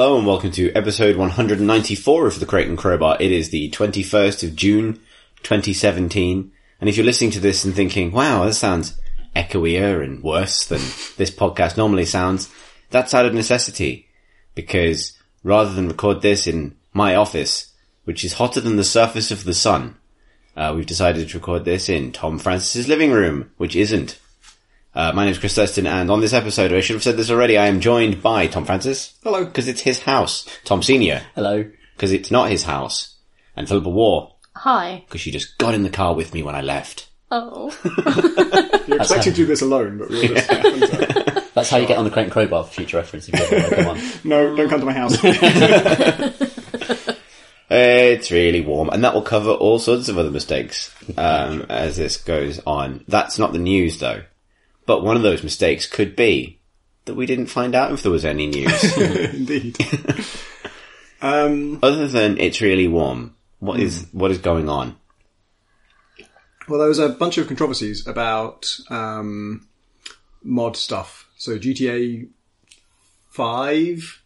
Hello and welcome to episode 194 of the and Crowbar. It is the 21st of June, 2017. And if you're listening to this and thinking, wow, that sounds echoier and worse than this podcast normally sounds, that's out of necessity. Because rather than record this in my office, which is hotter than the surface of the sun, uh, we've decided to record this in Tom Francis's living room, which isn't. Uh, my is Chris Thurston, and on this episode, I should have said this already, I am joined by Tom Francis. Hello. Because it's his house. Tom Senior. Hello. Because it's not his house. And Philippa Warr. Hi. Because she just got in the car with me when I left. Oh. You're expecting to do this alone, but we were just That's how you get on the Crate and Crowbar for future reference. If you ever come on. No, don't come to my house. It's really warm, and that will cover all sorts of other mistakes um, as this goes on. That's not the news, though. But one of those mistakes could be that we didn't find out if there was any news. Indeed. Um, Other than it's really warm, what is what is going on? well, there was a bunch of controversies about um, mod stuff. So GTA 5,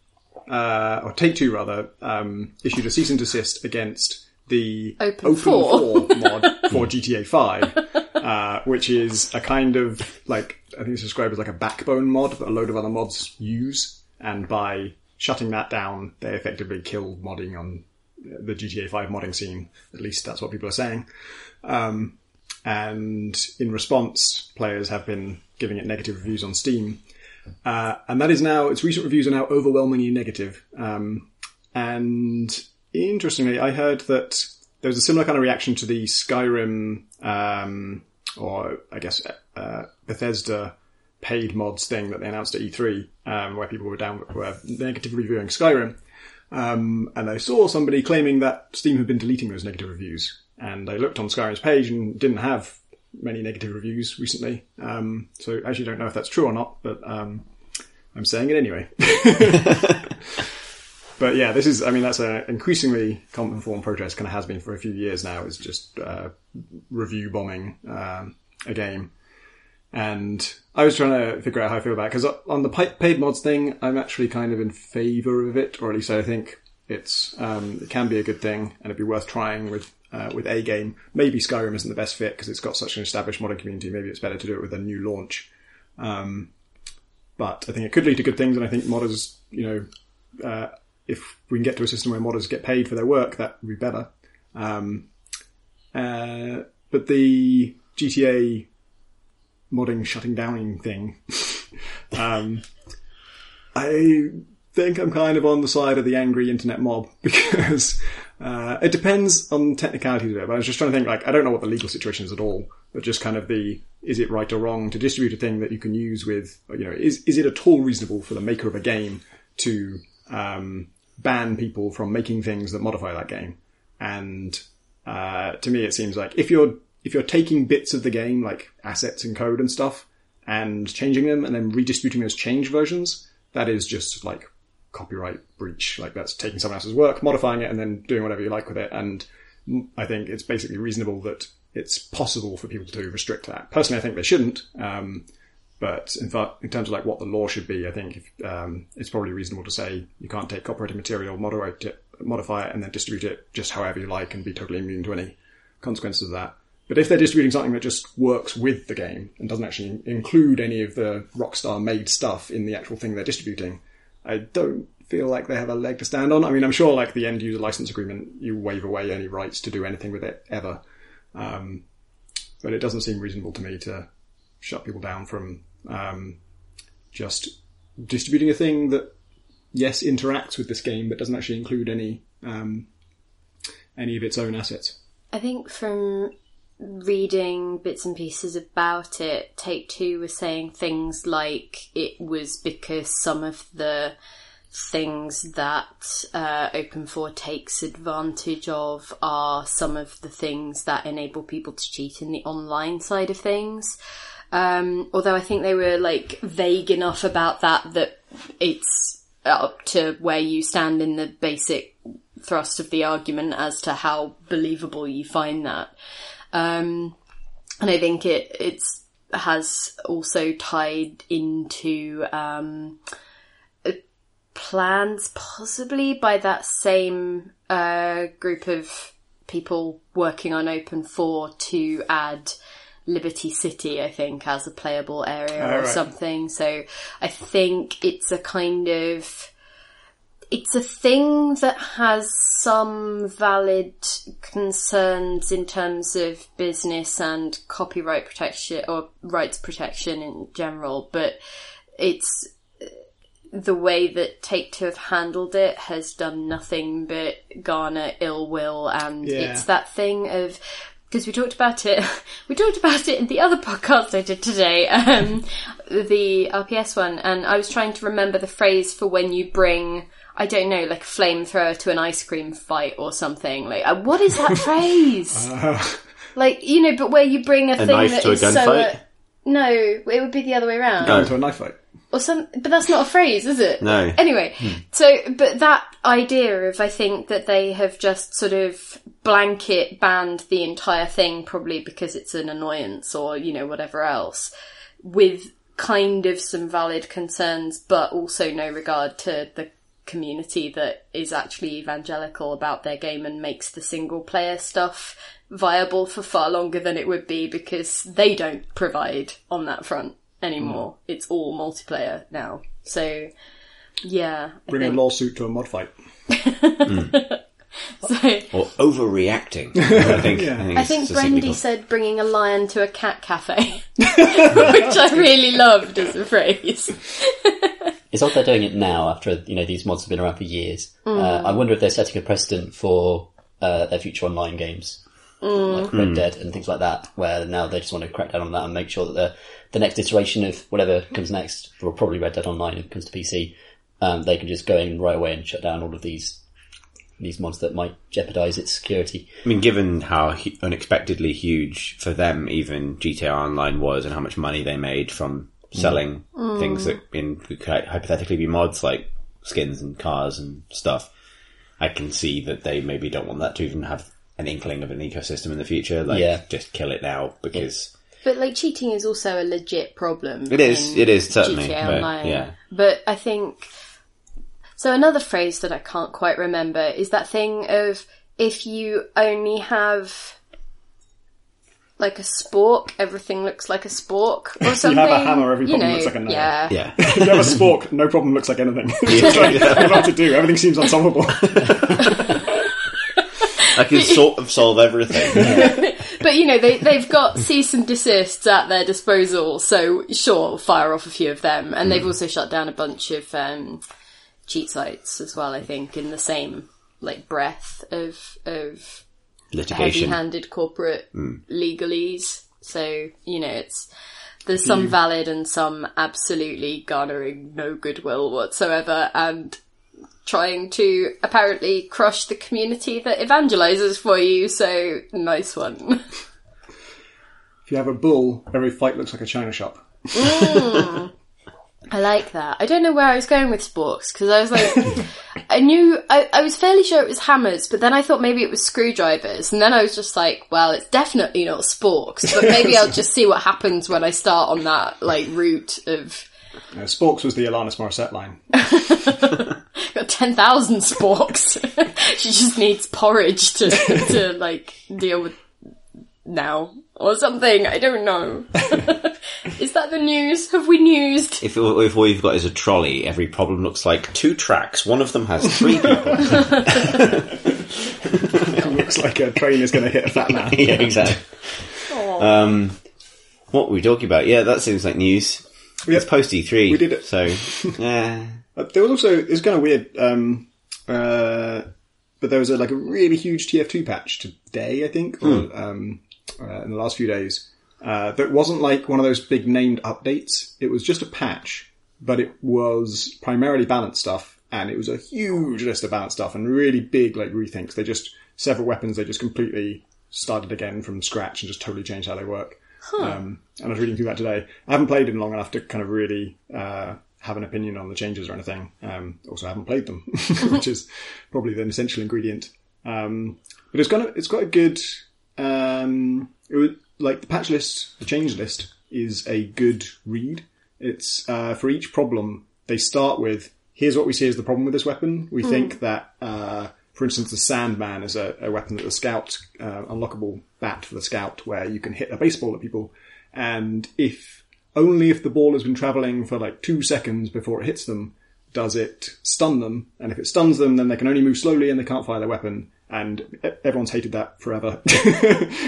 uh, or Take Two rather, um, issued a cease and desist against the OpenIV. mod for GTA 5, uh, which is a kind of like, I think it's described as like a backbone mod that a load of other mods use. And by shutting that down, they effectively kill modding on the GTA 5 modding scene. At least that's what people are saying. Um, and in response, players have been giving it negative reviews on Steam. Uh, and that is now, its recent reviews are now overwhelmingly negative. Um, and interestingly, I heard that there was a similar kind of reaction to the Skyrim, um, or I guess uh, Bethesda paid mods thing that they announced at E3, um, where people were down were negatively reviewing Skyrim. Um, and I saw somebody claiming that Steam had been deleting those negative reviews. And I looked on Skyrim's page and didn't have many negative reviews recently. Um, so I actually don't know if that's true or not, but um, I'm saying it anyway. but yeah, this is, I mean, that's an increasingly common form of protest, kind of has been for a few years now, is just uh, review bombing um, a game. And I was trying to figure out how I feel about it, because on the paid mods thing, I'm actually kind of in favour of it, or at least I think it's um, it can be a good thing, and it'd be worth trying with uh, with a game. Maybe Skyrim isn't the best fit because it's got such an established modding community. Maybe it's better to do it with a new launch. Um, but I think it could lead to good things, and I think modders, you know, uh, if we can get to a system where modders get paid for their work, that would be better. Um, uh, but the GTA modding shutting down thing, um, I think I'm kind of on the side of the angry internet mob because uh, it depends on technicalities of it. But I was just trying to think, like, I don't know what the legal situation is at all, but just kind of the is it right or wrong to distribute a thing that you can use with, you know, is is it at all reasonable for the maker of a game to um, ban people from making things that modify that game? And uh, to me, it seems like if you're if you're taking bits of the game, like assets and code and stuff, and changing them and then redistributing those change versions, that is just like copyright breach. Like that's taking someone else's work, modifying it, and then doing whatever you like with it. And I think it's basically reasonable that it's possible for people to restrict that. Personally, I think they shouldn't. Um, but in fact, in terms of like what the law should be, I think if, um, it's probably reasonable to say you can't take copyrighted material, moderate it, modify it, and then distribute it just however you like, and be totally immune to any consequences of that. But if they're distributing something that just works with the game and doesn't actually include any of the Rockstar made stuff in the actual thing they're distributing, I don't feel like they have a leg to stand on. I mean, I'm sure like the end user license agreement, you waive away any rights to do anything with it ever. Um, but it doesn't seem reasonable to me to shut people down from um, just distributing a thing that, yes, interacts with this game, but doesn't actually include any um, any of its own assets. I think from reading bits and pieces about it, Take Two was saying things like it was because some of the things that uh, OpenIV takes advantage of are some of the things that enable people to cheat in the online side of things. Um, although I think they were like vague enough about that that it's up to where you stand in the basic thrust of the argument as to how believable you find that. Um, and I think it it's has also tied into um, plans, possibly by that same uh, group of people working on OpenIV to add Liberty City, I think, as a playable area Oh, or right. something. So I think it's a kind of it's a thing that has some valid concerns in terms of business and copyright protection or rights protection in general, but it's the way that Take Two have handled it has done nothing but garner ill will, and Yeah. it's that thing of because we talked about it, we talked about it in the other podcast I did today, um, the RPS one, and I was trying to remember the phrase for when you bring. I don't know, like a flamethrower to an ice cream fight or something. Like, uh, what is that phrase? like, you know, but where you bring a, thing knife that to a is so. gunfight? Uh, no, it would be the other way around No. Into a knife fight. Or some but that's not a phrase is it? No. anyway hmm. so but that idea of i think that they have just sort of blanket banned the entire thing probably because it's an annoyance or you know whatever else with kind of some valid concerns but also no regard to the community that is actually evangelical about their game and makes the single player stuff viable for far longer than it would be because they don't provide on that front anymore. It's all multiplayer now. So yeah, I Bring a lawsuit to a mod fight. so, Or overreacting. I think. Yeah. I think, I think succinctly Brendy said bringing a lion to a cat cafe, which I really loved as a phrase. It's odd they're doing it now after you know these mods have been around for years. Uh, I wonder if they're setting a precedent for uh, their future online games, like Red hmm. Dead and things like that, where now they just want to crack down on that and make sure that the the next iteration of whatever comes next, or probably Red Dead Online if it comes to PC, um, they can just go in right away and shut down all of these these mods that might jeopardize its security. I mean, given how hu- unexpectedly huge for them even GTA Online was, and how much money they made from hmm. selling hmm. things that in could hypothetically be mods like skins and cars and stuff, I can see that they maybe don't want that to even have an inkling of an ecosystem in the future. Like, Yeah. just kill it now because But like cheating is also a legit problem. It is, in it is, certainly, GTA but, Online. yeah. But I think so. Another phrase that I can't quite remember is that thing of if you only have like a spork, everything looks like a spork or something. You have a hammer, every you problem know, looks like a nail. Yeah. yeah, If you have a spork, no problem looks like anything. it's like, I don't know what to do. Everything seems unsolvable. I can sort of solve everything. But you know, they they've got cease and desists at their disposal, so sure, fire off a few of them, and they've also shut down a bunch of um, cheat sites as well. I think in the same like breath of of Litigation. heavy-handed corporate Hmm. legalese. So you know, it's there's some valid and some absolutely garnering no goodwill whatsoever, and trying to apparently crush the community that evangelizes for you. So nice one. if you have a bull, every fight looks like a china shop. Mm. I like that. I don't know where I was going with sporks because I was like, I knew I, I was fairly sure it was hammers, but then I thought maybe it was screwdrivers, and then I was just like, well, it's definitely not sporks, but maybe I'll just see what happens when I start on that like route of Uh, Sporks was the Alanis Morissette line. got ten thousand sporks. she just needs porridge to to like deal with now or something. I don't know. Is that the news? Have we newsed? If, if all you've got is a trolley, every problem looks like two tracks. One of them has three people. It looks like a train is going to hit a fat man. yeah, exactly. Um, what were we talking about? Yeah, that seems like news. Yeah. It's post E3. We did it. So, yeah. Uh, there was also it was kind of weird, um, uh, but there was a, like a really huge TF2 patch today, I think, or um, uh, in the last few days. Uh, that wasn't like one of those big named updates. It was just a patch, but it was primarily balanced stuff, and it was a huge list of balanced stuff and really big like rethinks. They just several weapons they just completely started again from scratch and just totally changed how they work. Um, and I was reading through that today. I haven't played it long enough to kind of really uh, have an opinion on the changes or anything. Um, also, I haven't played them, which is probably an essential ingredient. Um, but it's got a, it's got a good. Um, it was like the patch list, the change list is a good read. It's uh, for each problem they start with here's what we see as the problem with this weapon. We think that, uh, for instance, the Sandman is a, a weapon that the scout, uh, unlockable bat for the scout, where you can hit a baseball at people, and if only if the ball has been traveling for like two seconds before it hits them, does it stun them, and if it stuns them, then they can only move slowly and they can't fire their weapon. And everyone's hated that forever,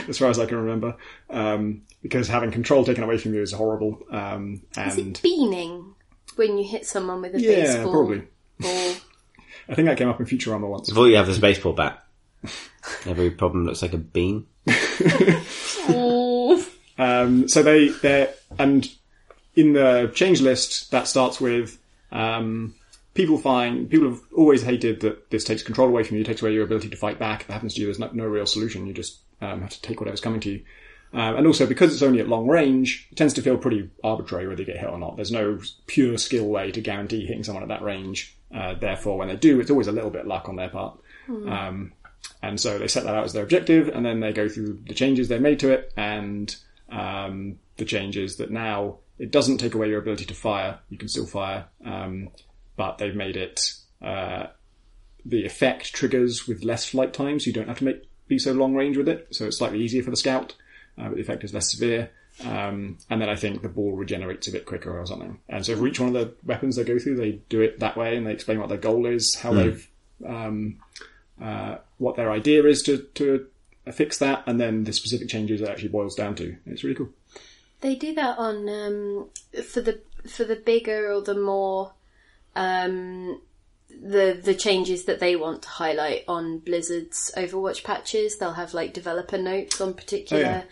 as far as I can remember, um, because having control taken away from you is horrible. Um, Is and it beaning when you hit someone with a yeah, baseball Yeah, probably. ball? I think that came up in Futurama once. Before you have this baseball bat, every problem looks like a bean. Um, so they they and in the change list that starts with um, people find people have always hated that this takes control away from you, takes away your ability to fight back. If it happens to you, there's no, no real solution. You just um, have to take whatever's coming to you. Um, and also because it's only at long range, it tends to feel pretty arbitrary whether you get hit or not. There's no pure skill way to guarantee hitting someone at that range. Uh, therefore, when they do, it's always a little bit luck on their part. Um, and so they set that out as their objective, and then they go through the changes they made to it, and um, the changes that now it doesn't take away your ability to fire. You can still fire, um, but they've made it uh, the effect triggers with less flight time, so you don't have to make be so long range with it. So it's slightly easier for the scout, uh, but the effect is less severe. Um, and then I think the ball regenerates a bit quicker or something. And so for each one of the weapons they go through, they do it that way, and they explain what their goal is, how they've um, uh, what their idea is to to fix that, and then the specific changes it actually boils down to. It's really cool. they do that on um, for the for the bigger or the more um, the the changes that they want to highlight on Blizzard's Overwatch patches. They'll have like developer notes on particular Oh, yeah.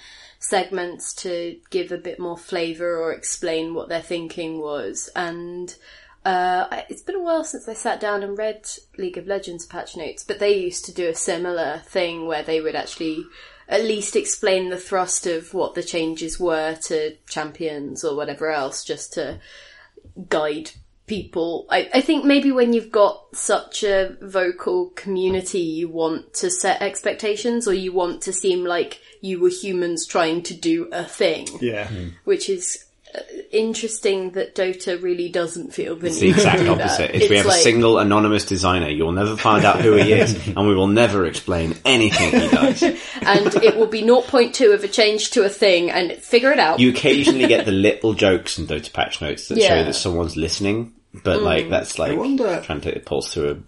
Segments to give a bit more flavour or explain what their thinking was. And uh, it's been a while since I sat down and read League of Legends patch notes, but they used to do a similar thing where they would actually at least explain the thrust of what the changes were to champions or whatever else, just to guide people. I, I think maybe when you've got such a vocal community, you want to set expectations or you want to seem like you were humans trying to do a thing, Yeah, which is uh, interesting that Dota really doesn't feel the It's need the exact to do opposite. that. If we have like, a single anonymous designer, you'll never find out who he is, and we will never explain anything he does. and it will be 0.2 of a change to a thing and figure it out. You occasionally get the little jokes in Dota patch notes that show that someone's listening, but like that's like wonder- trying to pulse through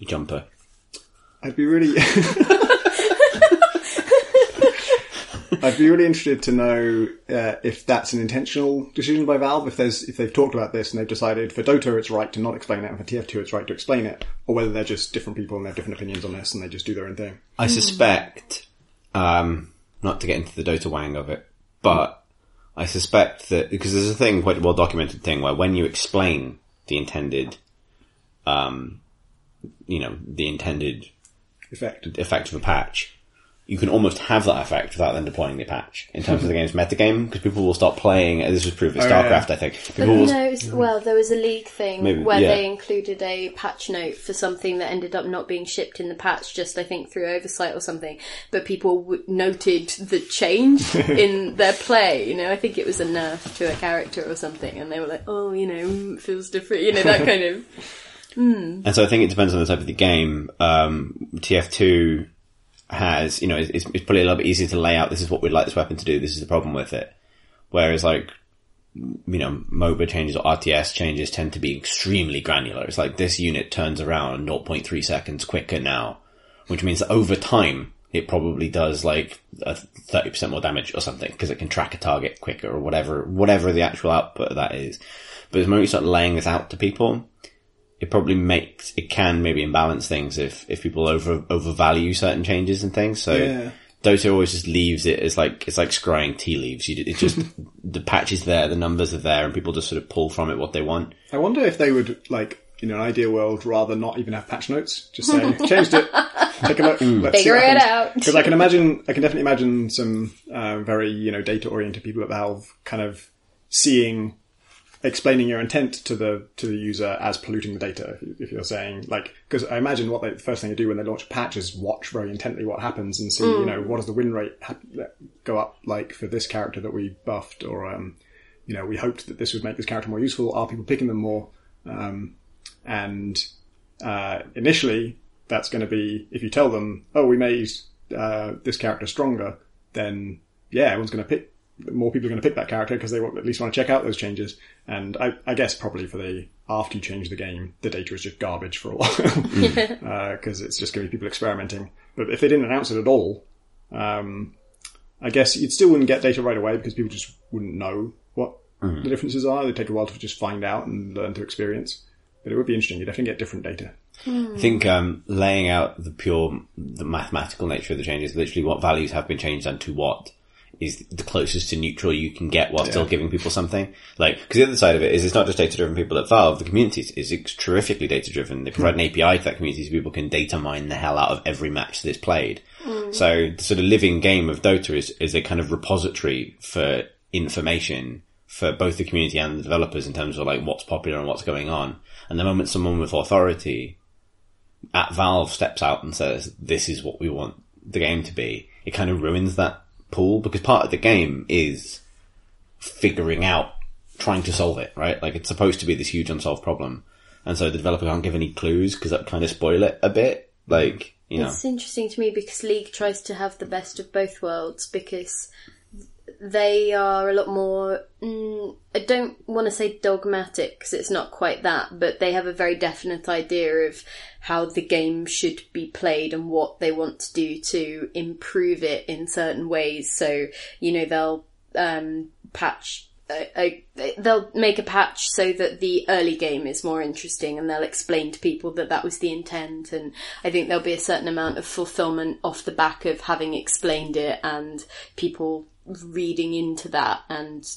a jumper. I'd be really. I'd be really interested to know uh, if that's an intentional decision by Valve. If there's if they've talked about this and they've decided for Dota it's right to not explain it, and for TF2 it's right to explain it, or whether they're just different people and they have different opinions on this and they just do their own thing. I suspect, um, not to get into the Dota wang of it, but I suspect that because there's a thing, quite a well documented thing, where when you explain the intended, um, you know, the intended Effect. effect of a patch, you can almost have that effect without then deploying the patch in terms of the game's metagame, because people will stop playing. This was proved with Oh, yeah, StarCraft. I think. But People will, no, it's- well, there was a league thing Maybe- where yeah. they included a patch note for something that ended up not being shipped in the patch, just I think through oversight or something. But people w- noted the change in their play. You know, I think it was a nerf to a character or something, and they were like, "Oh, you know, mm, feels different." You know, that kind of. And so I think it depends on the type of the game. Um, TF2 has, you know, it's, it's probably a little bit easier to lay out. This is what we'd like this weapon to do. This is the problem with it. Whereas like, you know, MOBA changes or RTS changes tend to be extremely granular. It's like this unit turns around 0.3 seconds quicker now, which means that over time it probably does like a 30% more damage or something because it can track a target quicker or whatever, whatever the actual output of that is. But the moment you start laying this out to people, it probably makes it can maybe imbalance things if if people over overvalue certain changes and things. So Yeah. Dota always just leaves it as like it's like scrying tea leaves. You it just the patch is there, the numbers are there, and people just sort of pull from it what they want. I wonder if they would like in an ideal world rather not even have patch notes. Just say changed it. Take a look. Let's Figure see it out. Because I can imagine, I can definitely imagine some uh, very you know data oriented people at Valve kind of seeing, explaining your intent to the to the user as polluting the data. If, you, if you're saying like, because I imagine what they, the first thing they do when they launch a patch is watch very intently what happens and see you know what does the win rate hap- go up like for this character that we buffed or um, you know we hoped that this would make this character more useful. Are people picking them more? Um, and uh, initially that's going to be if you tell them, oh, we made uh, this character stronger, then yeah, everyone's going to pick. More people are going to pick that character because they want, at least want to check out those changes. And I, I guess probably for the after you change the game, the data is just garbage for a while because it's just going to be people experimenting. But if they didn't announce it at all, um, I guess you'd still wouldn't get data right away because people just wouldn't know what the differences are. They take a while to just find out and learn to experience. But it would be interesting. You'd definitely get different data. I think um, laying out the pure, the mathematical nature of the changes, literally what values have been changed and to what, is the closest to neutral you can get while still giving people something. Like, because the other side of it is it's not just data driven people at Valve. The community is, is terrifically data driven. They provide an API to that community so people can data mine the hell out of every match that is played. Mm. So the sort of living game of Dota is, is a kind of repository for information for both the community and the developers in terms of like what's popular and what's going on. And the moment someone with authority at Valve steps out and says, this is what we want the game to be, it kind of ruins that pool because part of the game is figuring out, trying to solve it, right? Like it's supposed to be this huge unsolved problem. And so the developer can't give any clues because that kind of spoil it a bit. Like, you know, It's interesting to me because League tries to have the best of both worlds because they are a lot more. Mm, I don't want to say dogmatic because it's not quite that, but they have a very definite idea of how the game should be played and what they want to do to improve it in certain ways. So you know they'll um, patch uh, they'll make a patch so that the early game is more interesting and they'll explain to people that that was the intent and I think there'll be a certain amount of fulfillment off the back of having explained it and people reading into that and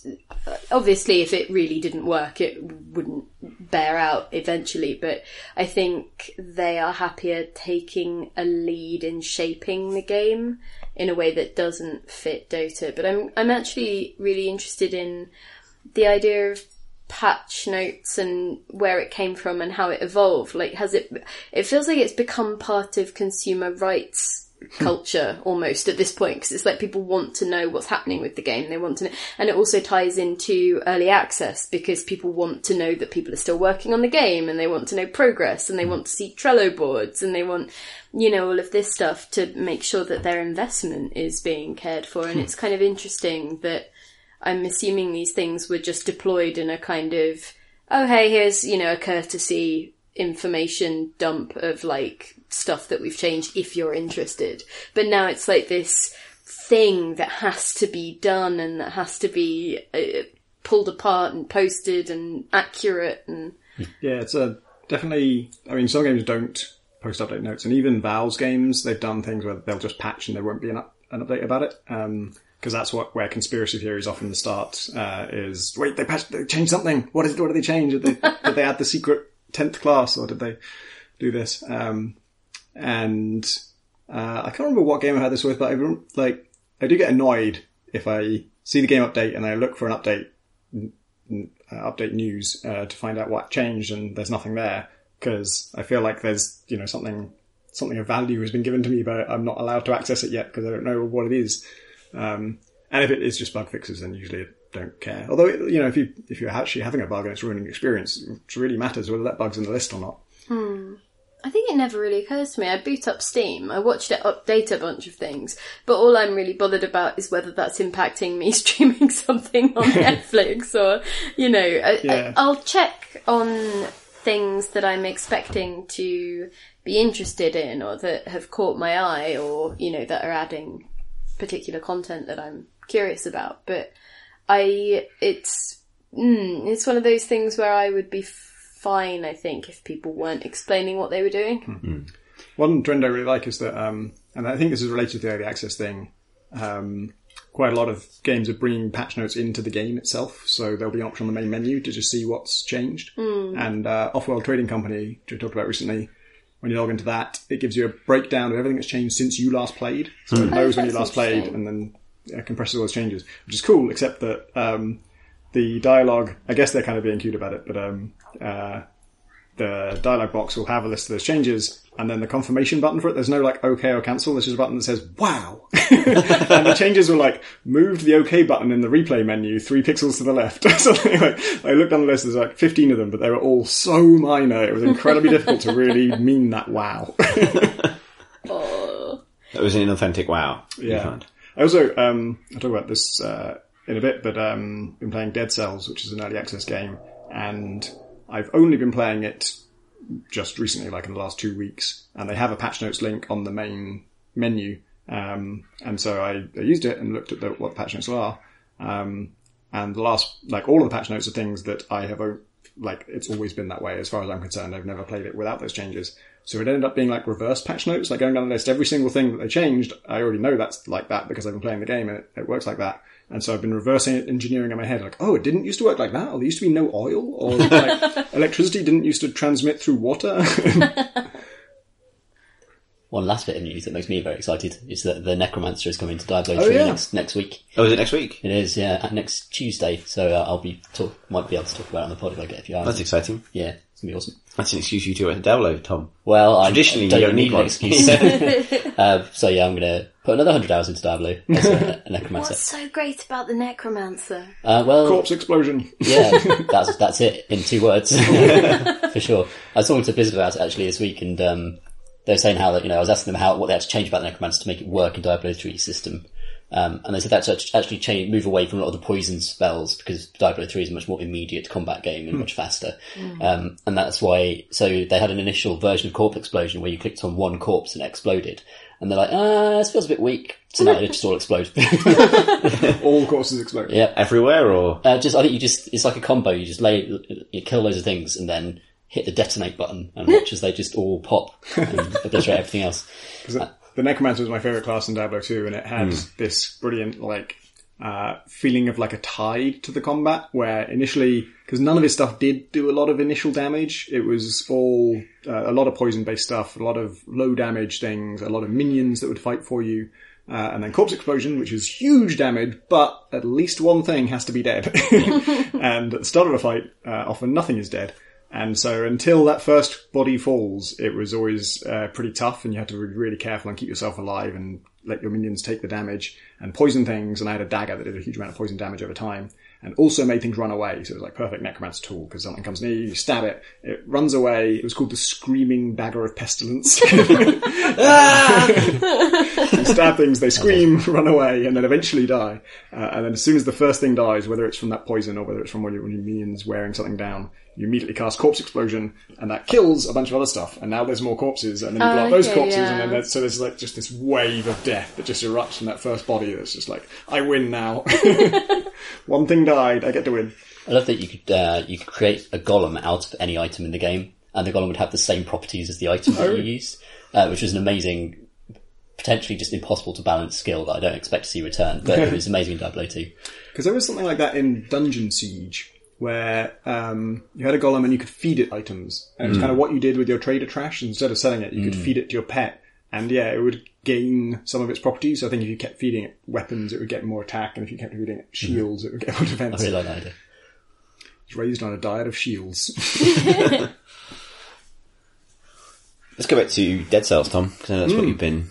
uh, obviously if it really didn't work it wouldn't bear out eventually but I think they are happier taking a lead in shaping the game in a way that doesn't fit Dota but I'm I'm actually really interested in the idea of patch notes and where it came from and how it evolved. Like has it it feels like it's become part of consumer rights culture almost at this point because it's like people want to know what's happening with the game. They want to know and it also ties into early access because people want to know that people are still working on the game and they want to know progress and they want to see Trello boards and they want you know all of this stuff to make sure that their investment is being cared for. And hmm. it's kind of interesting that I'm assuming these things were just deployed in a kind of, oh hey, here's, you know, a courtesy information dump of like stuff that we've changed if you're interested. But now it's like this thing that has to be done and that has to be uh, pulled apart and posted and accurate and Yeah, it's a definitely. I mean, some games don't post update notes, and even Valve's games, they've done things where they'll just patch and there won't be an, up, an update about it. Because that's what where conspiracy theories often start uh, is. Wait, they patched, they changed something. What is? What did they change? Did they, did they add the secret tenth class, or did they do this? Um, and uh, I can't remember what game I had this with, but I like I do get annoyed if I see the game update and I look for an update uh, update news uh, to find out what changed and there's nothing there because I feel like there's you know something something of value has been given to me but I'm not allowed to access it yet because I don't know what it is. Um, and if it is just bug fixes, then usually I don't care. Although you know if you if you're actually having a bug and it's ruining your experience, it really matters whether that bug's in the list or not. I think it never really occurs to me. I boot up Steam, I watched it update a bunch of things, but all I'm really bothered about is whether that's impacting me streaming something on Netflix or, you know, Yeah. I, I'll check on things that I'm expecting to be interested in or that have caught my eye or, you know, that are adding particular content that I'm curious about. But I, it's, mm, it's one of those things where I would be fine, I think, if people weren't explaining what they were doing. One trend I really like is that, um, and I think this is related to the early access thing. Um, quite a lot of games are bringing patch notes into the game itself, so there'll be an option on the main menu to just see what's changed. And uh, Offworld Trading Company, which we talked about recently, when you log into that, it gives you a breakdown of everything that's changed since you last played. So it knows when you last played, and then uh, compresses all those changes, which is cool. Except that um, the dialogue, I guess they're kind of being cute about it, but um, uh, the dialog box will have a list of those changes, and then the confirmation button for it. There's no like OK or cancel. There's just a button that says "Wow," and the changes were like moved the OK button in the replay menu three pixels to the left. so like, I looked on the list. There's like 15 of them, but they were all so minor. It was incredibly difficult to really mean that wow. Oh. That was an inauthentic wow. Yeah. I also, um, I'll talk about this uh, in a bit, but um, been playing Dead Cells, which is an early access game, and I've only been playing it just recently, like in the last two weeks, and they have a patch notes link on the main menu, um, and so I, I used it and looked at the, what the patch notes are, um, and the last, like all of the patch notes are things that I have, like it's always been that way as far as I'm concerned. I've never played it without those changes. So it ended up being like reverse patch notes, like going down the list, every single thing that they changed, I already know that's like that because I've been playing the game and it, it works like that. And so I've been reversing it, engineering in my head, like, oh, it didn't used to work like that, or there used to be no oil, or like electricity didn't used to transmit through water. One last bit of news that makes me very excited is that the Necromancer is coming to Diablo Oh, 3 yeah. next, next week. Oh, is it next week? It is, yeah, uh, next Tuesday. So uh, I'll be talk, might be able to talk about it on the pod if I get a few hours. That's exciting. yeah, it's gonna be awesome. That's an excuse you to download, Tom. Well, I Traditionally, don't, you don't need need an excuse. uh, so yeah, I'm gonna put another hundred hours into Diablo as a, a Necromancer. What's so great about the Necromancer? Uh, well, Corpse explosion. yeah, that's that's it in two words for sure. I was talking to Blizzard about it actually this week, and um, they were saying how that you know I was asking them how what they had to change about the Necromancer to make it work in Diablo 3 system. Um, and they said that's act- actually change, move away from a lot of the poison spells because Diablo 3 is a much more immediate combat game and much faster. Um, and that's why, so they had an initial version of Corpse Explosion where you clicked on one corpse and it exploded. And they're like, ah, this feels a bit weak. So now they just all explode. All corpses explode. yep. Everywhere, or Uh, just I think you just it's like a combo. You just lay you kill loads of things and then hit the detonate button and watch as they just all pop and obliterate everything else. 'Cause The, the Necromancer was my favorite class in Diablo 2, and it had this brilliant, like, uh, feeling of like a tide to the combat, where initially, because none of his stuff did do a lot of initial damage, it was all uh, a lot of poison based stuff, a lot of low damage things, a lot of minions that would fight for you. Uh, and then Corpse Explosion, which is huge damage, but at least one thing has to be dead. and at the start of a fight, uh, often nothing is dead. And so until that first body falls, it was always uh, pretty tough, and you had to be really careful and keep yourself alive and let your minions take the damage and poison things. And I had a dagger that did a huge amount of poison damage over time, and also made things run away. So it was like perfect necromancer tool because something comes near you, you stab it, it runs away. It was called the Screaming Dagger of Pestilence. you stab things, they scream, run away, and then eventually die. Uh, and then as soon as the first thing dies, whether it's from that poison or whether it's from one of your minions wearing something down, you immediately cast Corpse Explosion, and that kills a bunch of other stuff. And now there's more corpses, and then you blow up those okay, corpses, yeah. and then there's, so there's like just this wave of death that just erupts from that first body. That's just like, I win now. one thing died, I get to win. I love that you could uh, you could create a golem out of any item in the game, and the golem would have the same properties as the item that you used, uh, which was an amazing. Potentially just impossible to balance skill that I don't expect to see return, but it was amazing in Diablo 2. Because there was something like that in Dungeon Siege, where um, you had a golem and you could feed it items. And it was kind of what you did with your trader trash. Instead of selling it, you could feed it to your pet. And yeah, it would gain some of its properties. So I think if you kept feeding it weapons, it would get more attack. And if you kept feeding it shields, it would get more I defense. really like that idea. It's raised on a diet of shields. let's go back to Dead Cells, Tom, because I know that's what you've been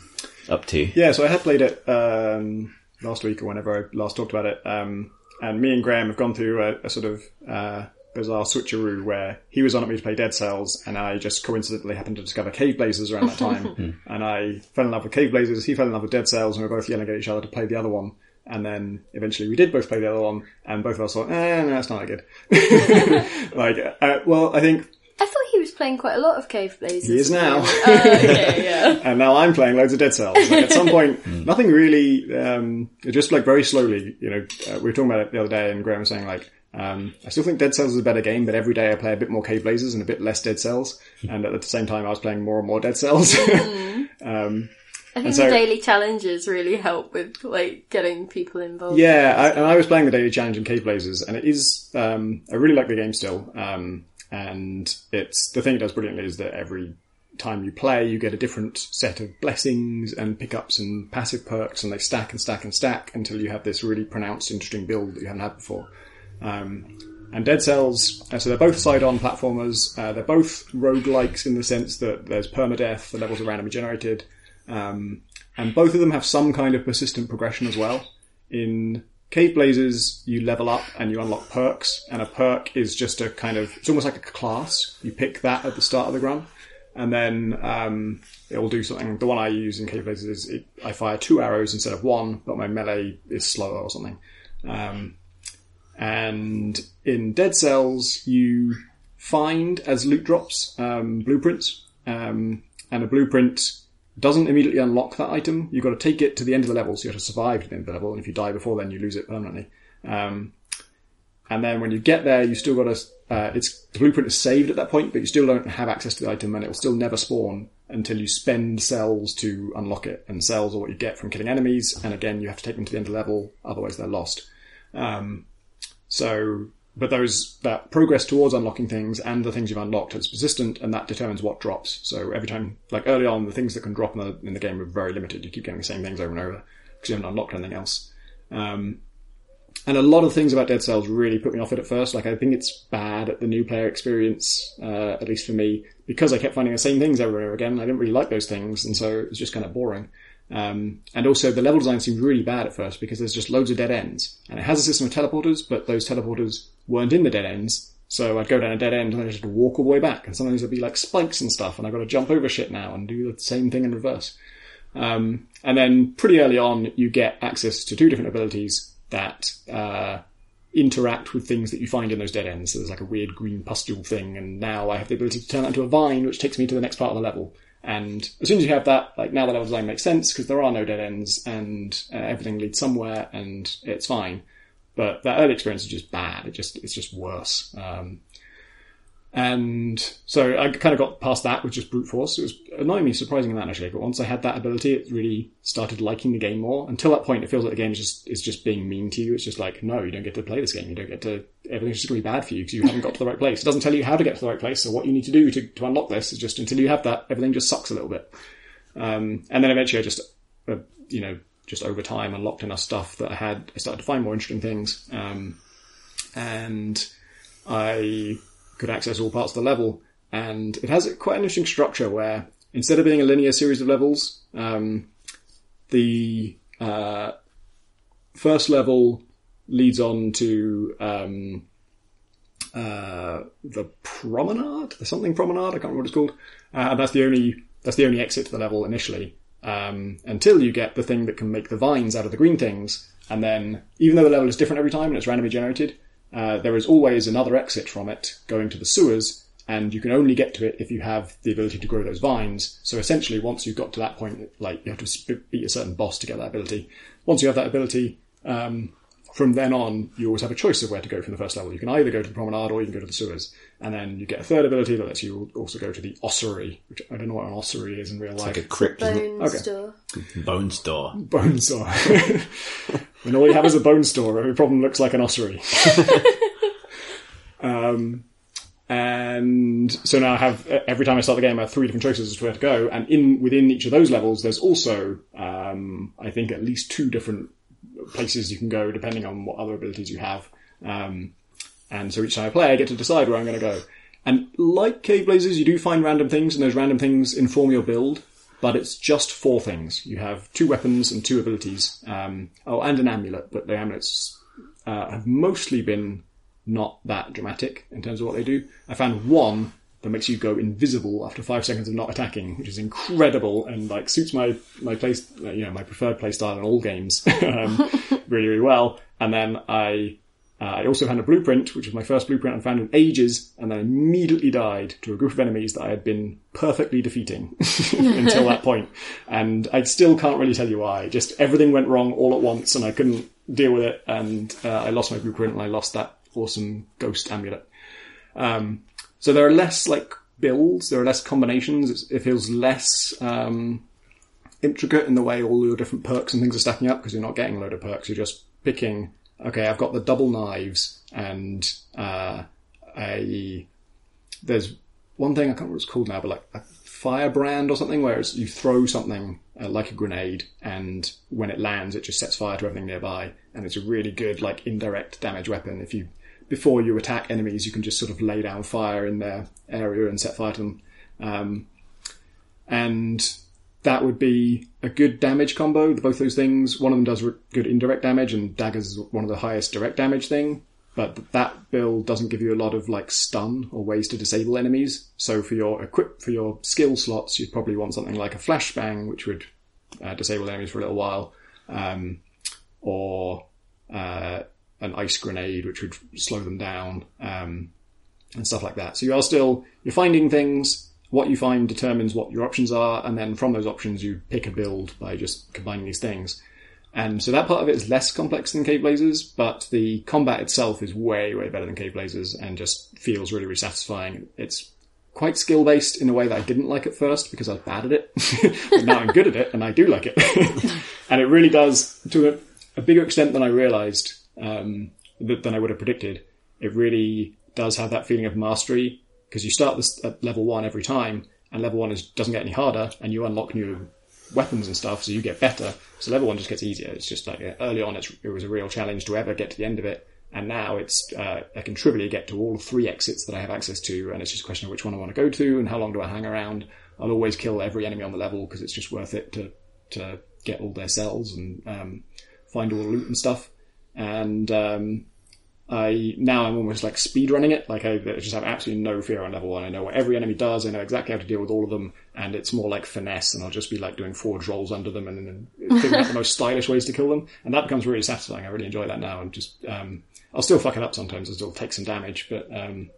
up to. Yeah, so I had played it um, last week or whenever I last talked about it, um, and me and Graham have gone through a, a sort of uh, bizarre switcheroo where he was on at me to play Dead Cells, and I just coincidentally happened to discover Caveblazers around that time, and I fell in love with Caveblazers. He fell in love with Dead Cells, and we were both yelling at each other to play the other one. And then eventually we did both play the other one, and both of us thought, eh, no, that's not that good. like, uh, well, I think I thought he was playing quite a lot of Caveblazers. he is now. Oh, okay, yeah. and now I'm playing loads of Dead Cells. Like at some point, nothing really, um, just like very slowly, you know, uh, we were talking about it the other day and Graham was saying like, um, I still think Dead Cells is a better game, but every day I play a bit more Caveblazers and a bit less Dead Cells. And at the same time, I was playing more and more Dead Cells. um, I think so- the daily challenges really help with like getting people involved. yeah, I, and I was playing the Daily Challenge in Caveblazers, and it is, um, I really like the game still. Um, and it's, the thing it does brilliantly is that every time you play, you get a different set of blessings and pickups and passive perks, and they stack and stack and stack until you have this really pronounced, interesting build that you haven't had before. Um, and Dead Cells, uh, so they're both side-on platformers. Uh, they're both roguelikes in the sense that there's permadeath, the levels are randomly generated, um, and both of them have some kind of persistent progression as well. In Caveblazers, you level up and you unlock perks, and a perk is just a kind of, it's almost like a class. You pick that at the start of the run, and then um, it will do something. The one I use in Caveblazers is it, I fire two arrows instead of one, but my melee is slower or something. Um, and in Dead Cells, you find as loot drops um, blueprints, um, and a blueprint doesn't immediately unlock that item. You've got to take it to the end of the level, so you have to survive to the end of the level. And if you die before then, you lose it permanently. Um, and then when you get there, you still got to. Uh, it's the blueprint is saved at that point, but you still don't have access to the item, and it will still never spawn until you spend cells to unlock it. And cells are what you get from killing enemies. And again, you have to take them to the end of the level, otherwise they're lost. Um, so, but those that progress towards unlocking things and the things you've unlocked is persistent, and that determines what drops. So every time, like early on, the things that can drop in the, in the game are very limited. You keep getting the same things over and over because you haven't unlocked anything else. Um, and a lot of things about Dead Cells really put me off it at first. Like I think it's bad at the new player experience, uh, at least for me, because I kept finding the same things over and over again. I didn't really like those things, and so it was just kind of boring. Um, and also the level design seemed really bad at first because there's just loads of dead ends. And it has a system of teleporters, but those teleporters weren't in the dead ends. So I'd go down a dead end and I just had to walk all the way back. And sometimes there'd be like spikes and stuff and I've got to jump over shit now and do the same thing in reverse. Um, and then pretty early on, you get access to two different abilities that, uh, interact with things that you find in those dead ends. So there's like a weird green pustule thing, and now I have the ability to turn that into a vine, which takes me to the next part of the level. And as soon as you have that, like now the level design makes sense because there are no dead ends and uh, everything leads somewhere and it's fine. But that early experience is just bad. It just it's just worse. Um, and so I kind of got past that with just brute force. It was annoyingly surprising in that actually. But once I had that ability, it really started liking the game more. Until that point, it feels like the game is just is just being mean to you. It's just like, no, you don't get to play this game. You don't get to. Everything's just going to be bad for you because you haven't got to the right place. It doesn't tell you how to get to the right place. So what you need to do to, to unlock this is just until you have that, everything just sucks a little bit. Um, and then eventually, I just, uh, you know, just over time unlocked enough stuff that I had. I started to find more interesting things, um, and I could access all parts of the level. And it has quite an interesting structure where instead of being a linear series of levels, um, the uh, first level leads on to um, uh, the promenade, the something promenade. I can't remember what it's called. Uh, and that's the only that's the only exit to the level initially. Um, until you get the thing that can make the vines out of the green things, and then even though the level is different every time and it's randomly generated, uh, there is always another exit from it going to the sewers, and you can only get to it if you have the ability to grow those vines. So essentially, once you've got to that point, like you have to beat a certain boss to get that ability. Once you have that ability, um, from then on, you always have a choice of where to go from the first level. You can either go to the promenade or you can go to the sewers. And then you get a third ability that lets you also go to the ossuary, which I don't know what an ossuary is in real life. Like a crypt, isn't? Bone Okay. store. Bone store. bone store. when all you have is a bone store, every problem looks like an ossuary. um, and so now I have every time I start the game, I have three different choices as to where to go, and in within each of those levels, there's also um, I think at least two different places you can go depending on what other abilities you have. Um, and so each time I play, I get to decide where I'm going to go. And like Caveblazers, you do find random things, and those random things inform your build. But it's just four things. You have two weapons and two abilities. Um, oh, and an amulet, but the amulets uh, have mostly been not that dramatic in terms of what they do. I found one that makes you go invisible after five seconds of not attacking, which is incredible and like suits my my place, uh, you know, my preferred play style in all games um, really really well. And then I uh, I also found a blueprint, which was my first blueprint I'd found in ages, and then immediately died to a group of enemies that I had been perfectly defeating until that point. And I still can't really tell you why. Just everything went wrong all at once, and I couldn't deal with it, and uh, I lost my blueprint, and I lost that awesome ghost amulet. Um, so there are less like builds, there are less combinations. It feels less um, intricate in the way all your different perks and things are stacking up because you're not getting a load of perks. You're just picking. Okay, I've got the double knives and uh, a there's one thing I can't remember what it's called now, but like a firebrand or something, where you throw something uh, like a grenade, and when it lands, it just sets fire to everything nearby, and it's a really good like indirect damage weapon. If you before you attack enemies, you can just sort of lay down fire in their area and set fire to them. Um, and that would be a good damage combo. Both those things. One of them does re- good indirect damage, and daggers is one of the highest direct damage thing. But that build doesn't give you a lot of like stun or ways to disable enemies. So for your equip for your skill slots, you'd probably want something like a flashbang, which would uh, disable enemies for a little while, um, or uh, an ice grenade, which would slow them down, um, and stuff like that. So you are still you're finding things. What you find determines what your options are, and then from those options you pick a build by just combining these things. And so that part of it is less complex than Caveblazers, but the combat itself is way, way better than Caveblazers and just feels really, really satisfying. It's quite skill based in a way that I didn't like at first because I was bad at it. but now I'm good at it and I do like it. and it really does, to a, a bigger extent than I realized, um, th- than I would have predicted. It really does have that feeling of mastery because you start this at level one every time and level one is, doesn't get any harder and you unlock new weapons and stuff, so you get better. So level one just gets easier. It's just like early on, it was a real challenge to ever get to the end of it, and now it's uh, I can trivially get to all three exits that I have access to, and it's just a question of which one I want to go to and how long do I hang around. I'll always kill every enemy on the level because it's just worth it to to get all their cells and um, find all the loot and stuff. And um, I now I'm almost like speed running it. Like I just have absolutely no fear on level one. I know what every enemy does. I know exactly how to deal with all of them, and it's more like finesse. And I'll just be like doing forward rolls under them and then figuring out the most stylish ways to kill them. And that becomes really satisfying. I really enjoy that now. And just um, I'll still fuck it up sometimes. I'll still take some damage, but um,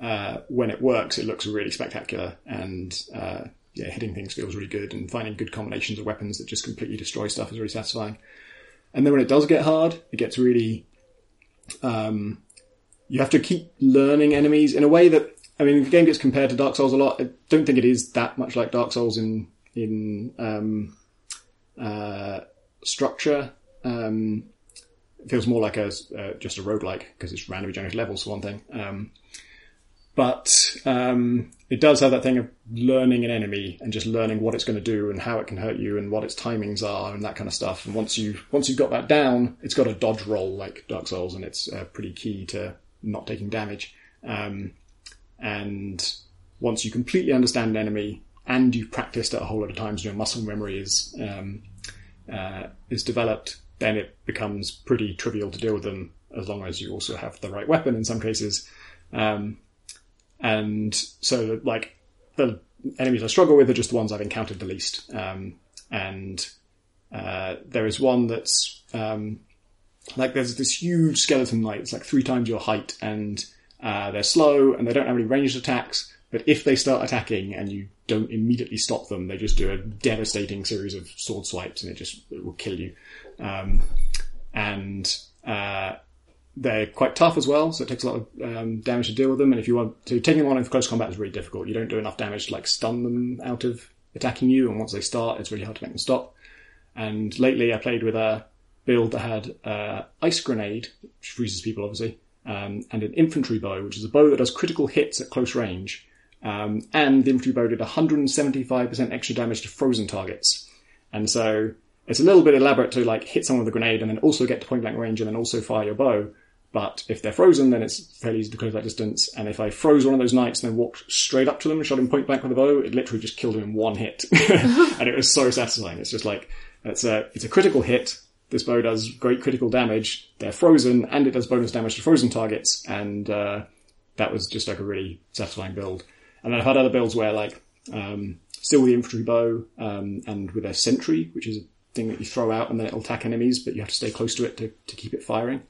uh, when it works, it looks really spectacular. And uh, yeah, hitting things feels really good, and finding good combinations of weapons that just completely destroy stuff is really satisfying. And then when it does get hard, it gets really um, you have to keep learning enemies in a way that I mean, the game gets compared to Dark Souls a lot. I don't think it is that much like Dark Souls in in um, uh, structure. Um, it feels more like a uh, just a roguelike because it's randomly generated levels for one thing. Um, but um, it does have that thing of learning an enemy and just learning what it's going to do and how it can hurt you and what its timings are and that kind of stuff. And once you once you've got that down, it's got a dodge roll like Dark Souls, and it's uh, pretty key to not taking damage. Um, and once you completely understand an enemy and you've practiced it a whole lot of times, your muscle memory is um, uh, is developed, then it becomes pretty trivial to deal with them as long as you also have the right weapon in some cases. Um, and so like the enemies I struggle with are just the ones I've encountered the least. Um, and uh, there is one that's um, like there's this huge skeleton knight. It's like three times your height, and uh, they're slow and they don't have any ranged attacks. But if they start attacking and you don't immediately stop them, they just do a devastating series of sword swipes, and it just it will kill you. Um, and uh, they're quite tough as well, so it takes a lot of um, damage to deal with them. And if you want to taking them on in close combat is really difficult. You don't do enough damage to like stun them out of attacking you, and once they start, it's really hard to make them stop. And lately, I played with a build that had uh, ice grenade, which freezes people obviously, um, and an infantry bow, which is a bow that does critical hits at close range. Um, and the infantry bow did 175% extra damage to frozen targets. And so it's a little bit elaborate to like hit someone with a grenade and then also get to point blank range and then also fire your bow. But if they're frozen, then it's fairly easy to close that distance. And if I froze one of those knights and then walked straight up to them and shot him point blank with a bow, it literally just killed him in one hit. and it was so satisfying. It's just like, it's a, it's a critical hit. This bow does great critical damage. They're frozen and it does bonus damage to frozen targets. And, uh, that was just like a really satisfying build. And then I've had other builds where like, um, still with the infantry bow, um, and with a sentry, which is a thing that you throw out and then it'll attack enemies, but you have to stay close to it to, to keep it firing.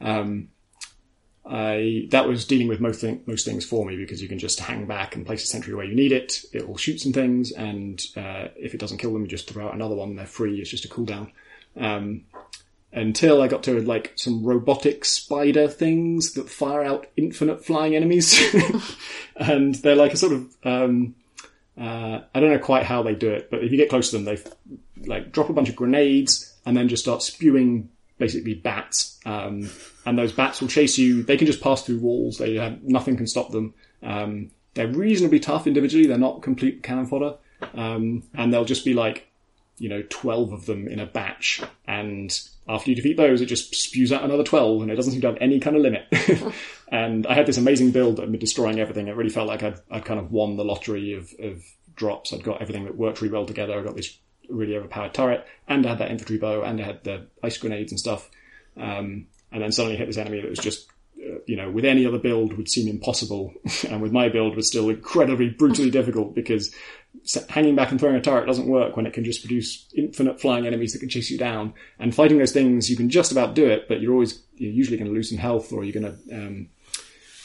Um, I that was dealing with most thing, most things for me because you can just hang back and place a sentry where you need it. It will shoot some things, and uh, if it doesn't kill them, you just throw out another one. They're free. It's just a cooldown. Um, until I got to like some robotic spider things that fire out infinite flying enemies, and they're like a sort of um, uh, I don't know quite how they do it, but if you get close to them, they like drop a bunch of grenades and then just start spewing basically bats. Um, and those bats will chase you. They can just pass through walls. They have nothing can stop them. Um, they're reasonably tough individually. They're not complete cannon fodder. Um, and they'll just be like you know, 12 of them in a batch. And after you defeat those, it just spews out another 12 and it doesn't seem to have any kind of limit. and I had this amazing build that destroying everything. It really felt like I'd, I'd kind of won the lottery of, of drops. I'd got everything that worked really well together. I got this really overpowered turret and I had that infantry bow and I had the ice grenades and stuff. Um, and then suddenly hit this enemy that was just uh, you know, with any other build would seem impossible, and with my build was still incredibly brutally difficult because hanging back and throwing a turret doesn't work when it can just produce infinite flying enemies that can chase you down. And fighting those things, you can just about do it, but you're always you're usually going to lose some health, or you're going to um,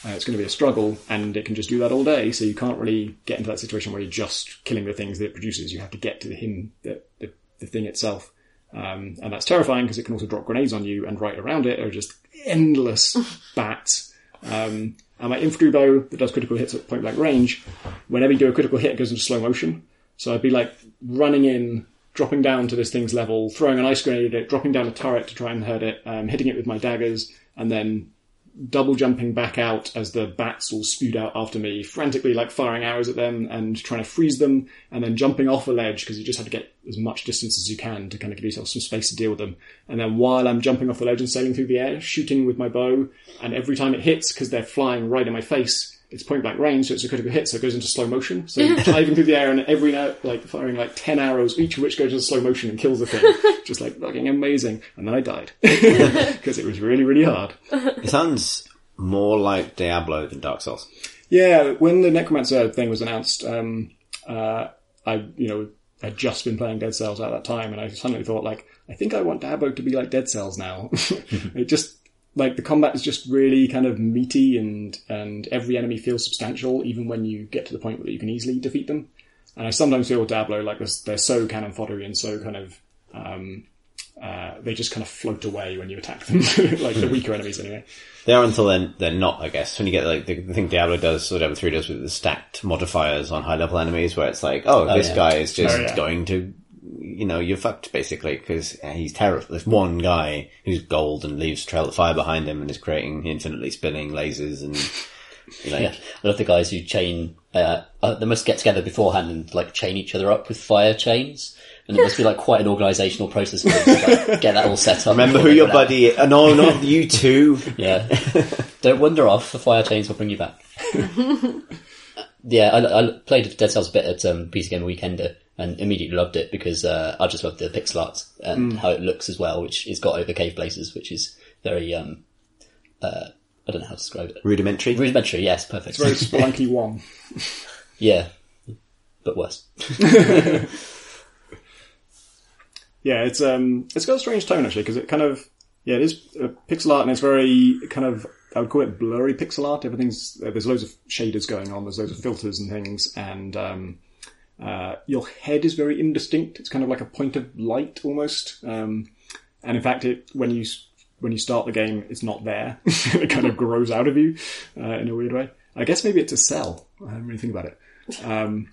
uh, it's going to be a struggle, and it can just do that all day. So you can't really get into that situation where you're just killing the things that it produces. You have to get to the him, the, the, the thing itself. Um, and that's terrifying because it can also drop grenades on you, and right around it are just endless bats. Um, and my infantry bow that does critical hits at point blank range, whenever you do a critical hit, it goes into slow motion. So I'd be like running in, dropping down to this thing's level, throwing an ice grenade at it, dropping down a turret to try and hurt it, um, hitting it with my daggers, and then double jumping back out as the bats all spewed out after me, frantically like firing arrows at them and trying to freeze them, and then jumping off a ledge because you just have to get as much distance as you can to kind of give yourself some space to deal with them. And then while I'm jumping off the ledge and sailing through the air, shooting with my bow, and every time it hits, because they're flying right in my face, it's point blank range, so it's a critical hit, so it goes into slow motion. So diving through the air and every now, like firing like 10 arrows, each of which goes into slow motion and kills the thing. Just like fucking amazing. And then I died. Because it was really, really hard. It sounds more like Diablo than Dark Souls. Yeah, when the Necromancer thing was announced, um, uh, I, you know, had just been playing Dead Cells at that time, and I suddenly thought, like, I think I want Diablo to be like Dead Cells now. it just, like, the combat is just really kind of meaty, and and every enemy feels substantial, even when you get to the point where you can easily defeat them. And I sometimes feel with Diablo like they're so cannon foddery and so kind of um, uh, they just kind of float away when you attack them, like the weaker enemies anyway. They are until then they're not, I guess. When you get like the, the thing Diablo does, or Diablo 3 does with the stacked modifiers on high level enemies, where it's like, oh, this yeah. guy is just Oh, yeah. going to, you know, you're fucked basically, because he's terrible. There's one guy who's gold and leaves a trail of fire behind him and is creating infinitely spinning lasers and, you know, Yeah, I love the guys who chain. Uh, uh, they must get together beforehand and like chain each other up with fire chains, and it must be like quite an organisational process to like, get that all set up. remember who your buddy, uh, no, not you too. Yeah, don't wander off. The fire chains will bring you back. yeah, I, I played Dead Cells a bit at um, PC Gamer Weekender and immediately loved it because uh, I just love the pixel art and how it looks as well, which is got over Caveblazers, which is very um, uh, I don't know how to describe it. Rudimentary. Rudimentary, yes, perfect. It's very Spelunky one. Yeah, but worse. Yeah, it's um, it's got a strange tone actually because it kind of yeah, it is uh, pixel art and it's very kind of I would call it blurry pixel art. Everything's uh, there's loads of shaders going on, there's loads of filters and things, and um, uh, your head is very indistinct. It's kind of like a point of light almost, um, and in fact, it when you when you start the game, it's not there. it kind of grows out of you uh, in a weird way. I guess maybe it's a cell. I didn't really think about it. Um,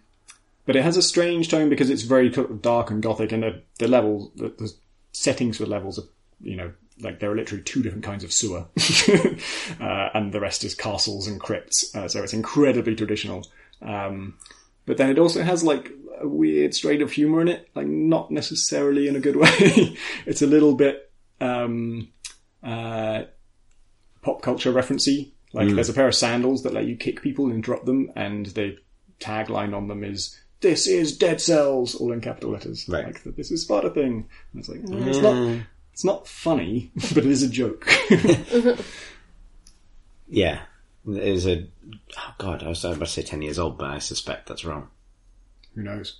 but it has a strange tone because it's very dark and gothic, and the, the levels, the, the settings for levels are, you know, like there are literally two different kinds of sewer, uh, and the rest is castles and crypts. Uh, so it's incredibly traditional. Um, but then it also has like a weird strain of humor in it, like not necessarily in a good way. it's a little bit um, uh, pop culture referencey. Like there's a pair of sandals that let you kick people and interrupt them, and the tagline on them is "This is Dead Cells," all in capital letters. Right. Like this is Sparta thing. And it's like "Mm, it's not. It's not funny, but it is a joke. Yeah. It is a, oh god, I was about to say 10 years old, but I suspect that's wrong. Who knows?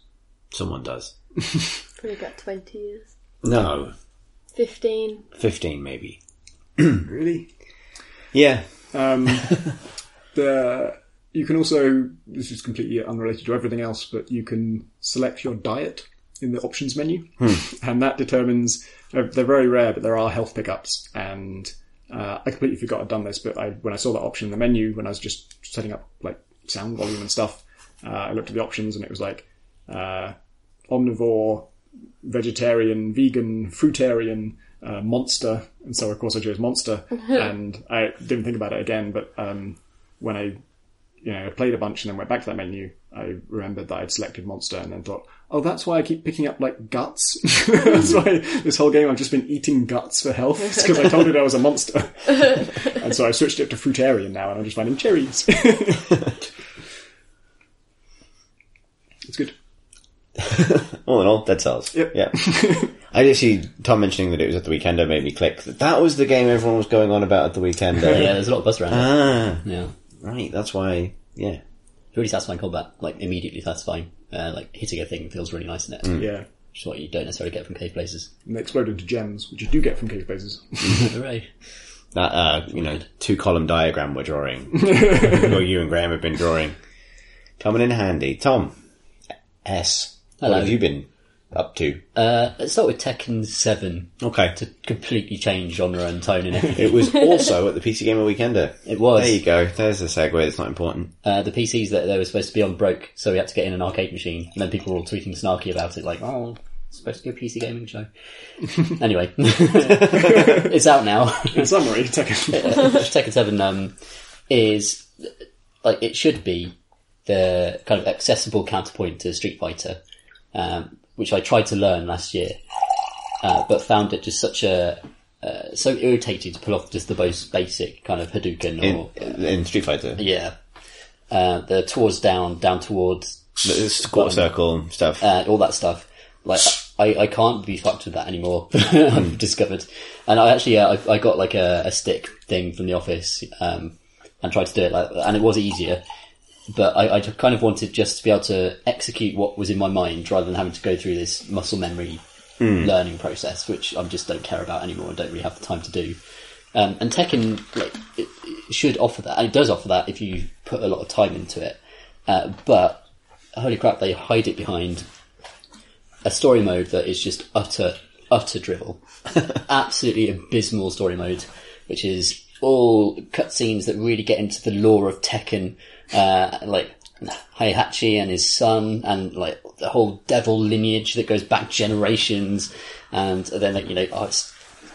Someone does. Probably got 20 years. No, 15. 15 maybe. Really? Yeah. Um, the you can also this is completely unrelated to everything else, but you can select your diet in the options menu, and that determines they're very rare, but there are health pickups. And uh, I completely forgot I'd done this, but I, when I saw that option in the menu when I was just setting up like sound volume and stuff, uh, I looked at the options and it was like uh, omnivore, vegetarian, vegan, fruitarian, uh, monster, and so of course I chose monster, and I didn't think about it again. But um, when I you know, I played a bunch and then went back to that menu, I remembered that I'd selected monster and then thought, oh, that's why I keep picking up like guts. that's why this whole game I've just been eating guts for health. Because I told it I was a monster. and so I switched it to fruitarian now and I'm just finding cherries. it's good. All in all, Dead Cells. Yep. Yeah. I actually, Tom mentioning that it was at the Weekender made me click that that was the game everyone was going on about at the Weekender. Yeah, there's a lot of buzz around it. Ah, Yeah. right. That's why. Yeah. Really satisfying combat, like immediately satisfying. Uh, like hitting a thing feels really nice in it. Yeah. Which is what you don't necessarily get from Caveblazers. And they explode into gems, which you do get from Caveblazers. Hooray. That uh, you know, two column diagram we're drawing, or you and Graham have been drawing, coming in handy. Tom, S. Hello. What have you been up to? Uh, let's start with Tekken 7 Okay. to completely change genre and tone and everything. It was also at the PC Gamer Weekender. It was. There you go. There's a segue. It's not important. Uh, the PCs that they were supposed to be on broke, so we had to get in an arcade machine. And then people were all tweeting snarky about it, like, oh, it's supposed to be a PC gaming show. anyway, it's out now. In summary, Tekken. Tekken 7 um, is, like, it should be the kind of accessible counterpoint to Street Fighter, um, which I tried to learn last year, uh, but found it just such a, uh, so irritating to pull off just the most basic kind of Hadouken or, In, in Street Fighter. yeah, uh, the towards down, down towards, The squat circle and stuff. uh, all that stuff. Like, I, I can't be fucked with that anymore. I've discovered, and I actually, uh, I, I got like a, a stick thing from the office, um, and tried to do it, like, and it was easier. But I, I kind of wanted just to be able to execute what was in my mind rather than having to go through this muscle memory learning process, which I just don't care about anymore and don't really have the time to do. Um, and Tekken like, it, it should offer that, and it does offer that if you put a lot of time into it. Uh, but holy crap, they hide it behind a story mode that is just utter, utter drivel. Absolutely abysmal story mode, which is all cutscenes that really get into the lore of Tekken, uh, like Heihachi and his son, and like the whole devil lineage that goes back generations, and then like, you know, oh,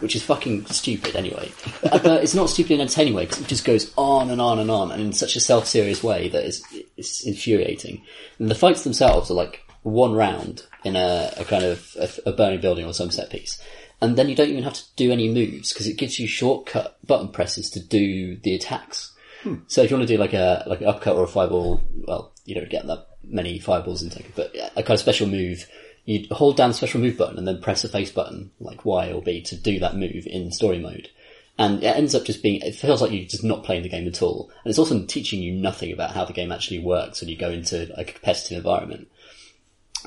which is fucking stupid anyway. but it's not stupid in an entertaining way because it just goes on and on and on, and in such a self-serious way that is it's infuriating. And the fights themselves are like one round in a, a kind of a, a burning building or some set piece. And then you don't even have to do any moves because it gives you shortcut button presses to do the attacks. So if you want to do like a like an upcut or a fireball, well, you don't get that many fireballs in Tekken, but a kind of special move, you hold down the special move button and then press a face button like Y or B to do that move in story mode. And it ends up just being, it feels like you're just not playing the game at all. And it's also teaching you nothing about how the game actually works when you go into a competitive environment.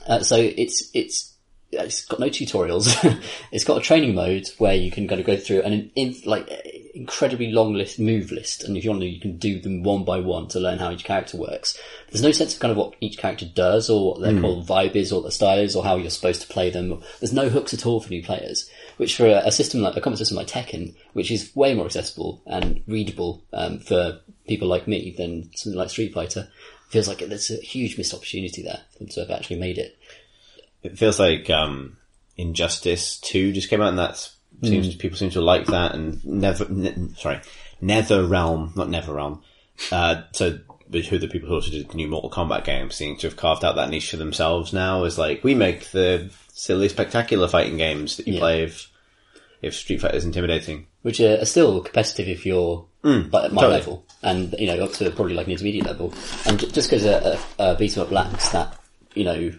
Uh, so it's it's it's got no tutorials. it's got a training mode where you can kind of go through an in, like incredibly long list move list, and if you want to, you can do them one by one to learn how each character works. There's no sense of kind of what each character does, or what their called vibe is, or their style is, or how you're supposed to play them. There's no hooks at all for new players. Which for a, a system like a common system like Tekken, which is way more accessible and readable um, for people like me than something like Street Fighter, feels like there's a huge missed opportunity there for them to have actually made it. It feels like um, Injustice Two just came out, and that's seems people seem to like that. And never, ne- sorry, Nether Realm, not Never Realm. Uh, so who the people who also did the new Mortal Kombat game seem to have carved out that niche for themselves now. Is like we make the silly, spectacular fighting games that you Yeah. play if if Street Fighter is intimidating. which are, are still competitive if you're like, at my totally. level, and you know up to probably like an intermediate level. And just because a, a, a beat 'em up lacks that you know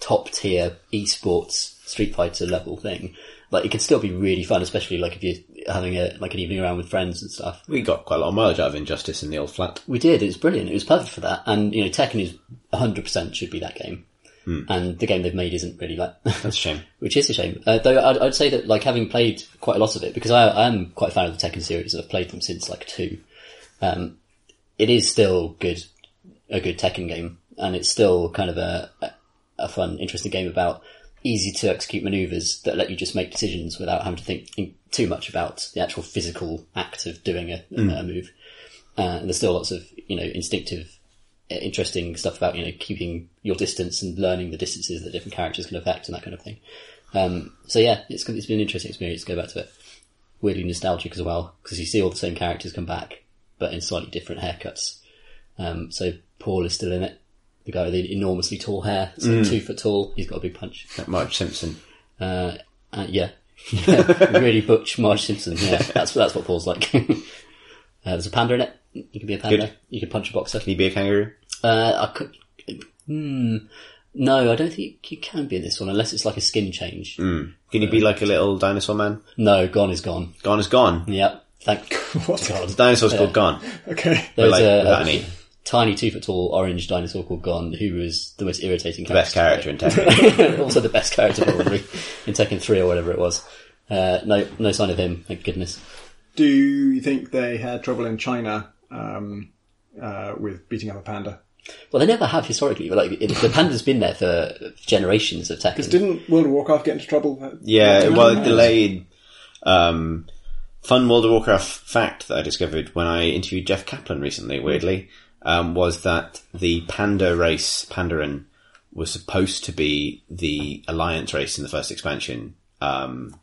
top tier esports Street Fighter level thing, like it could still be really fun, especially like if you're having a like an evening around with friends and stuff. We got quite a lot of mileage out of Injustice in the old flat. We did. It was brilliant. It was perfect for that. And you know, Tekken is 100% should be that game. And the game they've made isn't really like That's a shame. which is a shame. Uh, though I'd, I'd say that, like, having played quite a lot of it, because I, I am quite a fan of the Tekken series, I've played them since like two. Um, it is still good, a good Tekken game, and it's still kind of a, a, a fun, interesting game about easy to execute maneuvers that let you just make decisions without having to think, think too much about the actual physical act of doing a, a move. Uh, and there's still lots of, you know, instinctive uh, interesting stuff about you know keeping your distance and learning the distances that different characters can affect and that kind of thing. Um, so yeah, it's it's been an interesting experience to go back to it. Weirdly nostalgic as well because you see all the same characters come back, but in slightly different haircuts. Um, so Paul is still in it. The guy with the enormously tall hair, so two foot tall. He's got a big punch. Marge Simpson. Uh, uh, yeah. yeah, really butch Marge Simpson. Yeah, that's that's what Paul's like. uh, there's a panda in it. You can be a panda. Good. You can punch a boxer. Can he be a kangaroo? Uh, I could. Hmm. No, I don't think you can be in this one unless it's like a skin change. Can you be like a little dinosaur man? No, Gon is gone. Gon is gone. Yep. Thank What? The dinosaur's called Gon. Okay. There's like, a, tiny two foot tall orange dinosaur called Gon who was the most irritating Best character in Tekken. also the best character probably in Tekken 3 or whatever it was. Uh, no, no sign of him, thank goodness. Do you think they had trouble in China um, uh, with beating up a panda? Well, they never have historically, but like the panda's been there for generations of Tekken. Because Didn't World of Warcraft get into trouble? Yeah, well, it delayed. Um, fun World of Warcraft fact that I discovered when I interviewed Jeff Kaplan recently, weirdly, um, was that the Panda race, Pandaren, was supposed to be the Alliance race in the first expansion, um,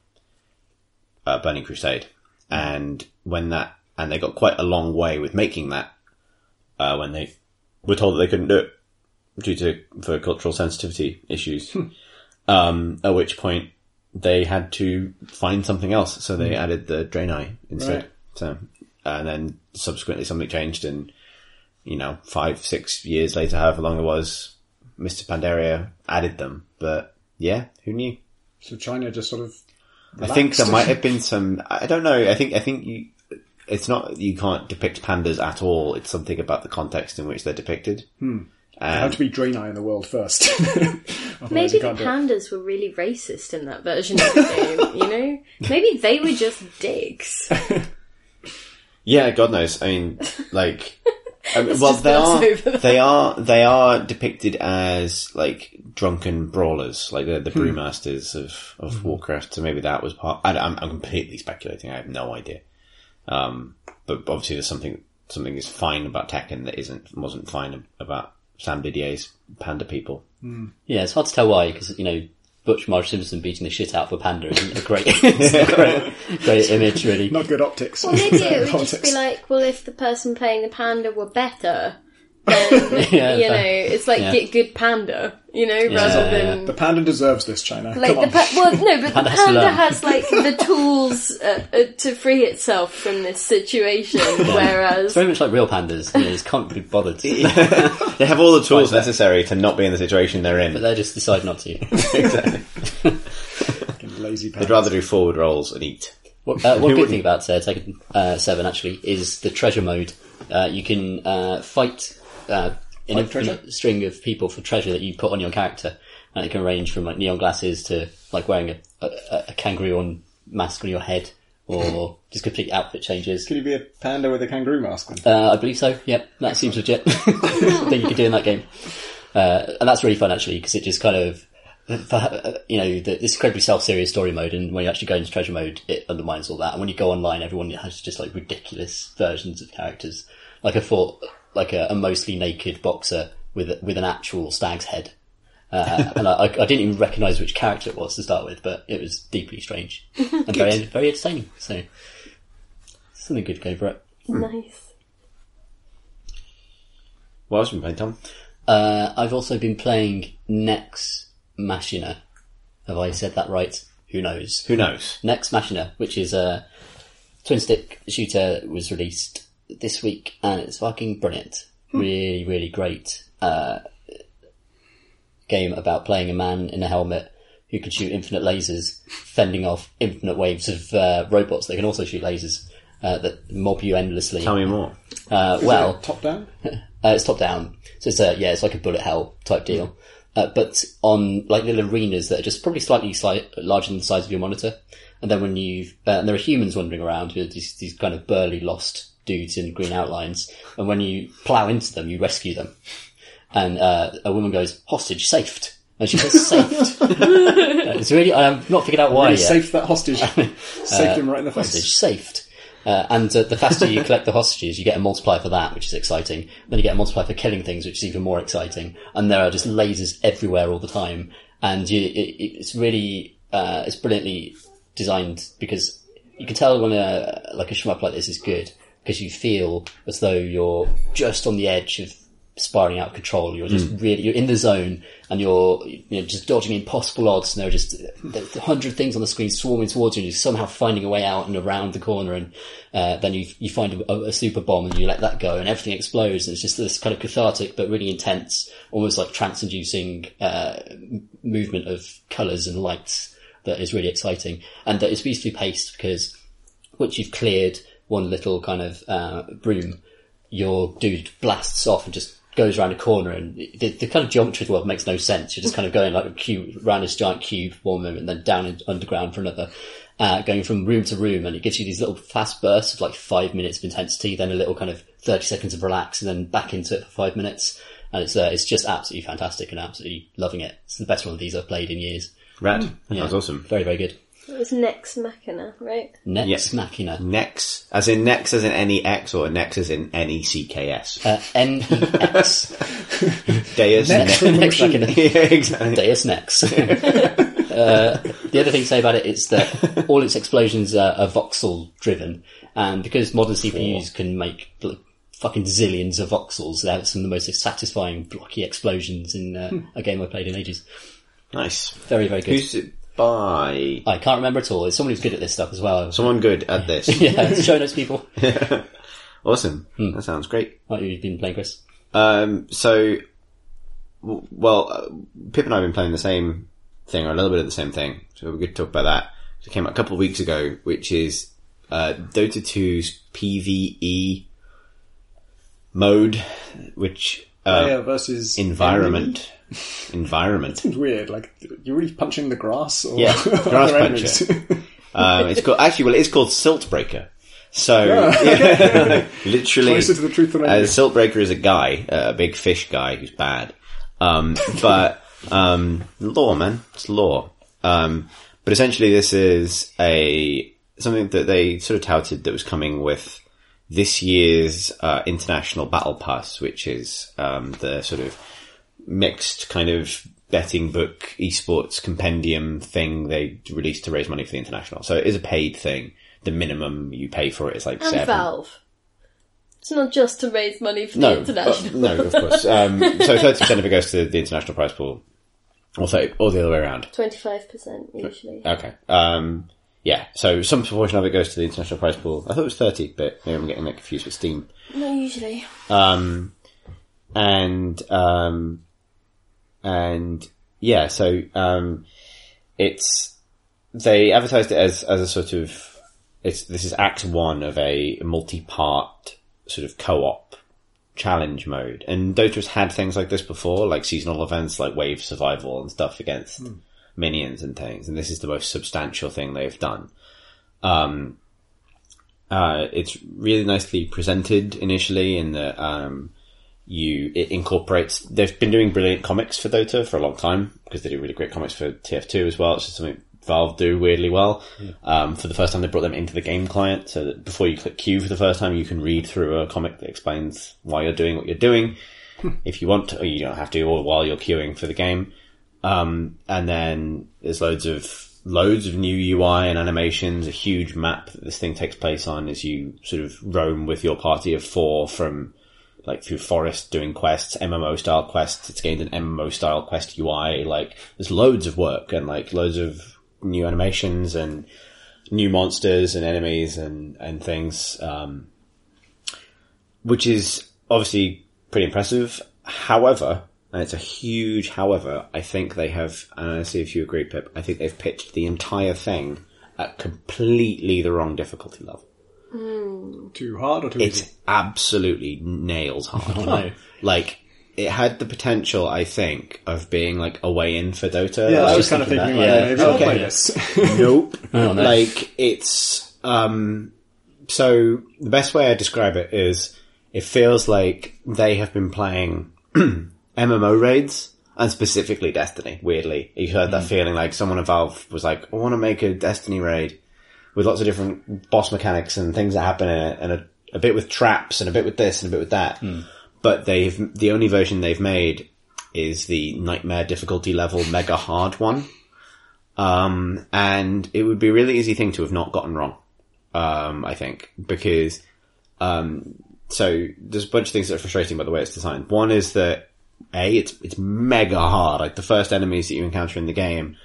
uh, Burning Crusade. And when that, and they got quite a long way with making that, uh, when they were told that they couldn't do it due to, for cultural sensitivity issues. um, at which point they had to find something else, so they added the Draenei instead. Right. So, and then subsequently something changed, and you know, five, six years later, however long it was, Mists of Pandaria added them. But yeah, who knew? So China just sort of. I think there might have been some. I don't know. I think I think you. It's not you can't depict pandas at all. It's something about the context in which they're depicted. Hmm. There had to be Draenei in the world first. Maybe the can't do it. pandas were really racist in that version of the game, you know? Maybe they were just dicks. Yeah, God knows. I mean, like, I well, they are they are they are depicted as like drunken brawlers, like the, the brewmasters of of Warcraft. So maybe that was part. I, am I'm completely speculating. I have no idea. Um, but obviously, there's something something is fine about Tekken that isn't wasn't fine about Sam Didier's Panda people. Yeah, it's hard to tell why, because, you know, Butch Marge Simpson beating the shit out of a panda isn't a great, a great, great image, really. Not good optics. Well, maybe it would just be like, well, if the person playing the panda were better, then, Yeah, you know, fair. it's like Yeah. get good panda, you know, rather yeah, than... The panda deserves this, China. Like Come the on. pa- well, no, but the Panda has panda has like the tools uh, uh, to free itself from this situation, It's whereas very much like real pandas, you know, just can't be bothered. They have all the tools necessary to not be in the situation they're in. But they just decide not to. exactly. Lazy They'd rather do forward rolls and eat. What, uh, one good wouldn't? thing about uh, Tekken uh, 7 actually is the treasure mode. Uh, you can uh, fight uh, an Like infinite treasure? string of people for treasure that you put on your character. And it can range from like neon glasses to like wearing a, a, a kangaroo on mask on your head or just complete outfit changes. Could you be a panda with a kangaroo mask then? Uh, I believe so. Yep, that seems legit. thing you could do in that game, uh, and that's really fun actually because it just kind of, uh, you know, the, this incredibly self-serious story mode, and when you actually go into treasure mode, it undermines all that. And when you go online, everyone has just like ridiculous versions of characters. Like I thought, like a, a mostly naked boxer with with an actual stag's head. Uh, and I, I I didn't even recognise which character it was to start with, but it was deeply strange and very very entertaining. So something good to go for it. nice. What else have you been playing, Tom? Uh, I've also been playing Nex Machina. Have I said that right? Who knows? Who knows? Nex Machina, which is a twin stick shooter, was released this week, and it's fucking brilliant. Really, really great uh, game about playing a man in a helmet who can shoot infinite lasers, fending off infinite waves of uh, robots that can also shoot lasers uh, that mob you endlessly. Tell me more. Uh, well, Top down? uh, it's top down, so it's a yeah, it's like a bullet hell type deal. Uh, but on like little arenas that are just probably slightly slight, larger than the size of your monitor, and then when you uh, and there are humans wandering around who are these, these kind of burly lost dudes in green outlines, and when you plow into them, you rescue them, and uh, a woman goes hostage saved, and she says saved. Uh, it's really I've not figured out why Really yet. saved that hostage. saved him right in the face. hostage saved. Uh, and uh, the faster you collect the hostages, you get a multiplier for that, which is exciting. Then you get a multiplier for killing things, which is even more exciting. And there are just lasers everywhere all the time. And you, it, it's really, uh, it's brilliantly designed because you can tell when a, like a shmup like this is good because you feel as though you're just on the edge of spiraling out of control. You're just really, you're in the zone and you're, you know, just dodging impossible odds and there are just a hundred things on the screen swarming towards you and you're somehow finding a way out and around the corner and, uh, then you, you find a, a super bomb and you let that go and everything explodes and it's just this kind of cathartic but really intense, almost like trance inducing, uh, movement of colours and lights that is really exciting and that is beautifully paced because once you've cleared one little kind of uh, broom, your dude blasts off and just goes around a corner and the, the kind of geometry of the world makes no sense. You're just kind of going like a cube, around this giant cube for one moment, and then down in, underground for another, uh, going from room to room and it gives you these little fast bursts of like five minutes of intensity, then a little kind of 30 seconds of relax and then back into it for five minutes. And it's, uh, it's just absolutely fantastic and absolutely loving it. It's the best one of these I've played in years. Rad. That was awesome. Very, very good. It was Nex Machina, right? Next Yes. Machina. Nex, as in Nex as in N-E-X or Nex as in N-E-C-K-S. Uh, N-E-X. Deus Next Nex. Machina. yeah, exactly. Deus Nex. uh, the other thing to say about it is that all its explosions are, are voxel driven, and because modern CPUs can make like, fucking zillions of voxels, they have some of the most satisfying blocky explosions in uh, a game I played in ages. Nice. Very, very good. Who's it by? I can't remember at all. It's someone who's good at this stuff as well. Someone good at this. yeah, show notes people. Awesome. That sounds great. What you've been playing, Chris? Um, so, w- well, uh, Pip and I have been playing the same thing, or a little bit of the same thing. So we're going to talk about that. It came out a couple of weeks ago, which is uh, Dota 2's PVE mode, which uh, Player versus environment, environment. Seems weird. Like you're really punching the grass. Or Yeah, grass puncher. Um, it's called actually, well, it's called Siltbreaker. So yeah, literally, Closer to the truth than I uh. Siltbreaker is a guy, uh, a big fish guy who's bad. Um, but um, law, man, it's law. Um, but essentially, this is a something that they sort of touted that was coming with this year's uh, International Battle Pass, which is um, the sort of mixed kind of betting book esports compendium thing they released to raise money for the international. So it is a paid thing. The minimum you pay for it is like And seven. Valve. It's not just to raise money for No, the international. uh, no, of course. Um, so thirty percent of it goes to the international prize pool, or so, or the other way around. Twenty-five percent usually. Okay. Um, yeah. So some proportion of it goes to the international prize pool. I thought it was thirty, but maybe I'm getting that confused with Steam. Not usually. Um, and um, and yeah, so um, it's they advertised it as as a sort of it's this is Act One of a multi-part sort of co-op challenge mode, and Dota's had things like this before, like seasonal events like Wave Survival and stuff against minions and things, and this is the most substantial thing they've done. Um, uh, it's really nicely presented initially in the um, you it incorporates. They've been doing brilliant comics for Dota for a long time because they do really great comics for TF2 as well. It's just something Valve do weirdly well. Um, for the first time, they brought them into the game client, so that before you click Q for the first time, you can read through a comic that explains why you're doing what you're doing, if you want, to, or you don't have to, or while you're queuing for the game. Um, and then there's loads of loads of new UI and animations, a huge map that this thing takes place on as you sort of roam with your party of four from like through forest doing quests, MMO style quests. It's gained an MMO style quest UI. Like there's loads of work and like loads of new animations and new monsters and enemies and, and things. Um, which is obviously pretty impressive. However, and it's a huge however, I think they have, and I see if you agree, Pip, I think they've pitched the entire thing at completely the wrong difficulty level. Too hard or too easy? It's easy? absolutely nails hard. no. Like, it had the potential, I think, of being like a way in for Dota. Yeah, I Like, was kind of thinking thinking, that, like, yeah. maybe I'll Okay. play this. nope. Oh, no. Like it's um so the best way I describe it is it feels like they have been playing MMO raids and specifically Destiny, weirdly. You heard that feeling like someone at Valve was like, I want to make a Destiny raid with lots of different boss mechanics and things that happen in it and a, a bit with traps and a bit with this and a bit with that. But they've, the only version they've made is the nightmare difficulty level mega hard one. Um, and it would be a really easy thing to have not gotten wrong. Um, I think because, Um, so there's a bunch of things that are frustrating by the way it's designed. One is that a it's it's mega hard. Like the first enemies that you encounter in the game,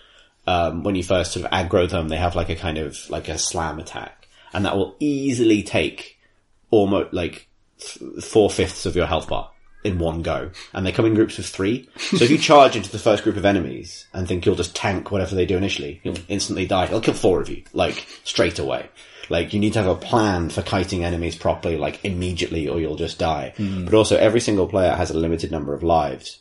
um, when you first sort of aggro them, they have like a kind of like a slam attack, and that will easily take almost like four fifths of your health bar in one go, and they come in groups of three. So if you charge into the first group of enemies and think you'll just tank whatever they do initially, you'll instantly die. It'll kill four of you, like straight away. Like you need to have a plan for kiting enemies properly, like immediately, or you'll just die. But also, every single player has a limited number of lives,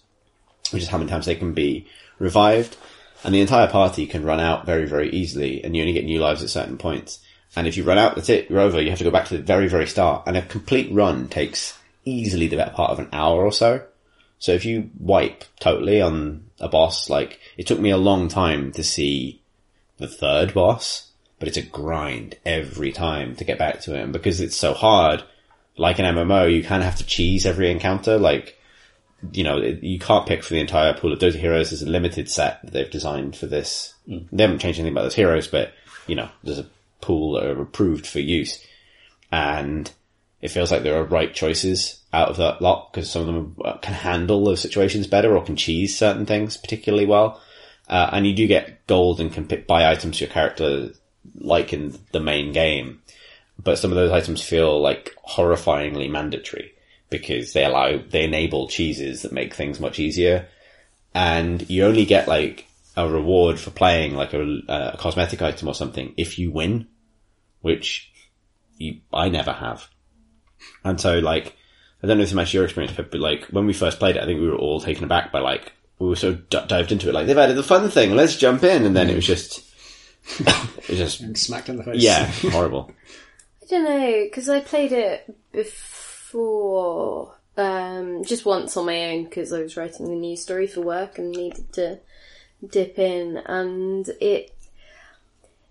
which is how many times they can be revived, and the entire party can run out very, very easily, and you only get new lives at certain points. And if you run out, that's it. You're over. You have to go back to the very, very start. And a complete run takes easily the better part of an hour or so. So if you wipe totally on a boss, like it took me a long time to see the third boss, but it's a grind every time to get back to it. Because it's so hard, like an MMO, you kind of have to cheese every encounter. Like, you know, you can't pick for the entire pool of Dota heroes. There's a limited set that they've designed for this. They haven't changed anything about those heroes, but, you know, there's a pool that are approved for use. And it feels like there are right choices out of that lot because some of them can handle those situations better or can cheese certain things particularly well. Uh, and you do get gold and can pick, buy items to your character like in the main game. But some of those items feel like horrifyingly mandatory because they allow, they enable cheeses that make things much easier. And you only get like a reward for playing like a, a cosmetic item or something if you win, which you, I never have. And so like, I don't know if this matches your experience, but, but like when we first played it, I think we were all taken aback by like, we were so d- dived into it, like they've added the fun thing, let's jump in. And then it was just, it was just, And smacked in the face. yeah, horrible. I don't know because I played it before, um, just once on my own because I was writing the news story for work and needed to dip in, and it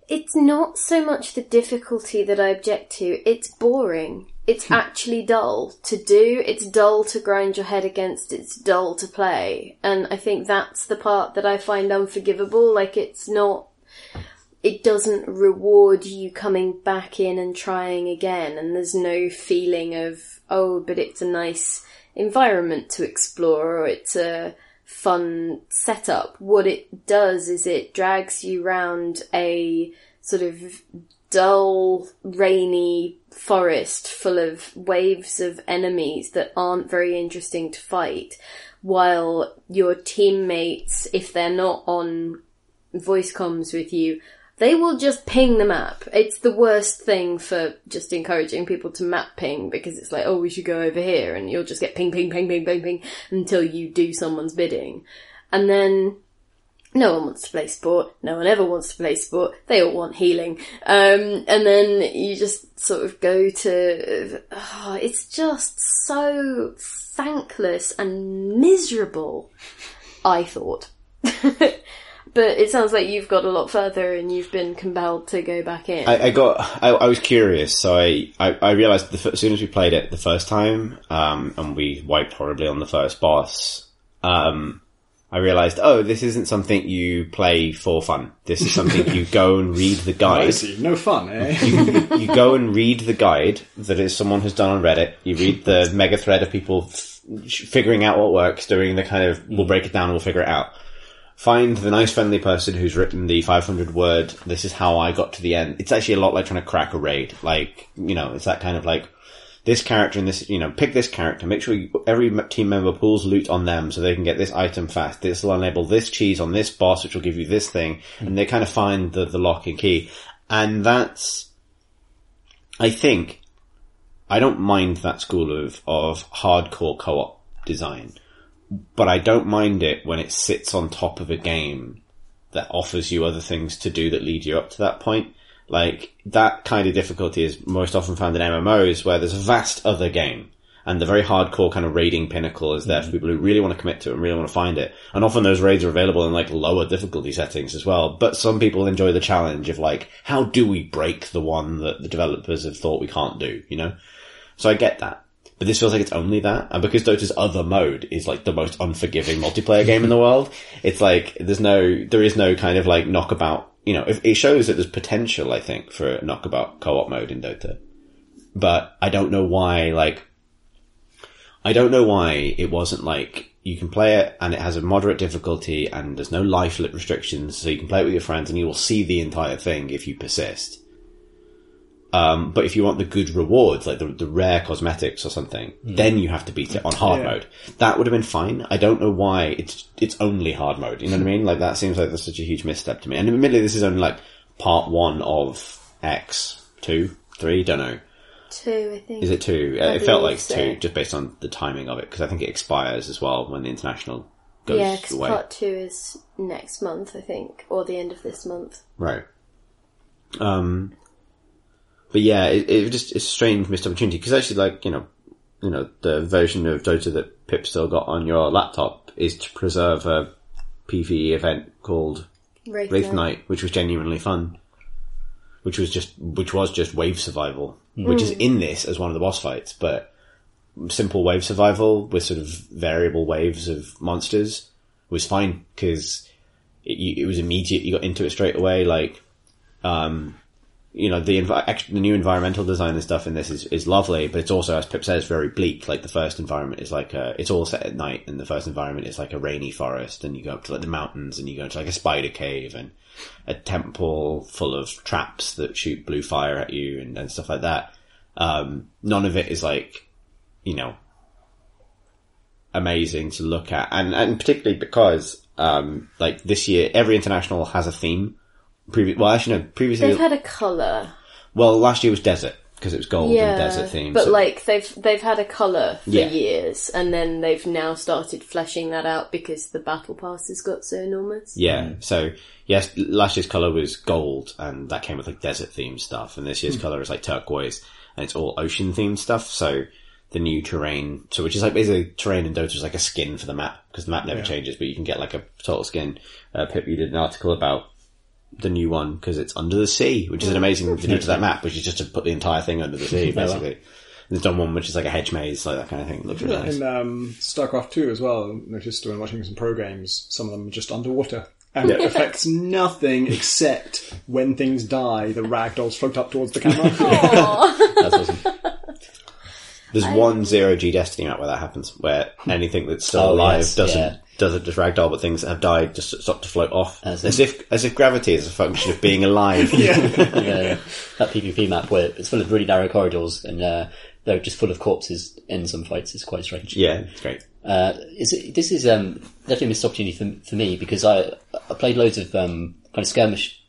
it's not so much the difficulty that I object to. It's boring. It's actually dull to do. It's dull to grind your head against. It's dull to play, and I think that's the part that I find unforgivable. Like it's not it doesn't reward you coming back in and trying again and there's no feeling of oh but it's a nice environment to explore or it's a fun setup. What it does is it drags you round a sort of dull rainy forest full of waves of enemies that aren't very interesting to fight while your teammates if they're not on voice comms with you, they will just ping the map. It's the worst thing for just encouraging people to map ping because it's like, oh, we should go over here and you'll just get ping, ping, ping, ping, ping, ping until you do someone's bidding. And then no one wants to play sport. No one ever wants to play sport. They all want healing. Um, and then you just sort of go to, oh, it's just so thankless and miserable. I thought. but it sounds like you've got a lot further and you've been compelled to go back in. I, I got, I, I was curious, so I, I, I realized the, as soon as we played it the first time, um, and we wiped horribly on the first boss, um, I realized, oh, this isn't something you play for fun. This is something you go and read the I guide. see. No fun, eh? you, you go and read the guide that is someone has done on Reddit. You read the mega thread of people f- figuring out what works, doing the kind of, we'll break it down we'll figure it out. Find the nice friendly person who's written the 500 word, this is how I got to the end. It's actually a lot like trying to crack a raid. Like, you know, it's that kind of like, this character and this, you know, pick this character, make sure you, every team member pulls loot on them so they can get this item fast. This will enable this cheese on this boss, which will give you this thing. Hmm. And they kind of find the, the lock and key. And that's, I think, I don't mind that school of, of hardcore co-op design, but I don't mind it when it sits on top of a game that offers you other things to do that lead you up to that point. Like, that kind of difficulty is most often found in MMOs where there's a vast other game. And the very hardcore kind of raiding pinnacle is there for mm-hmm. people who really want to commit to it and really want to find it. And often those raids are available in like lower difficulty settings as well. But some people enjoy the challenge of like, how do we break the one that the developers have thought we can't do, you know? So I get that. But this feels like it's only that. And because Dota's other mode is like the most unforgiving multiplayer game in the world, it's like, there's no, there is no kind of like knockabout, you know, it, shows that there's potential, I think, for a knockabout co-op mode in Dota. but I don't know why, like, I don't know why it wasn't like, you can play it and it has a moderate difficulty and there's no life restrictions, so you can play it with your friends and you will see the entire thing if you persist. Um, but if you want the good rewards, like the, the rare cosmetics or something, then you have to beat it on hard Yeah. mode. That would have been fine. I don't know why it's it's only hard mode. You know what I mean? Like that seems like that's such a huge misstep to me. And admittedly, this is only like part one of X, two, three, don't know. Two, I think. Is it two? Uh, I it felt like so. two, just based on the timing of it, because I think it expires as well when the international goes Yeah, because away. part two is next month, I think, or the end of this month. Right. Um, but yeah, it, it just it's a strange missed opportunity because actually, like you know, you know, the version of Dota that Pip still got on your laptop is to preserve a PVE event called Wraith, Wraith Knight. Knight, which was genuinely fun. Which was just, which was just wave survival, which is in this as one of the boss fights, but simple wave survival with sort of variable waves of monsters was fine because it, it was immediate. You got into it straight away. Like, um, you know, the act- the new environmental design and stuff in this is, is lovely, but it's also, as Pip says, very bleak. Like the first environment is like a, it's all set at night, and the first environment is like a rainy forest, and you go up to like the mountains, and you go into like a spider cave, and a temple full of traps that shoot blue fire at you, and, and stuff like that. Um, none of it is like, you know, amazing to look at, and and particularly because um, like this year, every international has a theme. Previ- well, actually, no. Previously, They've had a colour. well, last year was desert because it was gold and desert theme. But so- like they've they've had a colour for Yeah. years, and then they've now started fleshing that out because the battle passes got so enormous. yeah. So yes, last year's color was gold, and that came with like desert themed stuff. And this Hmm. year's color is like turquoise, and it's all ocean themed stuff. So the new terrain, so which is like basically terrain in Dota is like a skin for the map because the map never changes, but you can get like a total skin. Uh, Pip, you did an article about the new one because it's under the sea, which is an amazing thing to do to that map, which is just to put the entire thing under the sea, basically. And there's done one which is like a hedge maze, like that kind of thing. It looks really nice. In um, StarCraft 2 as well, noticed when watching some pro games, some of them are just underwater. And it affects nothing except when things die, the ragdolls float up towards the camera. That's awesome. There's one zero G Destiny map where that happens, where anything that's still Oh, alive yes, doesn't yeah. Doesn't just ragdoll, but things that have died just stop to float off, As as, if as if gravity is a function of being alive. yeah, that PvP map where it's full of really narrow corridors and uh, they're just full of corpses in some fights is quite strange. yeah, it's great. Uh, is it, this is um, definitely a missed opportunity for, for me because I I played loads of um, kind of skirmish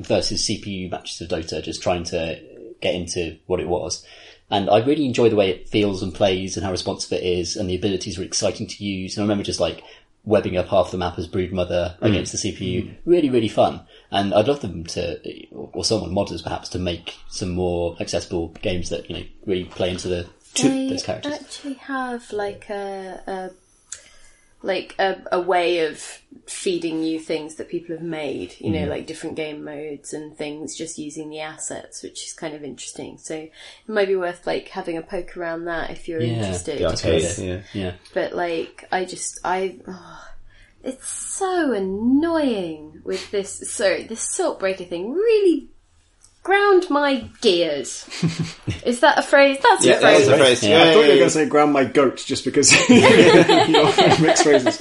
versus CPU matches of Dota, just trying to get into what it was. And I really enjoy the way it feels and plays and how responsive it is, and the abilities were exciting to use. And I remember just like webbing up half the map as Broodmother mm. against the CPU. Really, really fun. And I'd love them to, or someone modders perhaps, to make some more accessible games that you know really play into the They those characters. I actually have like a, a like a, a way of feeding you things that people have made. You know, like different game modes and things, just using the assets, which is kind of interesting. So it might be worth like having a poke around that if you're Yeah, interested. The arcade, because- yeah. Yeah. but like I just I oh, it's so annoying with this sorry this Siltbreaker thing really ground my gears is that a phrase that's Yeah, a phrase that's a phrase. Yeah. I thought you were going to say ground my goat just because your mixed phrases.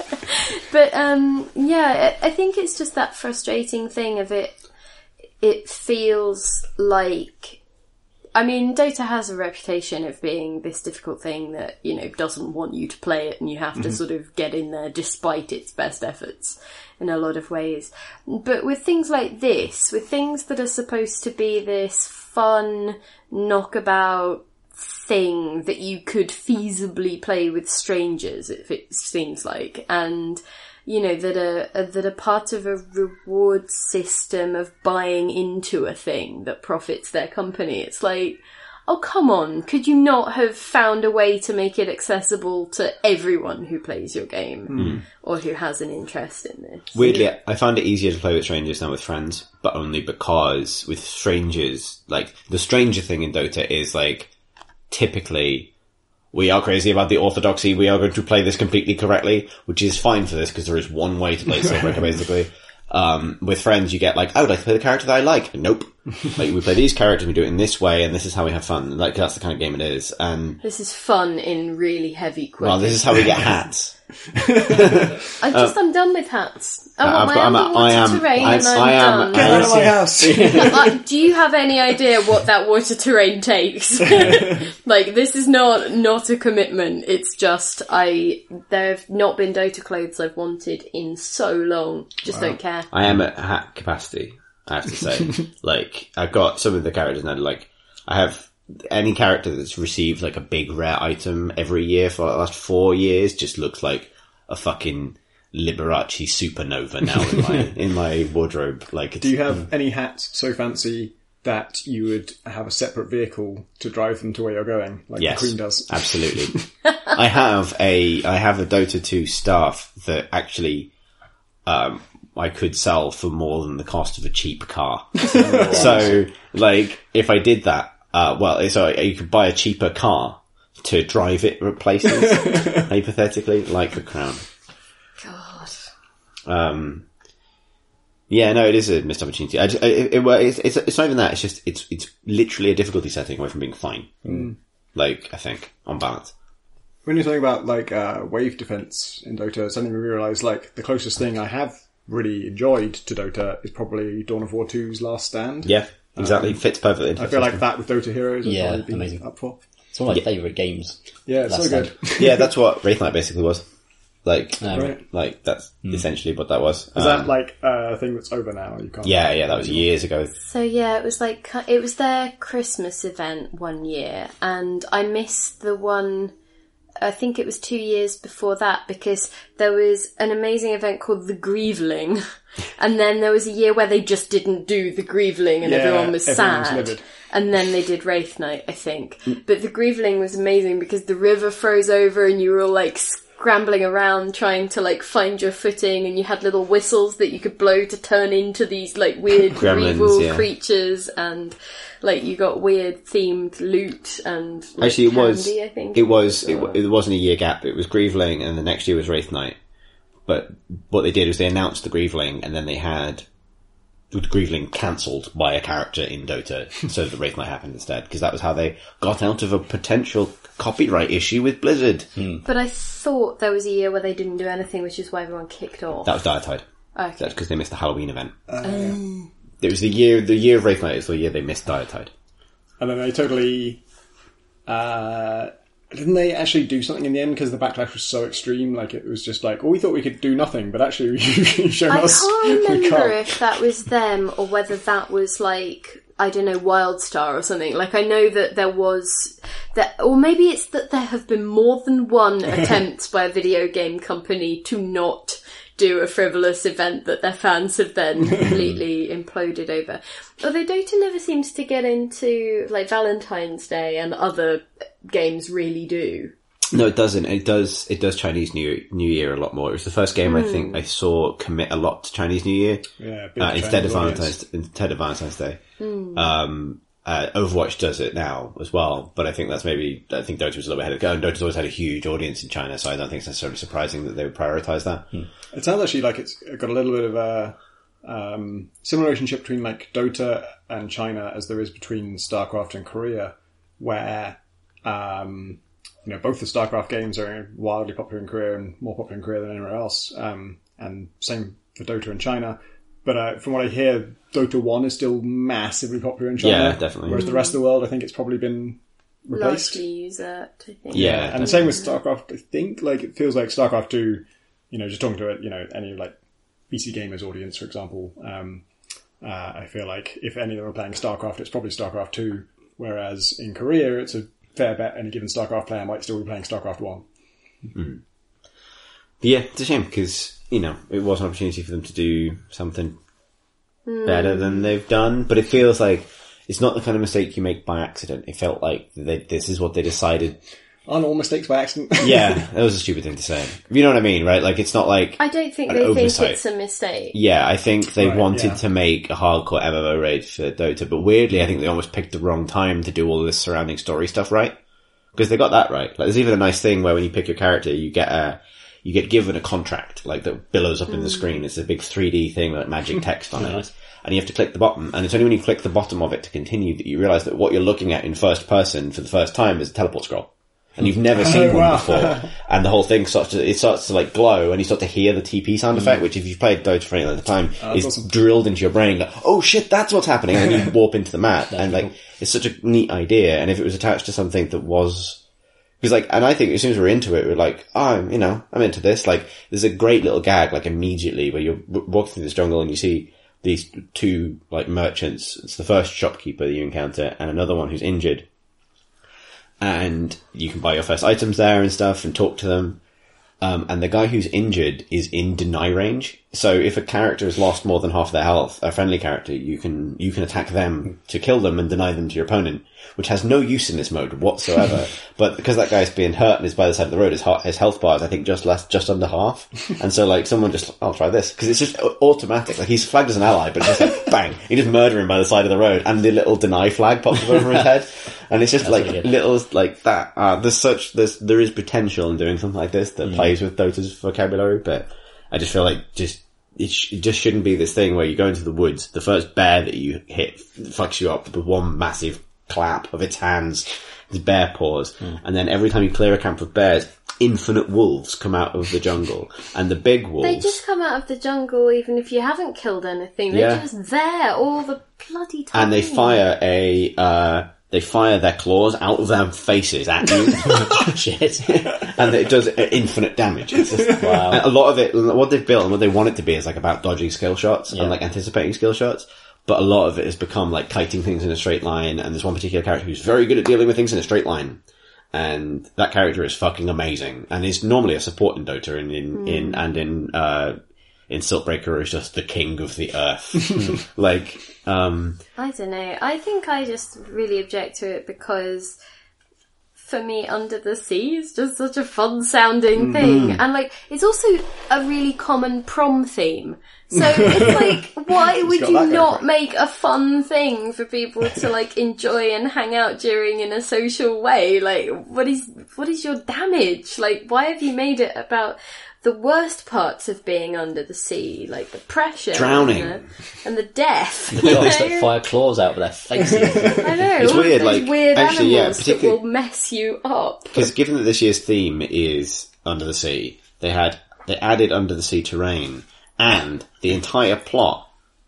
but um yeah I, I think it's just that frustrating thing of it it feels like I mean, Dota has a reputation of being this difficult thing that, you know, doesn't want you to play it and you have to mm-hmm. sort of get in there despite its best efforts in a lot of ways. But with things like this, with things that are supposed to be this fun knockabout thing that you could feasibly play with strangers, if it seems like, and you know that are uh, that are part of a reward system of buying into a thing that profits their company. It's like, oh come on, could you not have found a way to make it accessible to everyone who plays your game or who has an interest in this? Weirdly, I found it easier to play with strangers than with friends, but only because with strangers, like the stranger thing in Dota is like typically we are crazy about the orthodoxy. We are going to play this completely correctly, which is fine for this because there is one way to play Siltbreaker basically. Um, with friends, you get like, I would like to play the character that I like. Nope. Like we play these characters, we do it in this way, and this is how we have fun. Like that's the kind of game it is. And This is fun in really heavy quotes. well, this is how we get hats. I just I'm done with hats. I want I've my got- I'm a- underwater I am- terrain I- and I'm I am- done. Get out of my house! Uh, do you have any idea what that water terrain takes? like this is not not a commitment. It's just I there have not been Dota clothes I've wanted in so long. Just don't care. I am at hat capacity. I have to say, like I've got some of the characters now. Like I have any character that's received like a big rare item every year for the last four years just looks like a fucking Liberace supernova now in my in my wardrobe. Like, it's, Do you have any hats so fancy that you would have a separate vehicle to drive them to where you're going, like Yes, the Queen does? absolutely. I have a I have a Dota 2 staff that actually um, I could sell for more than the cost of a cheap car. so, like, if I did that, uh, well, so you could buy a cheaper car to drive it places, hypothetically, like the Crown. God. Um, yeah, no, it is a missed opportunity. I, just- I- it, it, well, it's, it's, it's not even that. It's just it's it's literally a difficulty setting away from being fine. Like I think on balance. When you're talking about like uh, wave defense in Dota, suddenly we realise like the closest thing I have really enjoyed to Dota is probably Dawn of War 2's Last Stand. Yeah, exactly. Um, Fits perfectly. I feel like that with Dota Heroes would Yeah, probably be amazing. up for. It's one of my favourite games. Yeah, it's Last so good. yeah, that's what Wraith Knight basically was. Like, Um, Right. like that's hmm. essentially what that was. Is that um, like a thing that's over now? You can't. yeah, yeah, that was years ago. So yeah, it was like it was their Christmas event one year, and I missed the one. I think it was two years before that because there was an amazing event called the Greeviling, and then there was a year where they just didn't do the Greeviling and Yeah, everyone was everyone was sad. livid. and then they did Wraith Night, I think. Mm. But the Greeviling was amazing because the river froze over and you were all like scrambling around trying to like find your footing and you had little whistles that you could blow to turn into these like weird Gremlins, Greevil yeah. creatures and like you got weird themed loot and like, Actually, it was. I think. It was. It, wa- it wasn't a year gap. It was Greeviling, and the next year was Wraith Knight. But what they did was they announced the Greeviling, and then they had the Greeviling cancelled by a character in Dota, so the Wraith Knight happened instead. Because that was how they got out of a potential copyright issue with Blizzard. Hmm. But I thought there was a year where they didn't do anything, which is why everyone kicked off. That was Diretide. okay. That's because they missed the Halloween event. Oh, oh. It was the year. The year of Wraith Knight is the year they missed Diretide. And then they totally. Uh, didn't they actually do something in the end because the backlash was so extreme? Like it was just like, well, we thought we could do nothing, but actually you showed I us can't remember can't. if that was them or whether that was like I don't know Wildstar or something. Like I know that there was that, or maybe it's that there have been more than one attempt by a video game company to not do a frivolous event that their fans have then completely imploded over. Although Dota never seems to get into like Valentine's Day and other games really do. No, it doesn't. It does. It does Chinese New New Year a lot more. It was the first game I think I saw commit a lot to Chinese New Year Yeah, uh, instead of Chinese audience. Valentine's instead of Valentine's Day. Um, uh, Overwatch does it now as well, but I think that's maybe I think Dota was a little bit ahead of go. And Dota's always had a huge audience in China, so I don't think it's necessarily surprising that they would prioritise that. It sounds actually like it's got a little bit of a um, similar relationship between like Dota and China as there is between StarCraft and Korea, where um, you know both the StarCraft games are wildly popular in Korea and more popular in Korea than anywhere else, um, and same for Dota in China. But uh, from what I hear, Dota One is still massively popular in China. Yeah, definitely. Whereas the rest of the world, I think it's probably been replaced. Largely use it, I think. Yeah, And the same with StarCraft, I think. Like, it feels like StarCraft 2, you know, just talking to, you know, any, like, PC gamers audience, for example, um, uh, I feel like if any of them are playing StarCraft, it's probably StarCraft 2, whereas in Korea, it's a fair bet any given StarCraft player might still be playing StarCraft 1. But yeah, it's a shame because you know it was an opportunity for them to do something hmm. better than they've done. But it feels like it's not the kind of mistake you make by accident. It felt like they, this is what they decided. Aren't all mistakes by accident? Yeah, that was a stupid thing to say. You know what I mean, right? Like it's not like I don't think An they oversight. think it's a mistake. Yeah, I think they Right, wanted yeah. to make a hardcore MMO raid for Dota, but weirdly, I think they almost picked the wrong time to do all this surrounding story stuff right. Because they got that right. Like, there's even a nice thing where when you pick your character, you get a, you get given a contract, like that billows up in the mm. screen. It's a big 3D thing, like magic text on it. And you have to click the bottom, and it's only when you click the bottom of it to continue that you realize that what you're looking at in first person for the first time is a teleport scroll. And you've never oh, seen one wow. before. And the whole thing starts to, it starts to like glow and you start to hear the TP sound mm. effect, which if you've played Dota for any length of time, oh, is awesome. drilled into your brain. Like, oh shit, that's what's happening. And you warp into the map. and like, it's such a neat idea. And if it was attached to something that was, because like, and I think as soon as we're into it, we're like, oh, I'm, you know, I'm into this. Like, there's a great little gag, like immediately where you're walking through this jungle and you see these two, like, merchants. It's the first shopkeeper that you encounter and another one who's injured. And you can buy your first items there and stuff and talk to them. Um, and the guy who's injured is in deny range. So if a character has lost more than half their health, a friendly character, you can, you can attack them to kill them and deny them to your opponent, which has no use in this mode whatsoever. but because that guy's being hurt and is by the side of the road, his, heart, his health bar is, I think, just less, just under half. and so like someone just, I'll try this. Cause it's just automatic. Like he's flagged as an ally, but just like bang, you just murder him by the side of the road and the little deny flag pops up over his head. And it's just like little like that. Uh, there's such there's there is potential in doing something like this that plays with Dota's vocabulary, but I just feel like just it, sh- it just shouldn't be this thing where you go into the woods, the first bear that you hit fucks you up with one massive clap of its hands, its bear paws, and then every time you clear a camp of bears, infinite wolves come out of the jungle, and the big wolves. They just come out of the jungle even if you haven't killed anything. They're Yeah. just there all the bloody time. and they fire a uh, they fire their claws out of their faces at you. Shit. and it does infinite damage. It's just, Wow. a lot of it, what they've built and what they want it to be is like about dodging skill shots Yeah. and like anticipating skill shots. But a lot of it has become like kiting things in a straight line. And there's one particular character who's very good at dealing with things in a straight line. And that character is fucking amazing and is normally a support in Dota and in, in, and in, uh, in Siltbreaker is just the king of the earth. like, um, I don't know. I think I just really object to it because for me, Under the Sea is just such a fun sounding thing. And like, it's also a really common prom theme. So it's like, why would you not make a fun thing for people to like enjoy and hang out during in a social way? Like, what is, what is your damage? Like, why have you made it about the worst parts of being under the sea, like the pressure, Drowning. and the, and the death? you Dogs know? that fire claws out of their faces. I know. It's weird, like, weird actually, yeah, animals that particularly- will mess you up. Because given that this year's theme is under the sea, they had they added under the sea terrain, and the entire plot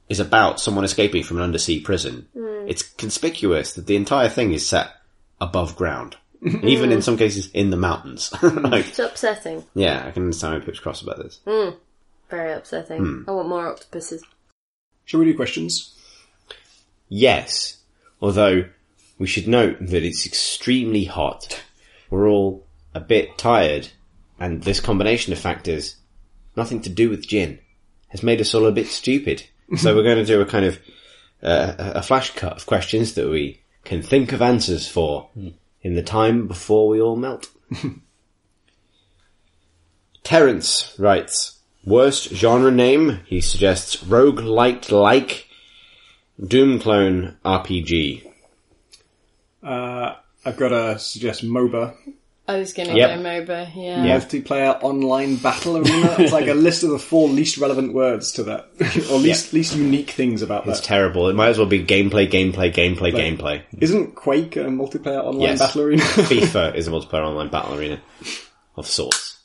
is about someone escaping from an undersea prison. Hmm. It's conspicuous that the entire thing is set above ground, and even in some cases in the mountains. like, It's upsetting. yeah, I can understand why people's cross about this. Very upsetting. Hmm. I want more octopuses. Shall we do questions? Yes, although we should note that it's extremely hot. We're all a bit tired, and this combination of factors, nothing to do with gin, has made us all a bit stupid. so we're going to do a kind of uh, a flash cut of questions that we can think of answers for in the time before we all melt. Terence writes, worst genre name, he suggests rogue light like Doom clone RPG. Uh, I've got to suggest MOBA. I was going to Yep. go MOBA, yeah. Yeah. Multiplayer online battle arena. It's like a list of the four least relevant words to that, or least least unique things about It's that. terrible. It might as well be gameplay, gameplay, gameplay, gameplay. Isn't Quake a multiplayer online Yes. battle arena? FIFA is a multiplayer online battle arena of sorts.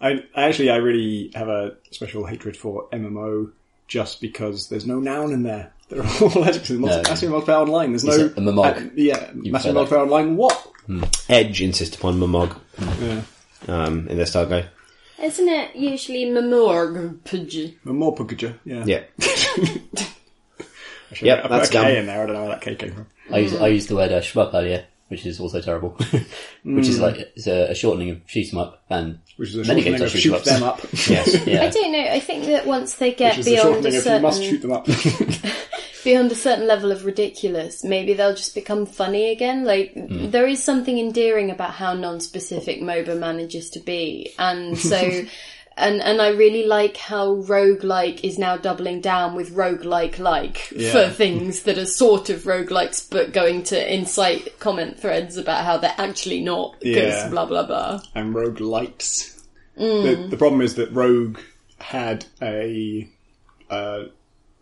I, I actually, I really have a special hatred for MMO just because there's no noun in there. They're all adjectives. Multi- No. Massive multiplayer online. There's no it a mamog? uh, yeah, massive prefer that? online. What? Edge insist upon Mamog Yeah. um, in their style guide. Isn't it usually memorg? More Pugger, yeah. Yeah. I should Yep, I put that's a K dumb. in there. I don't know where that K came from. I used, I used the word uh, shmup earlier, which is also terrible. which is like it's a, a shortening of shoot 'em up, and Which is a many shortening games are of shoot 'em shoot ups. them up. Yes. Yeah. I don't know. I think that once they get Which is the beyond shortening a of you must shoot certain them up. beyond a certain level of ridiculous, maybe they'll just become funny again. Like Hmm. there is something endearing about how non-specific MOBA manages to be, and so. And and I really like how roguelike is now doubling down with roguelike like Yeah. for things that are sort of roguelikes but going to incite comment threads about how they're actually not because Yeah. blah blah blah. and rogue lights. Mm. The, the problem is that Rogue had a, a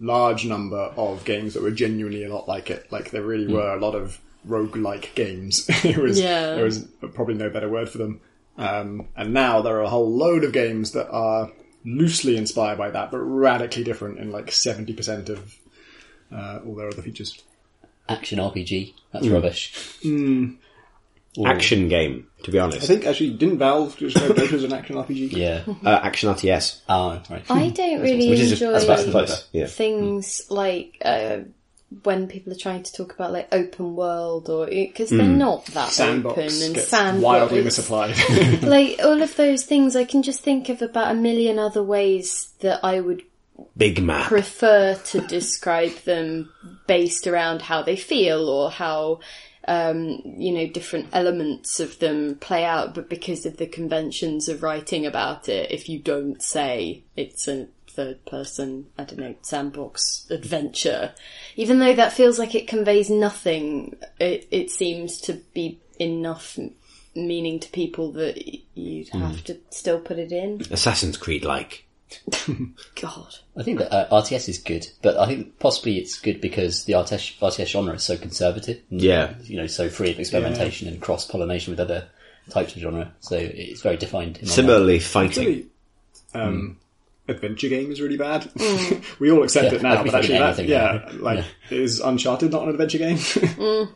large number of games that were genuinely a lot like it. Like there really mm. were a lot of rogue-like games. it was Yeah. there was probably no better word for them. Um, and now there are a whole load of games that are loosely inspired by that, but radically different in like seventy percent of uh, all their other features. Action RPG. That's rubbish. Action game, to be honest. I think actually didn't Valve just go Dota as an action RPG? Yeah. Uh, action RTS. Oh, right. I don't really Which enjoy that's about close. Yeah. things like uh, when people are trying to talk about like open world or because they're not that Sandbox open and gets sandbox. wildly misapplied. like all of those things, I can just think of about a million other ways that I would Big map. prefer to describe them based around how they feel or how um, you know different elements of them play out but because of the conventions of writing about it if you don't say it's a third person i don't know sandbox adventure even though that feels like it conveys nothing it, it seems to be enough meaning to people that you'd have to still put it in Assassin's Creed like. god I think that uh, RTS is good, but I think possibly it's good because the RTS, RTS genre is so conservative. and, Yeah. You know, so free of experimentation and cross pollination with other types of genre. So it's very defined. In. Similarly, fighting. Really, um, adventure game is really bad. we all accept Yeah, it now, but actually, that, anything yeah, now. like is Uncharted not an adventure game?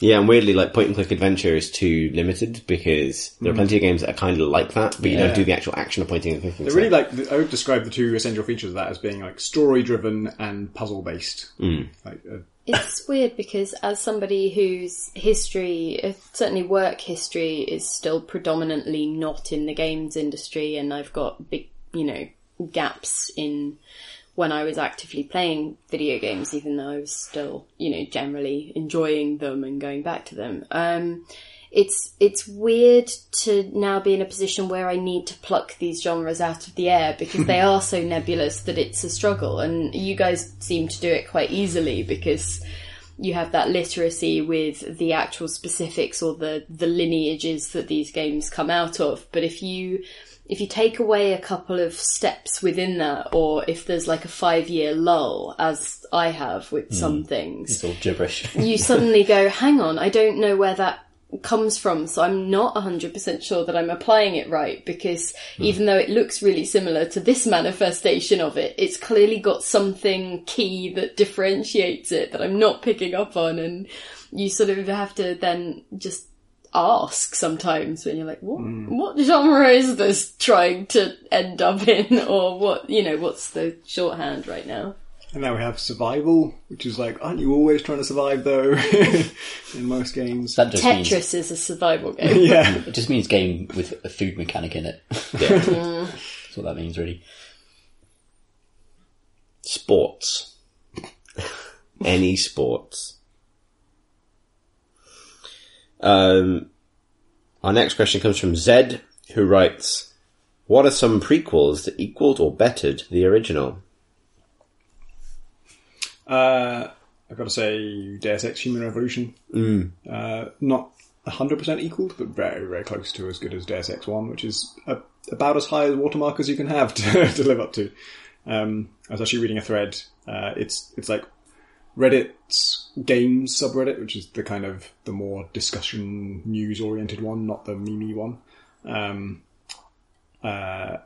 Yeah, and weirdly, like point and click adventure is too limited because there are plenty of games that are kind of like that, but you don't do the actual action of pointing and clicking. They're really like I would describe the two essential features of that as being like story driven and puzzle based. Like, uh, It's weird because as somebody whose history, uh, certainly work history, is still predominantly not in the games industry, and I've got big, you know, gaps in when I was actively playing video games, even though I was still, you know, generally enjoying them and going back to them. Um, it's it's weird to now be in a position where I need to pluck these genres out of the air because they are so nebulous that it's a struggle. And you guys seem to do it quite easily because you have that literacy with the actual specifics or the the lineages that these games come out of. But if you if you take away a couple of steps within that, or if there's like a five year lull, as I have with hmm. some things, It's all gibberish. you suddenly go, hang on, I don't know where that comes from, so I'm not 100% sure that I'm applying it right because hmm. even though it looks really similar to this manifestation of it, it's clearly got something key that differentiates it that I'm not picking up on and you sort of have to then just ask sometimes when you're like, what, mm. what genre is this trying to end up in or what, you know, what's the shorthand right now? and now we have survival, which is like, aren't you always trying to survive though? in most games, That just means Tetris is a survival game. yeah. it just means game with a food mechanic in it. Yeah. That's what that means, really. Sports. Any sports. Um, our next question comes from Zed, who writes, What are some prequels that equaled or bettered the original? Uh, I've got to say, Deus Ex Human Revolution. Uh, not 100% equaled, but very, very close to as good as Deus Ex 1, which is uh about as high a watermark as you can have to, to live up to. Um, I was actually reading a thread. Uh, it's, it's like Reddit's games subreddit, which is the kind of the more discussion news oriented one, not the meme one. Um, uh,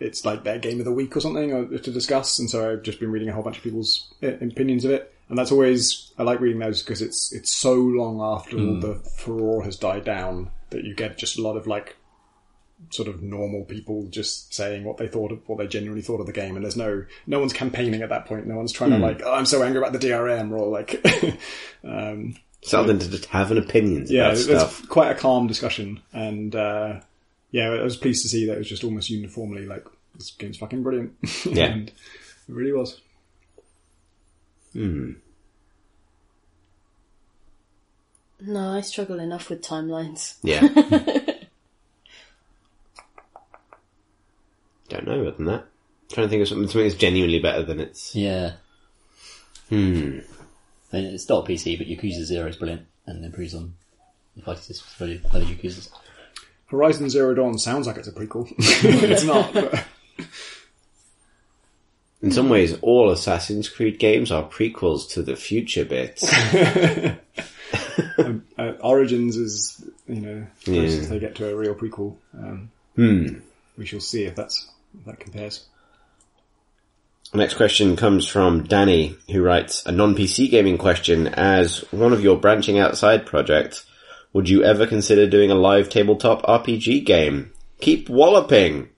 it's like their game of the week or something to discuss. And so I've just been reading a whole bunch of people's uh, opinions of it. And that's always, I like reading those because it's, it's so long after all the furore has died down that you get just a lot of like, sort of normal people just saying what they thought of, what they genuinely thought of the game. And there's no, no one's campaigning at that point. No one's trying to like, oh, I'm so angry about the DRM or like, um, Something to just have an opinions yeah, about it's stuff. quite a calm discussion, and uh, yeah, I was pleased to see that it was just almost uniformly like this game's fucking brilliant. Yeah. and it really was. hmm No, I struggle enough with timelines. Yeah. Don't know other than that. I'm trying to think of something, something that's genuinely better than it's. Yeah. Hmm. I mean, it's not a PC, but Yakuza Zero is brilliant and improves on the fighting systems for other Yakuzas. Horizon Zero Dawn sounds like it's a prequel. it's not. But In some ways, all Assassin's Creed games are prequels to the future bits. uh, Origins is, you know, closest Yeah. they get to a real prequel. Um, hmm. we shall see if that's if that compares. Next question comes from Danny, who writes a non-PC gaming question. As one of your branching outside projects, would you ever consider doing a live tabletop RPG game? Keep walloping,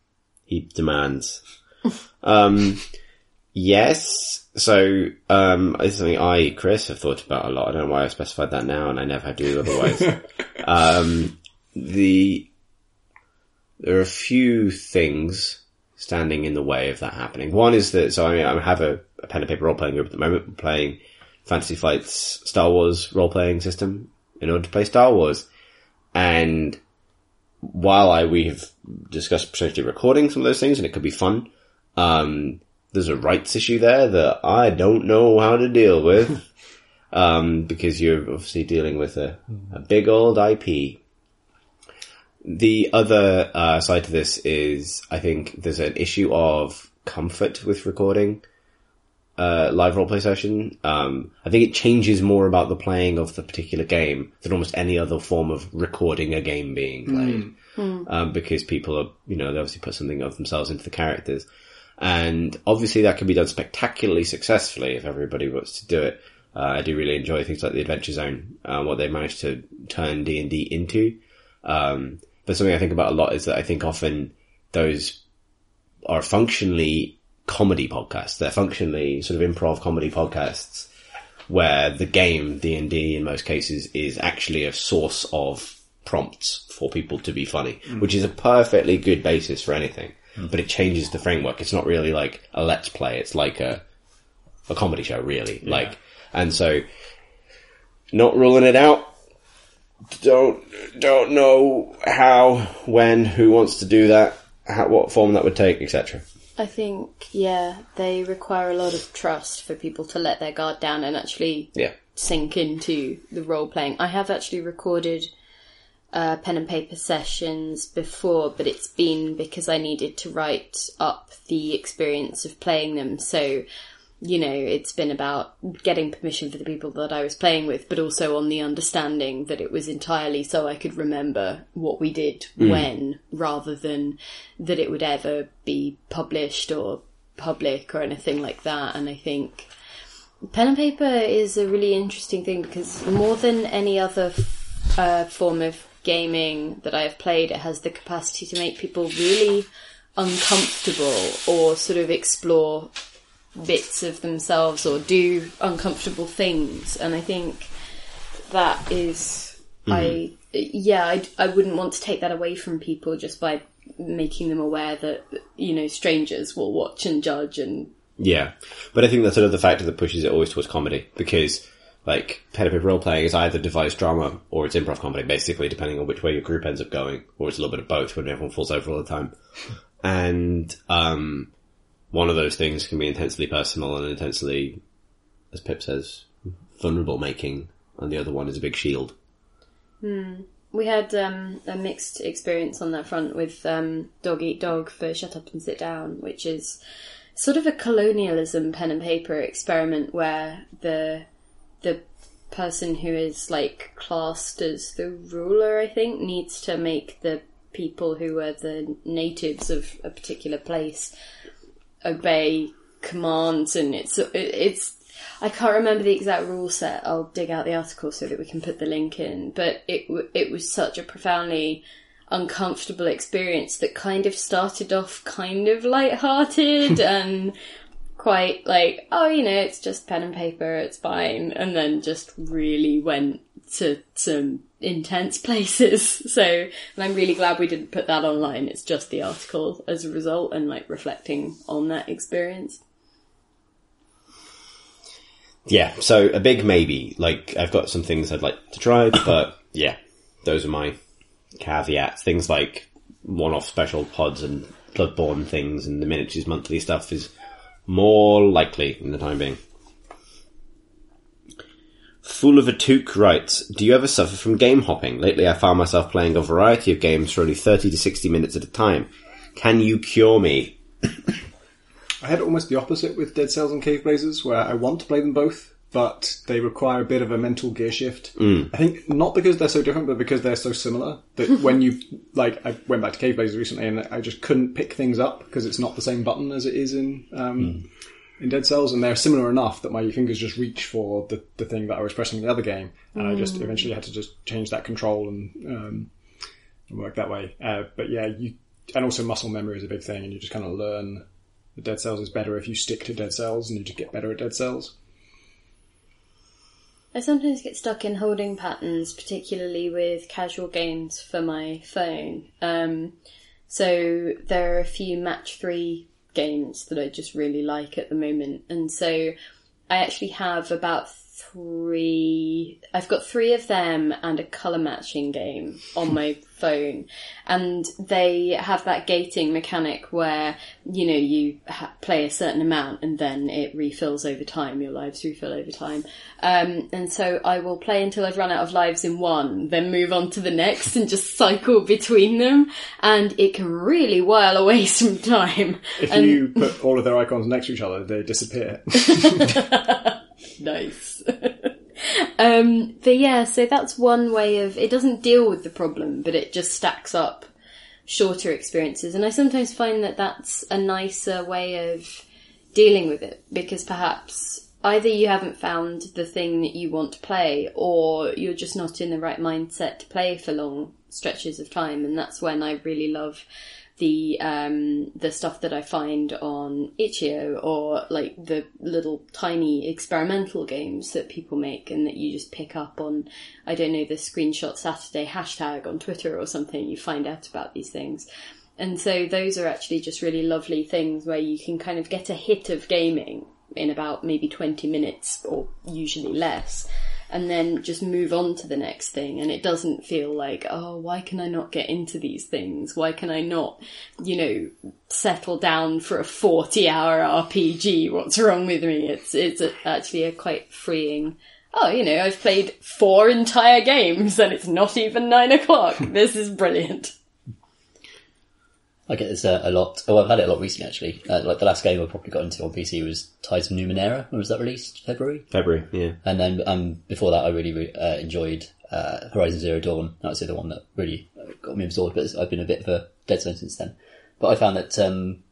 he demands. um, yes. So, um, it's something I, Chris, have thought about a lot. I don't know why I specified that now, and I never had to do otherwise. um, the there are a few things standing in the way of that happening. One is that, so I, mean, I have a, a pen and paper role playing group at the moment, We're playing Fantasy Flight's Star Wars role playing system in order to play Star Wars. And while I, we have discussed potentially recording some of those things and it could be fun, um, there's a rights issue there that I don't know how to deal with. um, because you're obviously dealing with a, a big old IP. The other uh, side to this is, I think there's an issue of comfort with recording uh, live roleplay session. Um, I think it changes more about the playing of the particular game than almost any other form of recording a game being played. Um, because people are, you know, they obviously put something of themselves into the characters. And obviously that can be done spectacularly successfully if everybody wants to do it. Uh, I do really enjoy things like the Adventure Zone, uh, what they managed to turn D&D into. Um, but something I think about a lot is that I think often those are functionally comedy podcasts. They're functionally sort of improv comedy podcasts where the game, D&D in most cases, is actually a source of prompts for people to be funny, mm. which is a perfectly good basis for anything. Mm. But it changes the framework. It's not really like a let's play. It's like a, a comedy show, really. Like, and so, not ruling it out. Don't, don't know how, when, who wants to do that, how, what form that would take, etc. I think, yeah, they require a lot of trust for people to let their guard down and actually Yeah. sink into the role playing. I have actually recorded uh, pen and paper sessions before, but it's been because I needed to write up the experience of playing them. So, you know, it's been about getting permission for the people that I was playing with, but also on the understanding that it was entirely so I could remember what we did when, rather than that it would ever be published or public or anything like that. And I think pen and paper is a really interesting thing because more than any other uh, form of gaming that I have played, it has the capacity to make people really uncomfortable or sort of explore bits of themselves or do uncomfortable things. And I think that is, I, yeah, I, I wouldn't want to take that away from people just by making them aware that, you know, strangers will watch and judge and Yeah, but I think that's another factor that pushes it always towards comedy because, like, pen and paper role playing is either devised drama or it's improv comedy, basically, depending on which way your group ends up going, or it's a little bit of both when everyone falls over all the time. And um, one of those things can be intensely personal and intensely, as Pip says, vulnerable making, and the other one is a big shield. We had um, a mixed experience on that front with um, Dog Eat Dog for Shut Up and Sit Down, which is sort of a colonialism pen and paper experiment where the the person who is like classed as the ruler, I think, needs to make the people who are the natives of a particular place obey commands, and it's it's. I can't remember the exact rule set. I'll dig out the article so that we can put the link in. But it it was such a profoundly uncomfortable experience that kind of started off kind of light-hearted and quite like, oh, you know, it's just pen and paper, it's fine, and then just really went to some intense places. So, and I'm really glad we didn't put that online. It's just the article as a result and like reflecting on that experience. Yeah, so a big maybe. Like, I've got some things I'd like to try, but yeah, those are my caveats. Things like one-off special pods and Bloodborne things and the miniatures monthly stuff is more likely in the time being. Full of a Took writes, Do you ever suffer from game hopping? Lately I found myself playing a variety of games for only 30 to 60 minutes at a time. Can you cure me? I had almost the opposite with Dead Cells and Caveblazers, where I want to play them both, but they require a bit of a mental gear shift. I think not because they're so different, but because they're so similar that when you like, I went back to Caveblazers recently, and I just couldn't pick things up because it's not the same button as it is in um, in Dead Cells, and they're similar enough that my fingers just reach for the, the thing that I was pressing in the other game, and I just eventually had to just change that control and, um, and work that way. Uh, but yeah, you and also muscle memory is a big thing, and you just kind of learn that Dead Cells is better if you stick to Dead Cells, and you just get better at Dead Cells. I sometimes get stuck in holding patterns, particularly with casual games for my phone. Um, so there are a few match three games that I just really like at the moment, and so I actually have about three. I've got three of them and a color matching game on my phone, and they have that gating mechanic where you know you ha- play a certain amount and then it refills over time. Your lives refill over time, um, and so I will play until I've run out of lives in one, then move on to the next and just cycle between them, and it can really while away some time. If And- you put all of their icons next to each other, they disappear. nice. um, but yeah, so that's one way of it doesn't deal with the problem, but it just stacks up shorter experiences, and I sometimes find that that's a nicer way of dealing with it because perhaps either you haven't found the thing that you want to play, or you're just not in the right mindset to play for long stretches of time, and that's when I really love the um the stuff that I find on itch.io or like the little tiny experimental games that people make and that you just pick up on I don't know the screenshot Saturday hashtag on Twitter or something you find out about these things. And so those are actually just really lovely things where you can kind of get a hit of gaming in about maybe 20 minutes or usually less and then just move on to the next thing. And it doesn't feel like oh why can i not get into these things? Why can i not you know settle down for a 40 hour rpg what's wrong with me? It's it's actually a quite freeing oh you know i've played four entire games and it's not even nine o'clock. This is brilliant I get this uh, a lot. Oh, I've had it a lot recently actually. Uh, like the last game I probably got into on PC was Tides of Numenera. When was that released? February. February, yeah. And then um, before that, I really re- uh, enjoyed uh, Horizon Zero Dawn. That was the other one that really got me absorbed. But I've been a bit of a dead zone since then. But I found that um,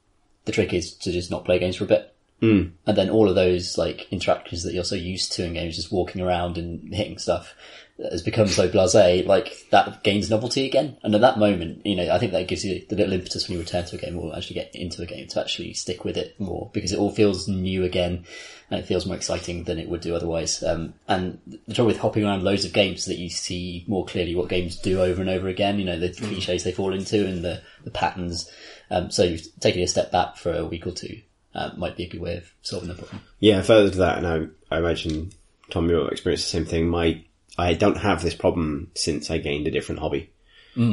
the trick is to just not play games for a bit. Mm. And then all of those like interactions that you're so used to in games, just walking around and hitting stuff, has become so blasé. Like that gains novelty again. And at that moment, you know, I think that gives you the little impetus when you return to a game or actually get into a game to actually stick with it more because it all feels new again and it feels more exciting than it would do otherwise. Um, and the trouble with hopping around loads of games is that you see more clearly what games do over and over again. You know, the cliches they fall into and the, the patterns. Um, so taking a step back for a week or two uh, might be a good way of solving the problem. Yeah, further to that, and I, I imagine Tom, you'll experience the same thing. My, I don't have this problem since I gained a different hobby.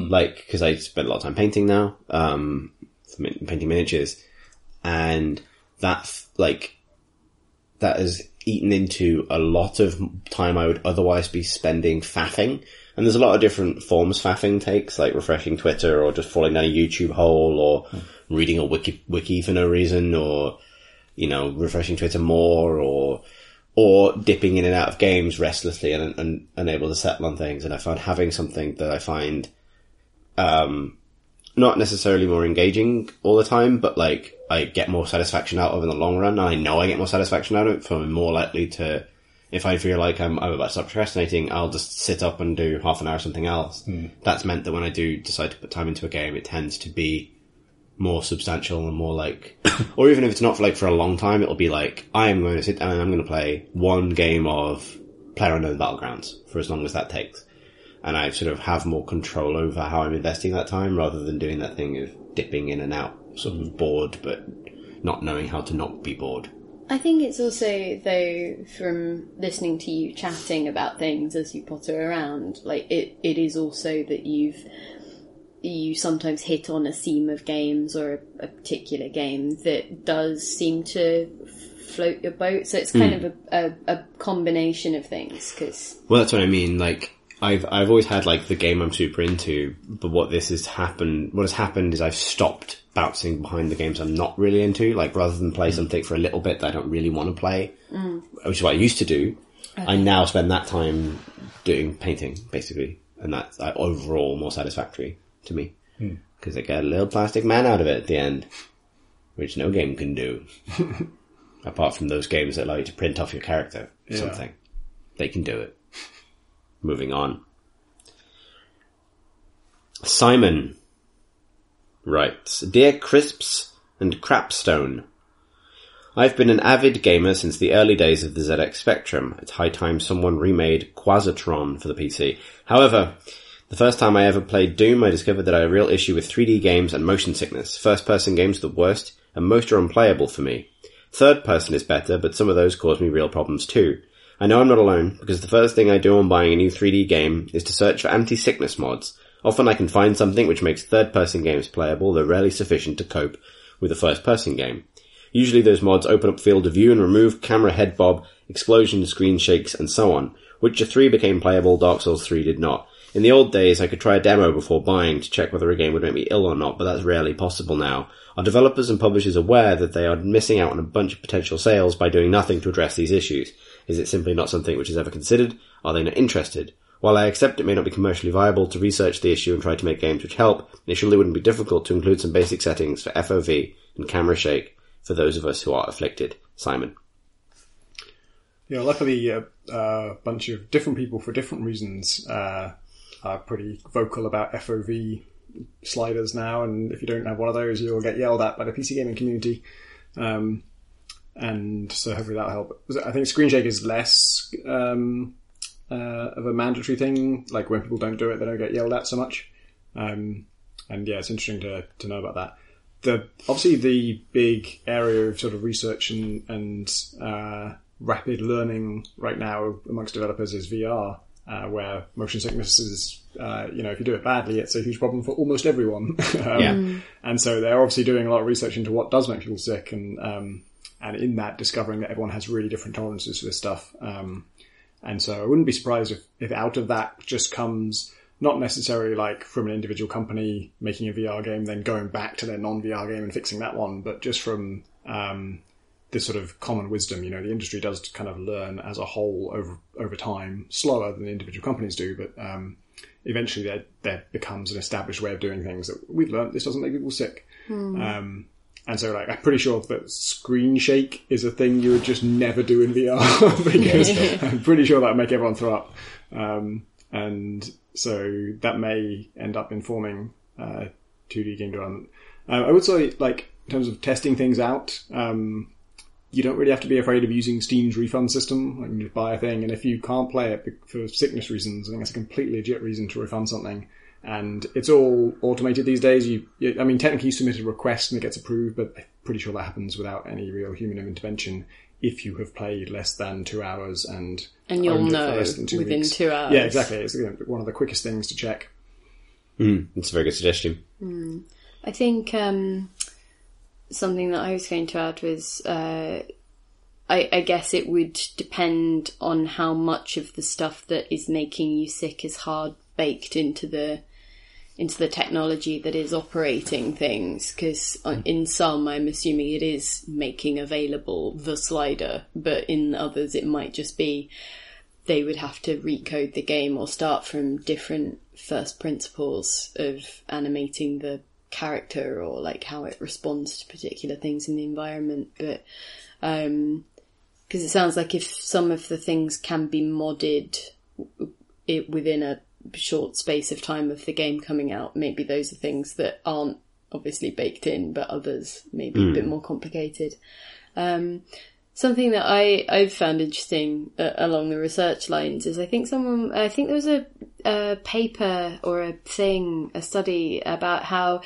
Like, because I spend a lot of time painting now, um, painting miniatures, and that, like, that has eaten into a lot of time I would otherwise be spending faffing. And there's a lot of different forms faffing takes, like refreshing Twitter or just falling down a YouTube hole or reading a wiki, wiki for no reason or, you know, refreshing Twitter more or, or dipping in and out of games restlessly and, and unable to settle on things. And I find having something that I find, um, not necessarily more engaging all the time, but like I get more satisfaction out of in the long run. And I know I get more satisfaction out of it, so I'm more likely to, if I feel like I'm, I'm about to stop procrastinating, I'll just sit up and do half an hour something else. That's meant that when I do decide to put time into a game, it tends to be more substantial and more like, or even if it's not for like for a long time, it'll be like, I am going to sit down and I'm going to play one game of Player Unknown Battlegrounds for as long as that takes. And I sort of have more control over how I'm investing that time rather than doing that thing of dipping in and out, sort of bored, but not knowing how to not be bored. I think it's also though from listening to you chatting about things as you potter around, like it, it is also that you've you sometimes hit on a theme of games or a, a particular game that does seem to float your boat. So it's kind hmm. of a, a, a combination of things because Well, that's what I mean. Like, I've I've always had like the game I'm super into, but what this has happened, what has happened is I've stopped bouncing behind the games I'm not really into. Like, rather than play hmm. something for a little bit that I don't really want to play, hmm. which is what I used to do. I now spend that time doing painting, basically, and that's uh, overall more satisfactory to me hmm. because I get a little plastic man out of it at the end, which no game can do. Apart from those games that allow you to print off your character or Yeah. something. They can do it. Moving on. Simon writes, Dear Crisps and Crapstone, I've been an avid gamer since the early days of the ZX Spectrum. It's high time someone remade Quazatron for the PC. However, the first time I ever played Doom, I discovered that I had a real issue with 3D games and motion sickness. First person games are the worst, and most are unplayable for me. Third person is better, but some of those cause me real problems too. I know I'm not alone, because the first thing I do on buying a new 3D game is to search for anti-sickness mods. Often I can find something which makes third person games playable, though rarely sufficient to cope with a first person game. Usually those mods open up field of view and remove camera head bob, explosion screen shakes, and so on. Witcher 3 became playable, Dark Souls 3 did not. In the old days, I could try a demo before buying to check whether a game would make me ill or not, but that's rarely possible now. Are developers and publishers aware that they are missing out on a bunch of potential sales by doing nothing to address these issues? Is it simply not something which is ever considered? Are they not interested? While I accept it may not be commercially viable to research the issue and try to make games which help, it surely wouldn't be difficult to include some basic settings for FOV and camera shake for those of us who are afflicted. Simon. Yeah, luckily a uh, bunch of different people for different reasons uh, are pretty vocal about FOV sliders now, and if you don't have one of those, you'll get yelled at by the PC gaming community. Um, and so hopefully that'll help. I think screen shake is less um, uh, of a mandatory thing. Like when people don't do it, they don't get yelled at so much. Um, and yeah, it's interesting to, to know about that. The obviously the big area of sort of research and and uh, rapid learning right now amongst developers is VR, uh, where motion sickness is, uh, you know, if you do it badly, it's a huge problem for almost everyone. um, Yeah. And so they're obviously doing a lot of research into what does make people sick, and um, and in that discovering that everyone has really different tolerances for this stuff. Um, and so I wouldn't be surprised if, if out of that just comes not necessarily like from an individual company making a VR game, then going back to their non-VR game and fixing that one, but just from um, this sort of common wisdom. You know, the industry does kind of learn as a whole over over time, slower than the individual companies do, but um, eventually there there becomes an established way of doing things that we've learned. This doesn't make people sick. Um, and so, like, I'm pretty sure that screen shake is a thing you would just never do in VR because I'm pretty sure that would make everyone throw up. Um, and so that may end up informing uh, 2D game development. Uh, I would say, like, in terms of testing things out, um, you don't really have to be afraid of using Steam's refund system. Like, you just buy a thing, and if you can't play it for sickness reasons, I think that's a completely legit reason to refund something. And it's all automated these days. You, you- I mean, technically you submit a request and it gets approved, but I'm pretty sure that happens without any real human intervention if you have played less than two hours and And you'll owned it for know less than two within weeks. two hours. Yeah, exactly. It's one of the quickest things to check. Mm, that's a very good suggestion. I think um, something that I was going to add was uh, I, I guess it would depend on how much of the stuff that is making you sick is hard baked into the into the technology that is operating things. Because in some I'm assuming it is making available the slider but in others it might just be they would have to recode the game or start from different first principles of animating the character or like how it responds to particular things in the environment but um because it sounds like if some of the things can be modded it within a short space of time of the game coming out maybe those are things that aren't obviously baked in but others maybe a bit more complicated. Um something that I I've found interesting uh, along the research lines is I think someone I think there was a, a paper or a thing a study about how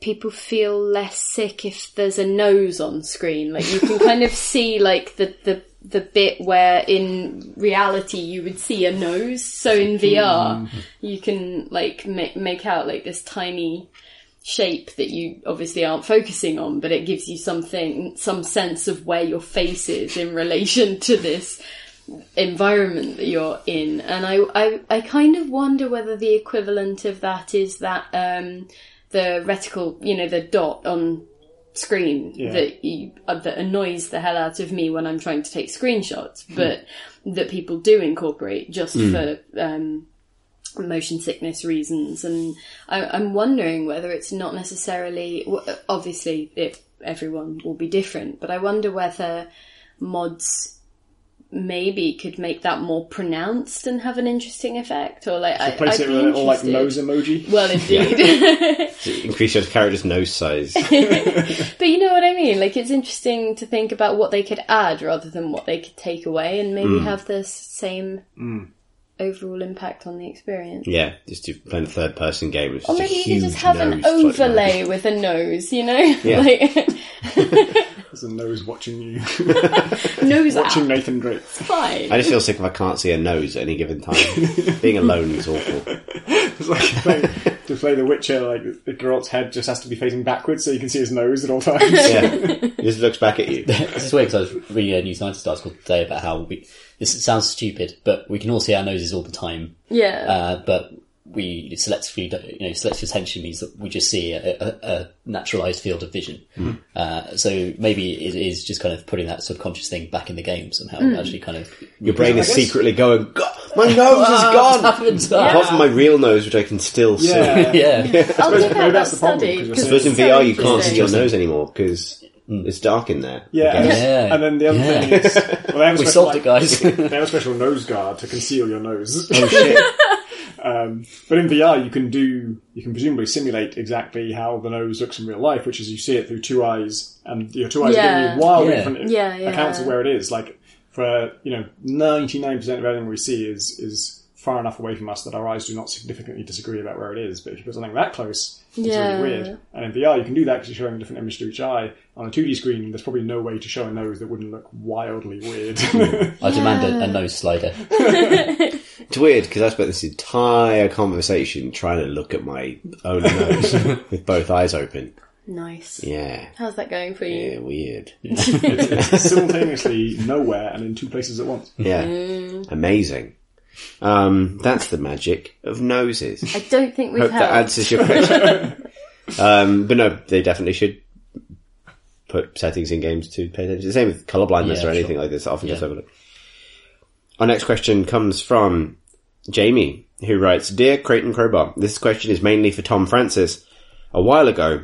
people feel less sick if there's a nose on screen. Like you can kind of see like the the the bit where in reality you would see a nose. So in hmm. VR, you can like make, make out like this tiny shape that you obviously aren't focusing on, but it gives you something, some sense of where your face is in relation to this environment that you're in. And I, I, I kind of wonder whether the equivalent of that is that, um, the reticle, you know, the dot on screen that you, uh, that annoys the hell out of me when I'm trying to take screenshots, but that people do incorporate just for, um, motion sickness reasons. And I, I'm wondering whether it's not necessarily, obviously it, everyone will be different, but I wonder whether mods maybe could make that more pronounced and have an interesting effect or like I, Place I'd it be with a little like nose emoji. Well, indeed. Increase your character's nose size. But you know what I mean? Like, it's interesting to think about what they could add rather than what they could take away and maybe Hmm. have the s- same overall impact on the experience. yeah, just to play a third person game. It's Or just a maybe you could just have an nose floating around. overlay with a nose, you know? Yeah. like, There's a nose watching you, nose watching out. Nathan Drake. Fine. I just feel sick if I can't see a nose at any given time. Being alone is awful. It's like playing, to play The Witcher, like the Geralt's head just has to be facing backwards so you can see his nose at all times. Yeah, he just looks back at you. This is weird because I was reading a New Scientist article today about how we, this sounds stupid, but we can all see our noses all the time. yeah. Uh, but we selectively, you know, selective attention means that we just see a, a, a naturalized field of vision. Hmm. Uh, so maybe it is just kind of putting that subconscious thing back in the game somehow, hmm. actually kind of. Your brain is secretly going, my nose is gone! happened? Apart from my real nose, which I can still see. Yeah. yeah. I'll suppose give maybe that that's the problem, study. because you're 'cause I suppose in VR you can't see your nose anymore because hmm. it's dark in there. Yeah, and. Yeah. and then the other Yeah. thing is, well, they have a We special, solved like, it, guys. They have a special nose guard to conceal your nose. Oh shit. Um, but in VR, you can do, you can presumably simulate exactly how the nose looks in real life, which is you see it through two eyes, and your two eyes are Yeah. giving you wildly Yeah. different Yeah, yeah. accounts of where it is. Like for you know, ninety nine percent of everything we see is is far enough away from us that our eyes do not significantly disagree about where it is. But if you put something that close, it's Yeah. really weird. And in VR, you can do that because you're showing a different image to each eye. On a two D screen, there's probably no way to show a nose that wouldn't look wildly weird. I demand a, a nose slider. It's weird because I spent this entire conversation trying to look at my own nose with both eyes open. Nice. Yeah. How's that going for you? Yeah, weird. it's simultaneously nowhere and in two places at once. Yeah. Amazing. Um, that's the magic of noses. I don't think we've Hope that answers your question. um, but no, they definitely should put settings in games to pay attention. The same with colorblindness Yeah, or anything sure. like this. Often just Yeah. overlooked. Our next question comes from Jamie, who writes, Dear Crate and Crowbar, this question is mainly for Tom Francis. A while ago,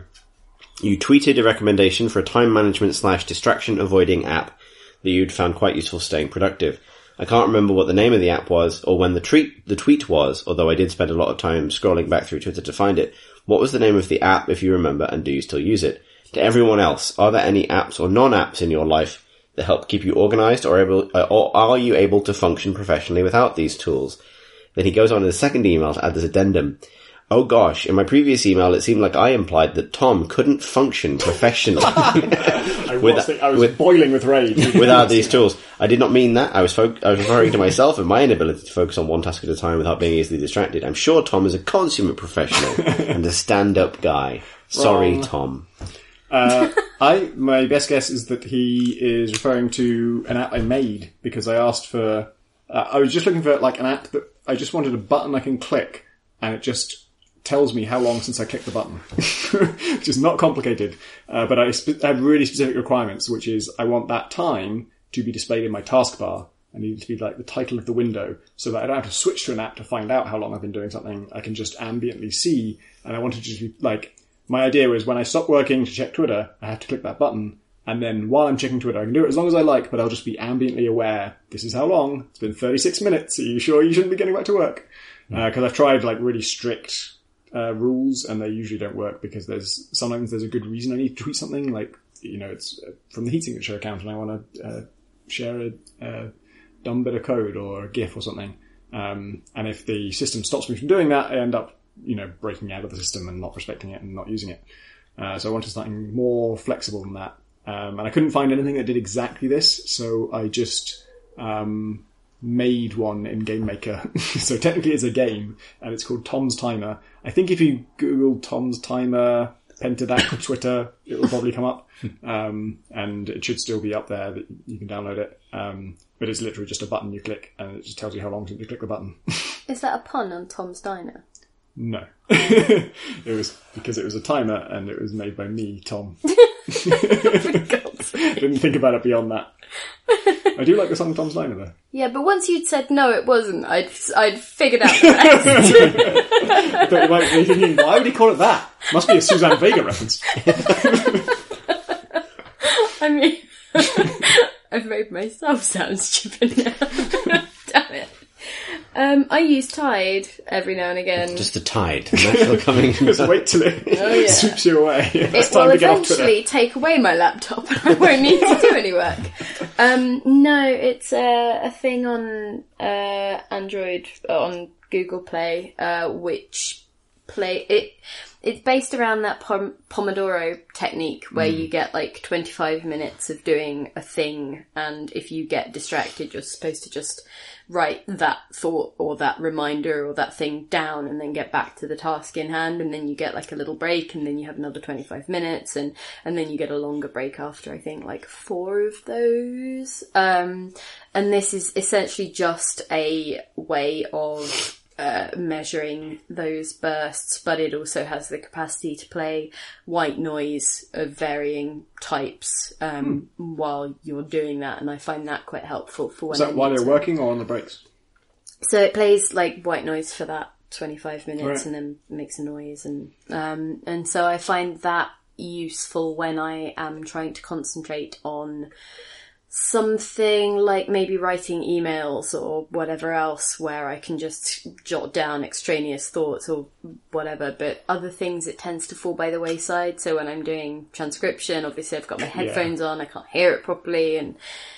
you tweeted a recommendation for a time management slash distraction avoiding app that you'd found quite useful staying productive. I can't remember what the name of the app was or when the tweet the tweet was, although I did spend a lot of time scrolling back through Twitter to find it. What was the name of the app if you remember and do you still use it? To everyone else, are there any apps or non-apps in your life that help keep you organized or able uh, or are you able to function professionally without these tools? Then he goes on in the second email to add this addendum. Oh gosh, in my previous email it seemed like I implied that Tom couldn't function professionally. I was, I was with- boiling with rage. without these tools. I did not mean that. I was fo- I was referring to myself and my inability to focus on one task at a time without being easily distracted. I'm sure Tom is a consummate professional and a stand-up guy. Sorry. Tom. Uh, I my best guess is that he is referring to an app I made because I asked for. Uh, I was just looking for like an app that I just wanted a button I can click, and it just tells me how long since I clicked the button, which is not complicated. Uh, but I, spe- I have really specific requirements, which is I want that time to be displayed in my taskbar. I need it to be like the title of the window, so that I don't have to switch to an app to find out how long I've been doing something. I can just ambiently see, and I want it to be like my idea was when I stop working to check Twitter, I have to click that button, and then while I'm checking Twitter, I can do it as long as I like, but I'll just be ambiently aware. This is how long. It's been 36 minutes. Are you sure you shouldn't be getting back to work? Because I've tried like really strict uh, rules, and they usually don't work because there's sometimes there's a good reason I need to tweet something. Like you know, it's uh, from the heat signature account, and I want to uh, share a, a dumb bit of code or a GIF or something. Um, and if the system stops me from doing that, I end up you know, breaking out of the system and not respecting it and not using it. Uh, so I wanted something more flexible than that. Um, and I couldn't find anything that did exactly this, so I just um, made one in Game Maker. so technically it's a game, and it's called Tom's Timer. I think if you Google Tom's Timer Pentadact Twitter, it will probably come up. Um, and it should still be up there that you can download it. Um, but it's literally just a button you click, and it just tells you how long since you click the button. Is that a pun on Tom's Diner? No. it was because it was a timer, and it was made by me, Tom. Didn't think about it beyond that. I do like the song Tom's Diner though. Yeah, but once you'd said no, it wasn't. I'd I'd figured out the rest. But you might be thinking, why would he call it that? Must be a Suzanne Vega reference. I mean, I've made myself sound stupid now. Damn it. Um, I use Tide every now and again. Just the tide. Natural coming. Just wait till it yeah. sweeps you away. It's it will time to get off Twitter. eventually take away my laptop and I won't need to do any work. Um, no, it's a, a thing on uh, Android, on Google Play, uh, which play it. It's based around that pom- Pomodoro technique where you get like 25 minutes of doing a thing and if you get distracted you're supposed to just write that thought or that reminder or that thing down and then get back to the task in hand and then you get like a little break and then you have another 25 minutes and and then you get a longer break after I think like four of those. Um and this is essentially just a way of uh, measuring those bursts, but it also has the capacity to play white noise of varying types um, while you're doing that, and I find that quite helpful for when Is I that while to- working or on the breaks? So it plays like white noise for that 25 minutes Right. and then makes a noise, and um, and so I find that useful when I am trying to concentrate on something like maybe writing emails or whatever else where I can just jot down extraneous thoughts or whatever, but other things it tends to fall by the wayside. So when I'm doing transcription, obviously I've got my headphones on, I can't hear it properly and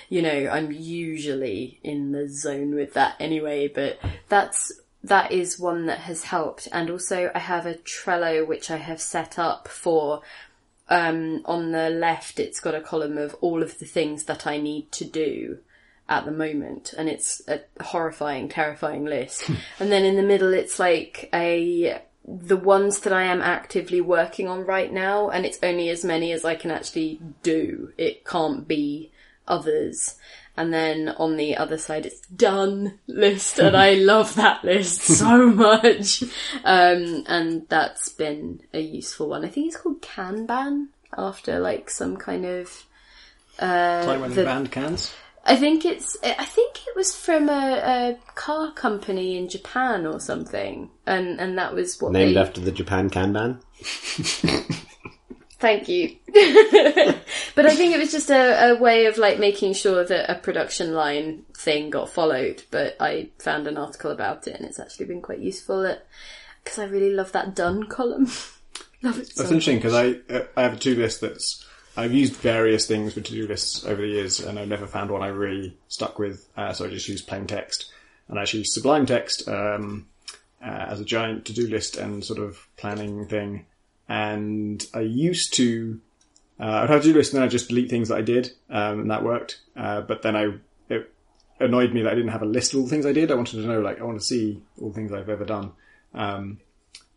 you know, I'm usually in the zone with that anyway, but that's that is one that has helped. And also I have a Trello which I have set up for um, on the left, it's got a column of all of the things that I need to do at the moment, and it's a horrifying, terrifying list. and then in the middle, it's like a the ones that I am actively working on right now, and it's only as many as I can actually do. It can't be others. And then on the other side, it's done list, and I love that list so much. Um, and that's been a useful one. I think it's called Kanban after like some kind of. Uh, Like when the- they banned cans? I think it's. I think it was from a, a car company in Japan or something, and and that was what Named they. after the Japan Kanban. Thank you. but I think it was just a, a way of like making sure that a production line thing got followed. But I found an article about it, and it's actually been quite useful because I really love that done column. love it so That's interesting because I uh, I have a to do list that's I've used various things for to do lists over the years, and I've never found one I really stuck with. Uh, so I just use plain text, and I actually use Sublime Text um, uh, as a giant to do list and sort of planning thing. And I used to uh, I'd have to do list, and then I'd just delete things that I did, um, and that worked. Uh, but then I it annoyed me that I didn't have a list of all the things I did. I wanted to know, like, I want to see all the things I've ever done. Um,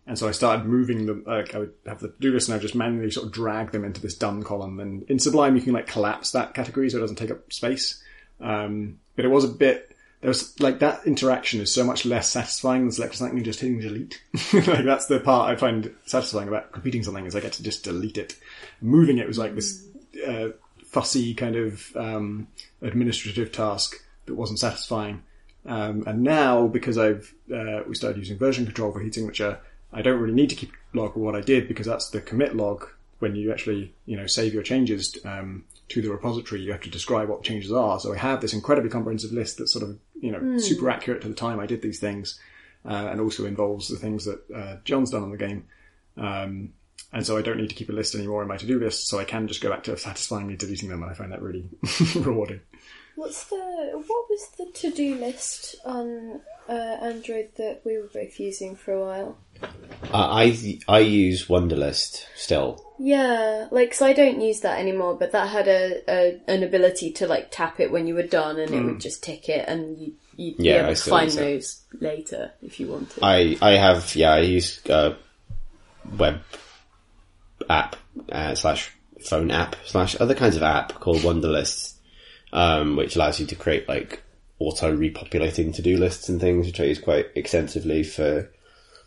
and so I started moving them, like I would have the do list and I would just manually sort of drag them into this done column. And in Sublime, you can like collapse that category so it doesn't take up space. Um, but it was a bit, there was like that interaction is so much less satisfying than selecting something and just hitting delete. like that's the part I find satisfying about completing something is I get to just delete it. Moving it was like this, uh, fussy kind of, um, administrative task that wasn't satisfying. Um, and now, because I've uh, we started using version control for Heat Signature, I don't really need to keep log of what I did because that's the commit log. When you actually, you know, save your changes um, to the repository, you have to describe what changes are. So I have this incredibly comprehensive list that's sort of, you know, super accurate to the time I did these things, uh, and also involves the things that uh, John's done on the game. Um, And so I don't need to keep a list anymore in my to-do list, so I can just go back to satisfyingly deleting them, and I find that really rewarding. What's the what was the to do list on uh, Android that we were both using for a while? I I, I use Wunderlist still. Yeah, like so I don't use that anymore, but that had a, a an ability to like tap it when you were done, and it would just tick it, and you you'd be Yeah, able I to find those later if you wanted. I I have yeah I use uh, web app uh, slash phone app slash other kinds of app called Wunderlist, um, which allows you to create like auto repopulating to do lists and things, which I use quite extensively for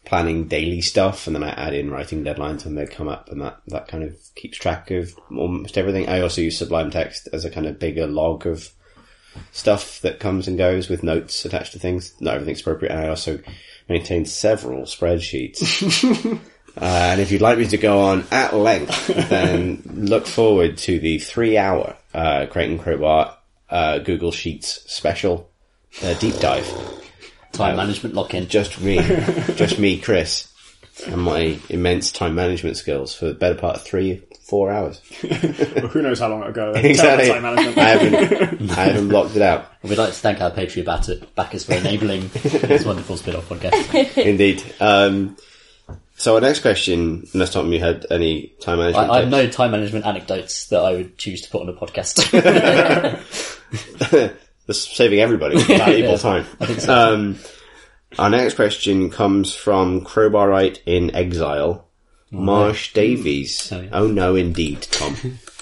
planning daily stuff, and then I add in writing deadlines when they come up, and that that kind of keeps track of almost everything. I also use Sublime Text as a kind of bigger log of stuff that comes and goes with notes attached to things. Not everything's appropriate. And I also maintain several spreadsheets. uh, and if you'd like me to go on at length, then look forward to the three hour uh, Crate and Crowbar uh, Google Sheets special uh, deep dive. Time management lock-in. Just me, just me, Chris, and my immense time management skills for the better part of three, four hours. Well, who knows how long ago? Exactly. Time management. I haven't, I haven't blocked it out. We'd like to thank our Patreon backers for enabling this wonderful spin-off podcast. Indeed. Um, so our next question, unless Tom, you had any time management I, I have no time management anecdotes that I would choose to put on a podcast. That's saving everybody valuable Yeah, time. So. Um, our next question comes from Crowbarite in Exile, Marsh Davies. Oh, yeah. Oh no, indeed, Tom.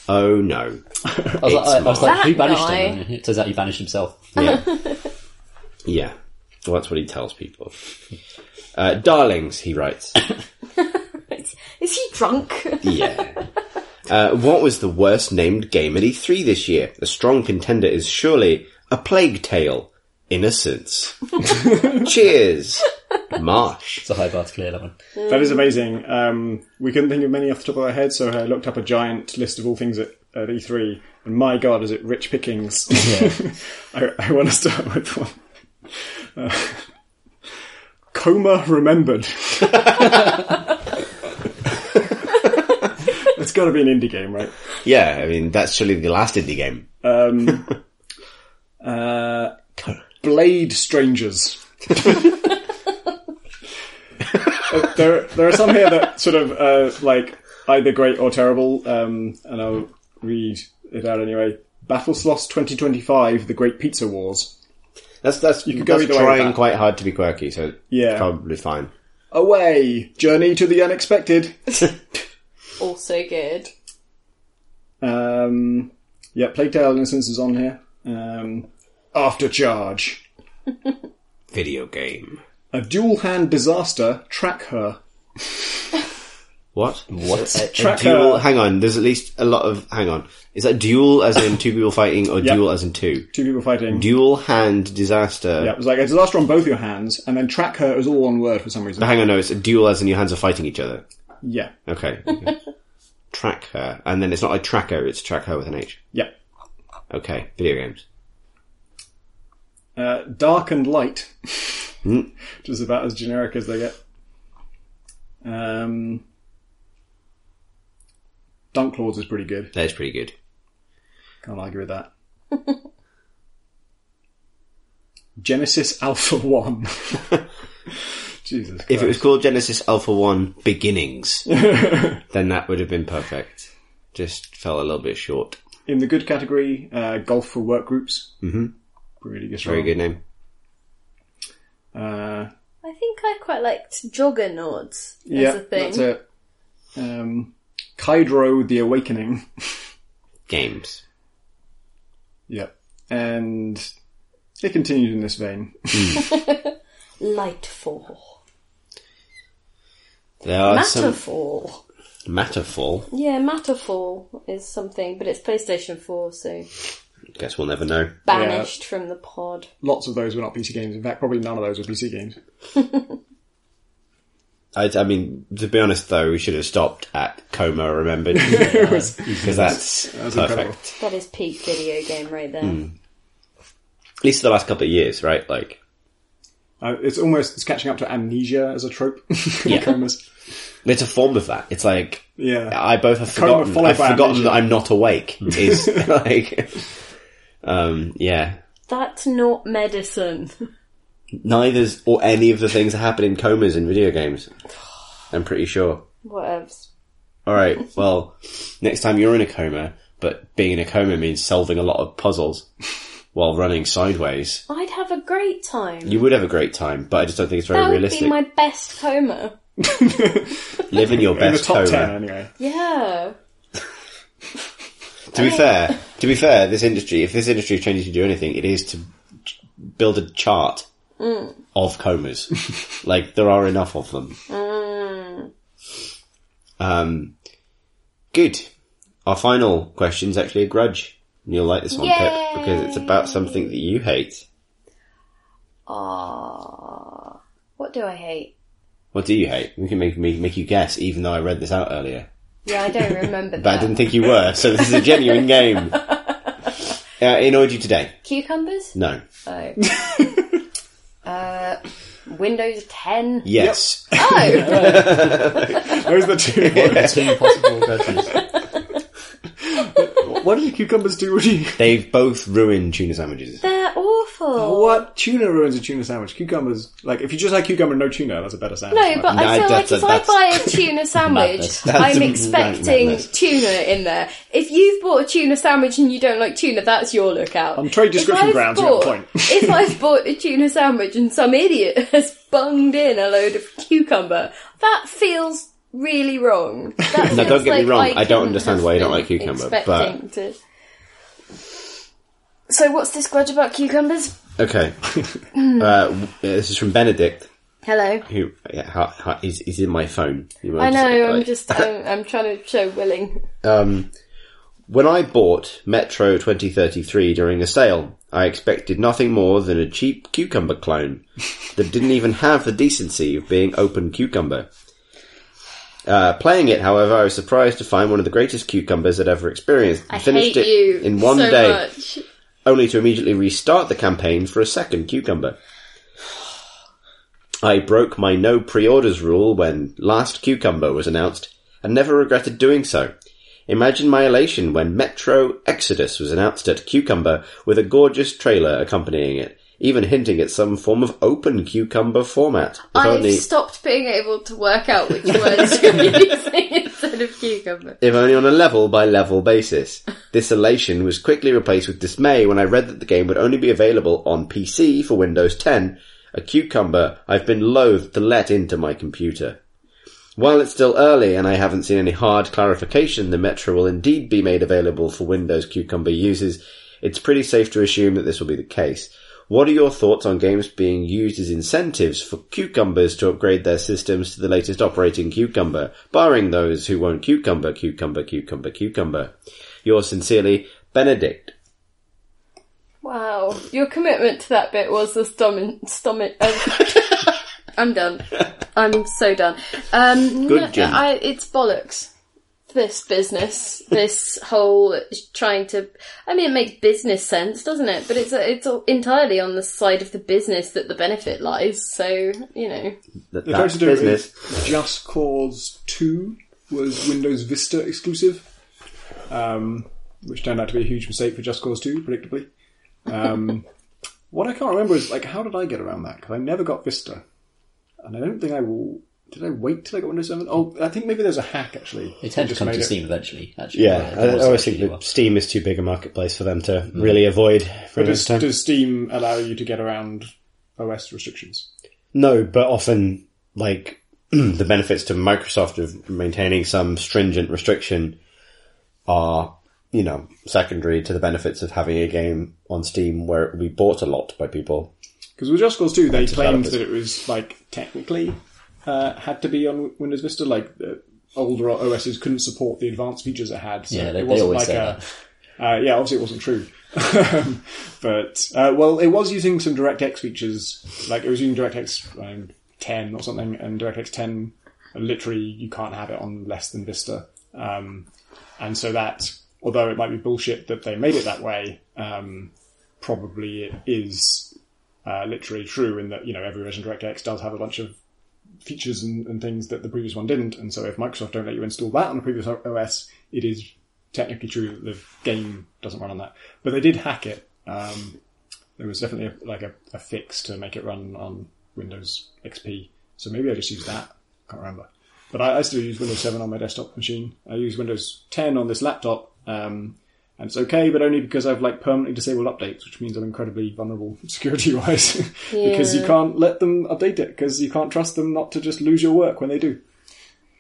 oh no. I was, like, It's I, I was like, who banished guy. him? It turns out he banished himself. Yeah. yeah. Well, that's what he tells people. Uh, darlings, he writes. Is he drunk? Yeah. Uh, what was the worst named game at E3 this year? A strong contender is surely A Plague Tale. Innocence. Cheers. Marsh. It's a high bar to clear that one. That is amazing. Um, we couldn't think of many off the top of our head, so I looked up a giant list of all things at, at E3, and my god, is it rich pickings. I, I want to start with one. Uh, Coma Remembered. it's got to be an indie game, right? Yeah, I mean, that's surely the last indie game. Um, uh, Blade Strangers. Uh, there, there are some here that sort of uh, like either great or terrible, um, and I'll read it out anyway. Battle Sloths 2025: The Great Pizza Wars. That's, that's, You could go that's either trying that. quite hard to be quirky, so Yeah. probably fine. Away! Journey to the Unexpected. also good. Um, yeah, Plague Tale Innocence is on here. Um, After Charge. Video game. A dual hand disaster. Track her. What? What? A Track duel, her. hang on, there's at least a lot of, hang on. Is that duel as in two people fighting or Yep. duel as in two? Two people fighting. Dual hand disaster. Yeah, it was like a disaster on both your hands, and then track her is all one word for some reason. Hang on, no, it's a duel as in your hands are fighting each other. Yeah, Okay. okay. track her. And then it's not like tracker, it's track her with an H. yeah. Okay, video games. Uh, Dark and Light, Hmm. which is about as generic as they get. Um, Dunk Lords is pretty good. That's pretty good. Can't argue with that. Genesis Alpha One. Jesus. If it was called Genesis Alpha 1 Beginnings, then that would have been perfect. Just fell a little bit short. in the good category, uh, Golf for Work Groups. Mm-hmm. Really good. Very good name. Uh, I think I quite liked Juggernauts as yeah, a thing. that's it. Um, Kydro the Awakening. Games. Yep. And it continued in this vein. Lightfall. There are some Matterfall. Matterfall. Yeah, Matterfall is something, but it's PlayStation 4, so Guess we'll never know. banished from the pod. Lots of those were not PC games. In fact, probably none of those were PC games. I, I mean, to be honest though, we should have stopped at Coma Remembered. Because that's was perfect. incredible. That is peak video game right there. At least the last couple of years, right? Like, Uh, it's almost it's catching up to amnesia as a trope. Yeah. Comas. It's a form of that. It's like Yeah. I both have forgotten. I've forgotten amnesia. that I'm not awake. Is like, um, yeah. That's not medicine. Neither's or any of the things that happen in comas in video games. I'm pretty sure. Whatevs. All right. Well, next time you're in a coma, but being in a coma means solving a lot of puzzles while running sideways. I'd have a great time. You would have a great time, but I just don't think it's very that would realistic. be my best coma. Live in your In the best top coma. ten, anyway. Yeah. To be fair, to be fair, this industry, if this industry is training you to do anything, it is to build a chart of comas. like there are enough of them. Um, good. Our final question is actually a grudge. And You'll like this one, Pip, because it's about something that you hate. Ah, what do I hate? What do you hate? We can make me make you guess, even though I read this out earlier. Yeah, I don't remember But I didn't think you were, so this is a genuine game. Uh, it annoyed you today? Cucumbers? No. Oh. uh, Windows 10. Yes. Oh, Those are the two. Two possible versions. what do the cucumbers do? Woody? They've both ruined tuna sandwiches. they're awful. What tuna ruins a tuna sandwich? Cucumbers, like if you just had cucumber and no tuna, that's a better sandwich. No, but No, I feel like that's- if I that's- buy a tuna sandwich, Madness. That's I'm a- expecting madness. tuna in there. If you've bought a tuna sandwich and you don't like tuna, that's your lookout. On trade If description I've grounds, you have a bought- point. if I've bought a tuna sandwich and some idiot has bunged in a load of cucumber, that feels really wrong. That No, don't get me wrong, I don't understand why you don't like cucumber, But to- So what's this grudge about cucumbers? Okay. uh, this is from Benedict, Hello. who yeah, is, is in my phone. You I know, just- I'm like- just, I'm, I'm trying to show willing. Um, when I bought Metro 2033 during a sale, I expected nothing more than a cheap cucumber clone that didn't even have the decency of being open cucumber. Uh, playing it, however, I was surprised to find one of the greatest cucumbers I'd ever experienced. I Finished hate it you in one so day, much. only to immediately restart the campaign for a second cucumber. I broke my no pre-orders rule when Last Cucumber was announced, and never regretted doing so. Imagine my elation when Metro Exodus was announced at Cucumber with a gorgeous trailer accompanying it, even hinting at some form of open Cucumber format. If I've only, stopped being able to work out which words you're using instead of cucumber. if only on a level by level basis. This elation was quickly replaced with dismay when I read that the game would only be available on PC for Windows 10, a cucumber I've been loath to let into my computer. While it's still early and I haven't seen any hard clarification the Metro will indeed be made available for Windows Cucumber users, it's pretty safe to assume that this will be the case. What are your thoughts on games being used as incentives for cucumbers to upgrade their systems to the latest operating cucumber, barring those who won't cucumber, cucumber, cucumber, cucumber? Yours sincerely, Benedict. Wow, your commitment to that bit was the stomach. stomach uh, I'm done. I'm so done. Um, Good, Jim. I, it's bollocks. This business, this whole trying to. I mean, it makes business sense, doesn't it? But it's it's entirely on the side of the business that the benefit lies. So you know, That, They're that's to do business. Just Cause 2 was Windows Vista exclusive, um, which turned out to be a huge mistake for Just Cause 2, predictably. Um, what I can't remember is, like, how did I get around that? Because I never got Vista. And I don't think I will... Did I wait till I got Windows 7? Oh, I think maybe there's a hack, actually. It tends to come made to it- Steam eventually. Actually, Yeah, It I, I always actually think well. that Steam is too big a marketplace for them to mm. really avoid for But does, time. does Steam allow you to get around OS restrictions? No, but often, like, the benefits to Microsoft of maintaining some stringent restriction are, you know, secondary to the benefits of having a game on Steam where it will be bought a lot by people. Because with Just Cause 2, they claimed developers. that it was, like, technically uh, had to be on Windows Vista. Like, uh, older OSs couldn't support the advanced features it had. So Yeah, they- it wasn't always like say a. Uh, yeah, obviously it wasn't true. but, uh, well, it was using some DirectX features. Like, it was using DirectX um, 10 or something, and DirectX 10, uh, literally, you can't have it on less than Vista. Um, and so that, although it might be bullshit that they made it that way, um, probably it is uh, literally true in that you know every version of DirectX does have a bunch of features and, and things that the previous one didn't. And so if Microsoft don't let you install that on the previous OS, it is technically true that the game doesn't run on that. But they did hack it. Um, there was definitely a, like a, a fix to make it run on Windows XP. So maybe I just used that. Can't remember. But I, I still use Windows 7 on my desktop machine. I use Windows 10 on this laptop. Um, and it's okay, but only because I've like permanently disabled updates, which means I'm incredibly vulnerable security wise. because you can't let them update it, because you can't trust them not to just lose your work when they do.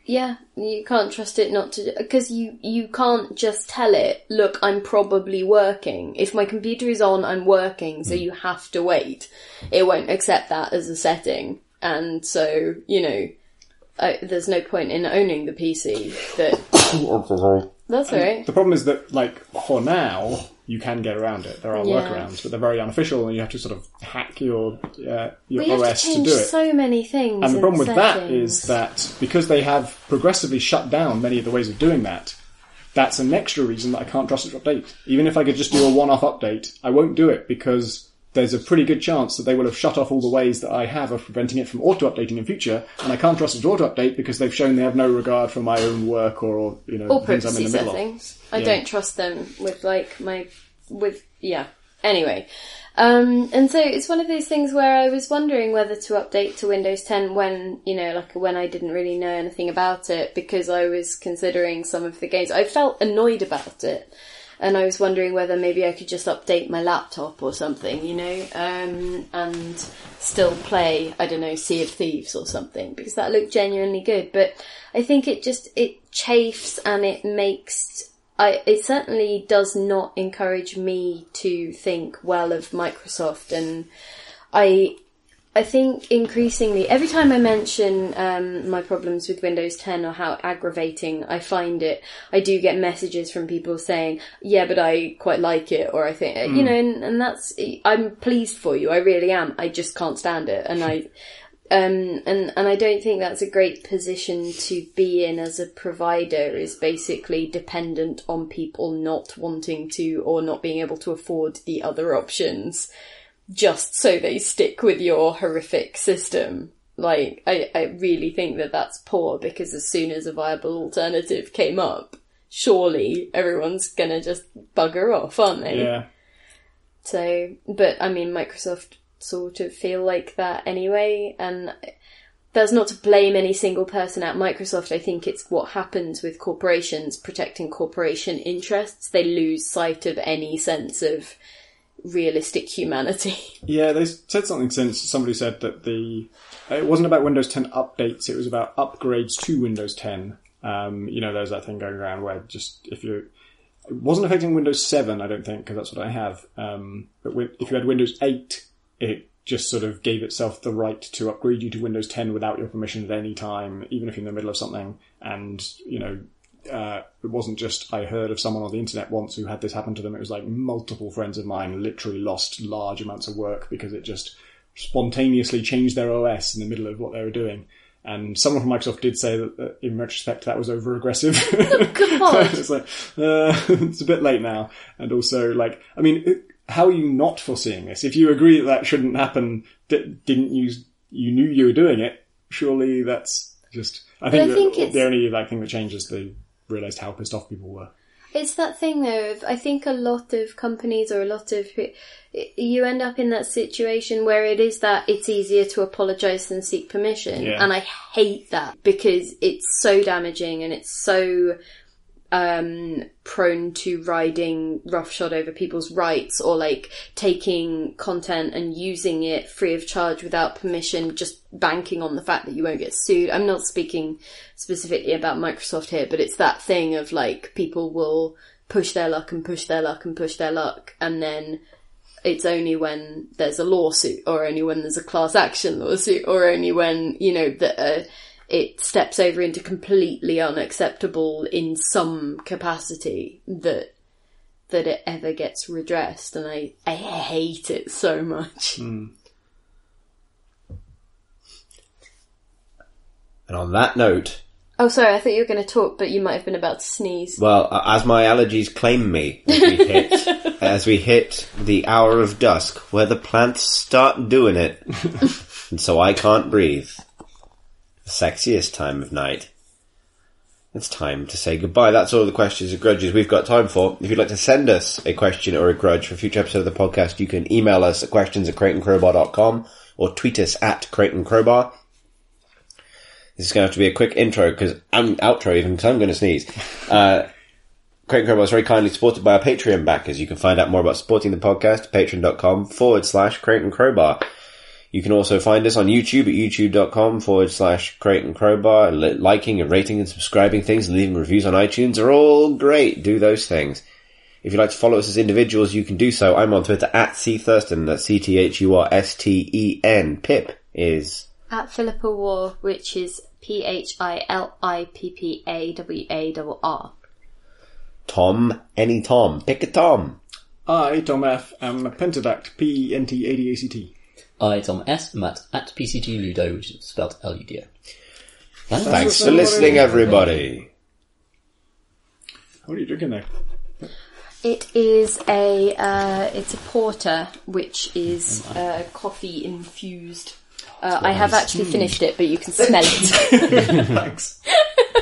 Yeah, you can't trust it not to because you you can't just tell it. Look, I'm probably working. If my computer is on, I'm working. So hmm. you have to wait. It won't accept that as a setting, and so you know, I, there's no point in owning the PC. That that's right. The problem is that, like, for now, you can get around it. There are Yeah. workarounds, but they're very unofficial, and you have to sort of hack your uh, your have OS to to, do it. so many things. And the problem with that settings. is that because they have progressively shut down many of the ways of doing that, that's an extra reason that I can't trust it to update. Even if I could just do a one-off update, I won't do it because there's a pretty good chance that they will have shut off all the ways that I have of preventing it from auto-updating in future, and I can't trust it to auto-update because they've shown they have no regard for my own work or, you know, or things I'm in the middle of. settings. I Yeah. don't trust them with like my with yeah. Anyway, um, and so it's one of those things where I was wondering whether to update to Windows 10 when you know, like when I didn't really know anything about it because I was considering some of the games. I felt annoyed about it. And I was wondering whether maybe I could just update my laptop or something, you know, um, and still play, I don't know, Sea of Thieves or something, because that looked genuinely good. But I think it just, it chafes and it makes, I, it certainly does not encourage me to think well of Microsoft and I, I think increasingly, every time I mention um, my problems with Windows 10 or how aggravating I find it, I do get messages from people saying, "Yeah, but I quite like it," or I think, you know, and, and that's I'm pleased for you. I really am. I just can't stand it, and I. Um, and, and I don't think that's a great position to be in as a provider is basically dependent on people not wanting to or not being able to afford the other options just so they stick with your horrific system. Like, I, I really think that that's poor because as soon as a viable alternative came up, surely everyone's gonna just bugger off, aren't they? Yeah. So, but I mean, Microsoft sort of feel like that anyway, and that's not to blame any single person at Microsoft. I think it's what happens with corporations protecting corporation interests. They lose sight of any sense of realistic humanity. Yeah, they said something since somebody said that the it wasn't about Windows 10 updates; it was about upgrades to Windows 10. Um, you know, there's that thing going around where just if you it wasn't affecting Windows 7, I don't think, because that's what I have. Um, but if you had Windows 8, it just sort of gave itself the right to upgrade you to Windows 10 without your permission at any time, even if you're in the middle of something. And you know, uh, it wasn't just I heard of someone on the internet once who had this happen to them. It was like multiple friends of mine literally lost large amounts of work because it just spontaneously changed their OS in the middle of what they were doing. And someone from Microsoft did say that, that in retrospect that was over aggressive. God. it's like uh, it's a bit late now, and also like I mean, how are you not foreseeing this? If you agree that that shouldn't happen, di- didn't you? You knew you were doing it. Surely that's just. I think, I think it's- the only like thing that changes is they realised how pissed off people were. It's that thing though. Of, I think a lot of companies or a lot of you end up in that situation where it is that it's easier to apologize than seek permission, Yeah. and I hate that because it's so damaging and it's so um, prone to riding roughshod over people's rights or like taking content and using it free of charge without permission, just banking on the fact that you won't get sued. I'm not speaking specifically about Microsoft here, but it's that thing of like people will push their luck and push their luck and push their luck and then it's only when there's a lawsuit or only when there's a class action lawsuit or only when, you know, that uh, it steps over into completely unacceptable in some capacity that that it ever gets redressed and I, I hate it so much. And on that note, Oh, sorry, I thought you were going to talk, but you might have been about to sneeze. Well, uh, as my allergies claim me, as we hit, as we hit the hour of dusk, where the plants start doing it, and so I can't breathe. The sexiest time of night. It's time to say goodbye. That's all the questions and grudges we've got time for. If you'd like to send us a question or a grudge for a future episode of the podcast, you can email us at questions at crateandcrowbar.com or tweet us at Crate and Crowbar. This is going to have to be a quick intro because I'm outro even because I'm going to sneeze. Uh, Crate and Crowbar is very kindly supported by our Patreon backers. You can find out more about supporting the podcast at patreon.com forward slash Crate and Crowbar. You can also find us on YouTube at youtube.com forward slash and Crowbar. Liking and rating and subscribing things and leaving reviews on iTunes are all great. Do those things. If you'd like to follow us as individuals, you can do so. I'm on Twitter at C Thursten, that's C-T-H-U-R-S-T-E-N. Pip is At Philippa Warr, which is P H I L I P P A W A R R. Tom, any Tom. Pick a Tom. I, Tom F, am a Pentadact, P-E-N-T-A-D-A-C-T. I, Tom S, am at, at PCT Ludo, which is spelled L-U-D-O. Thanks for listening, everybody. What are you drinking there? It is a uh, it's a porter, which is uh, coffee infused. Uh, I have actually finished it, but you can smell it. Thanks.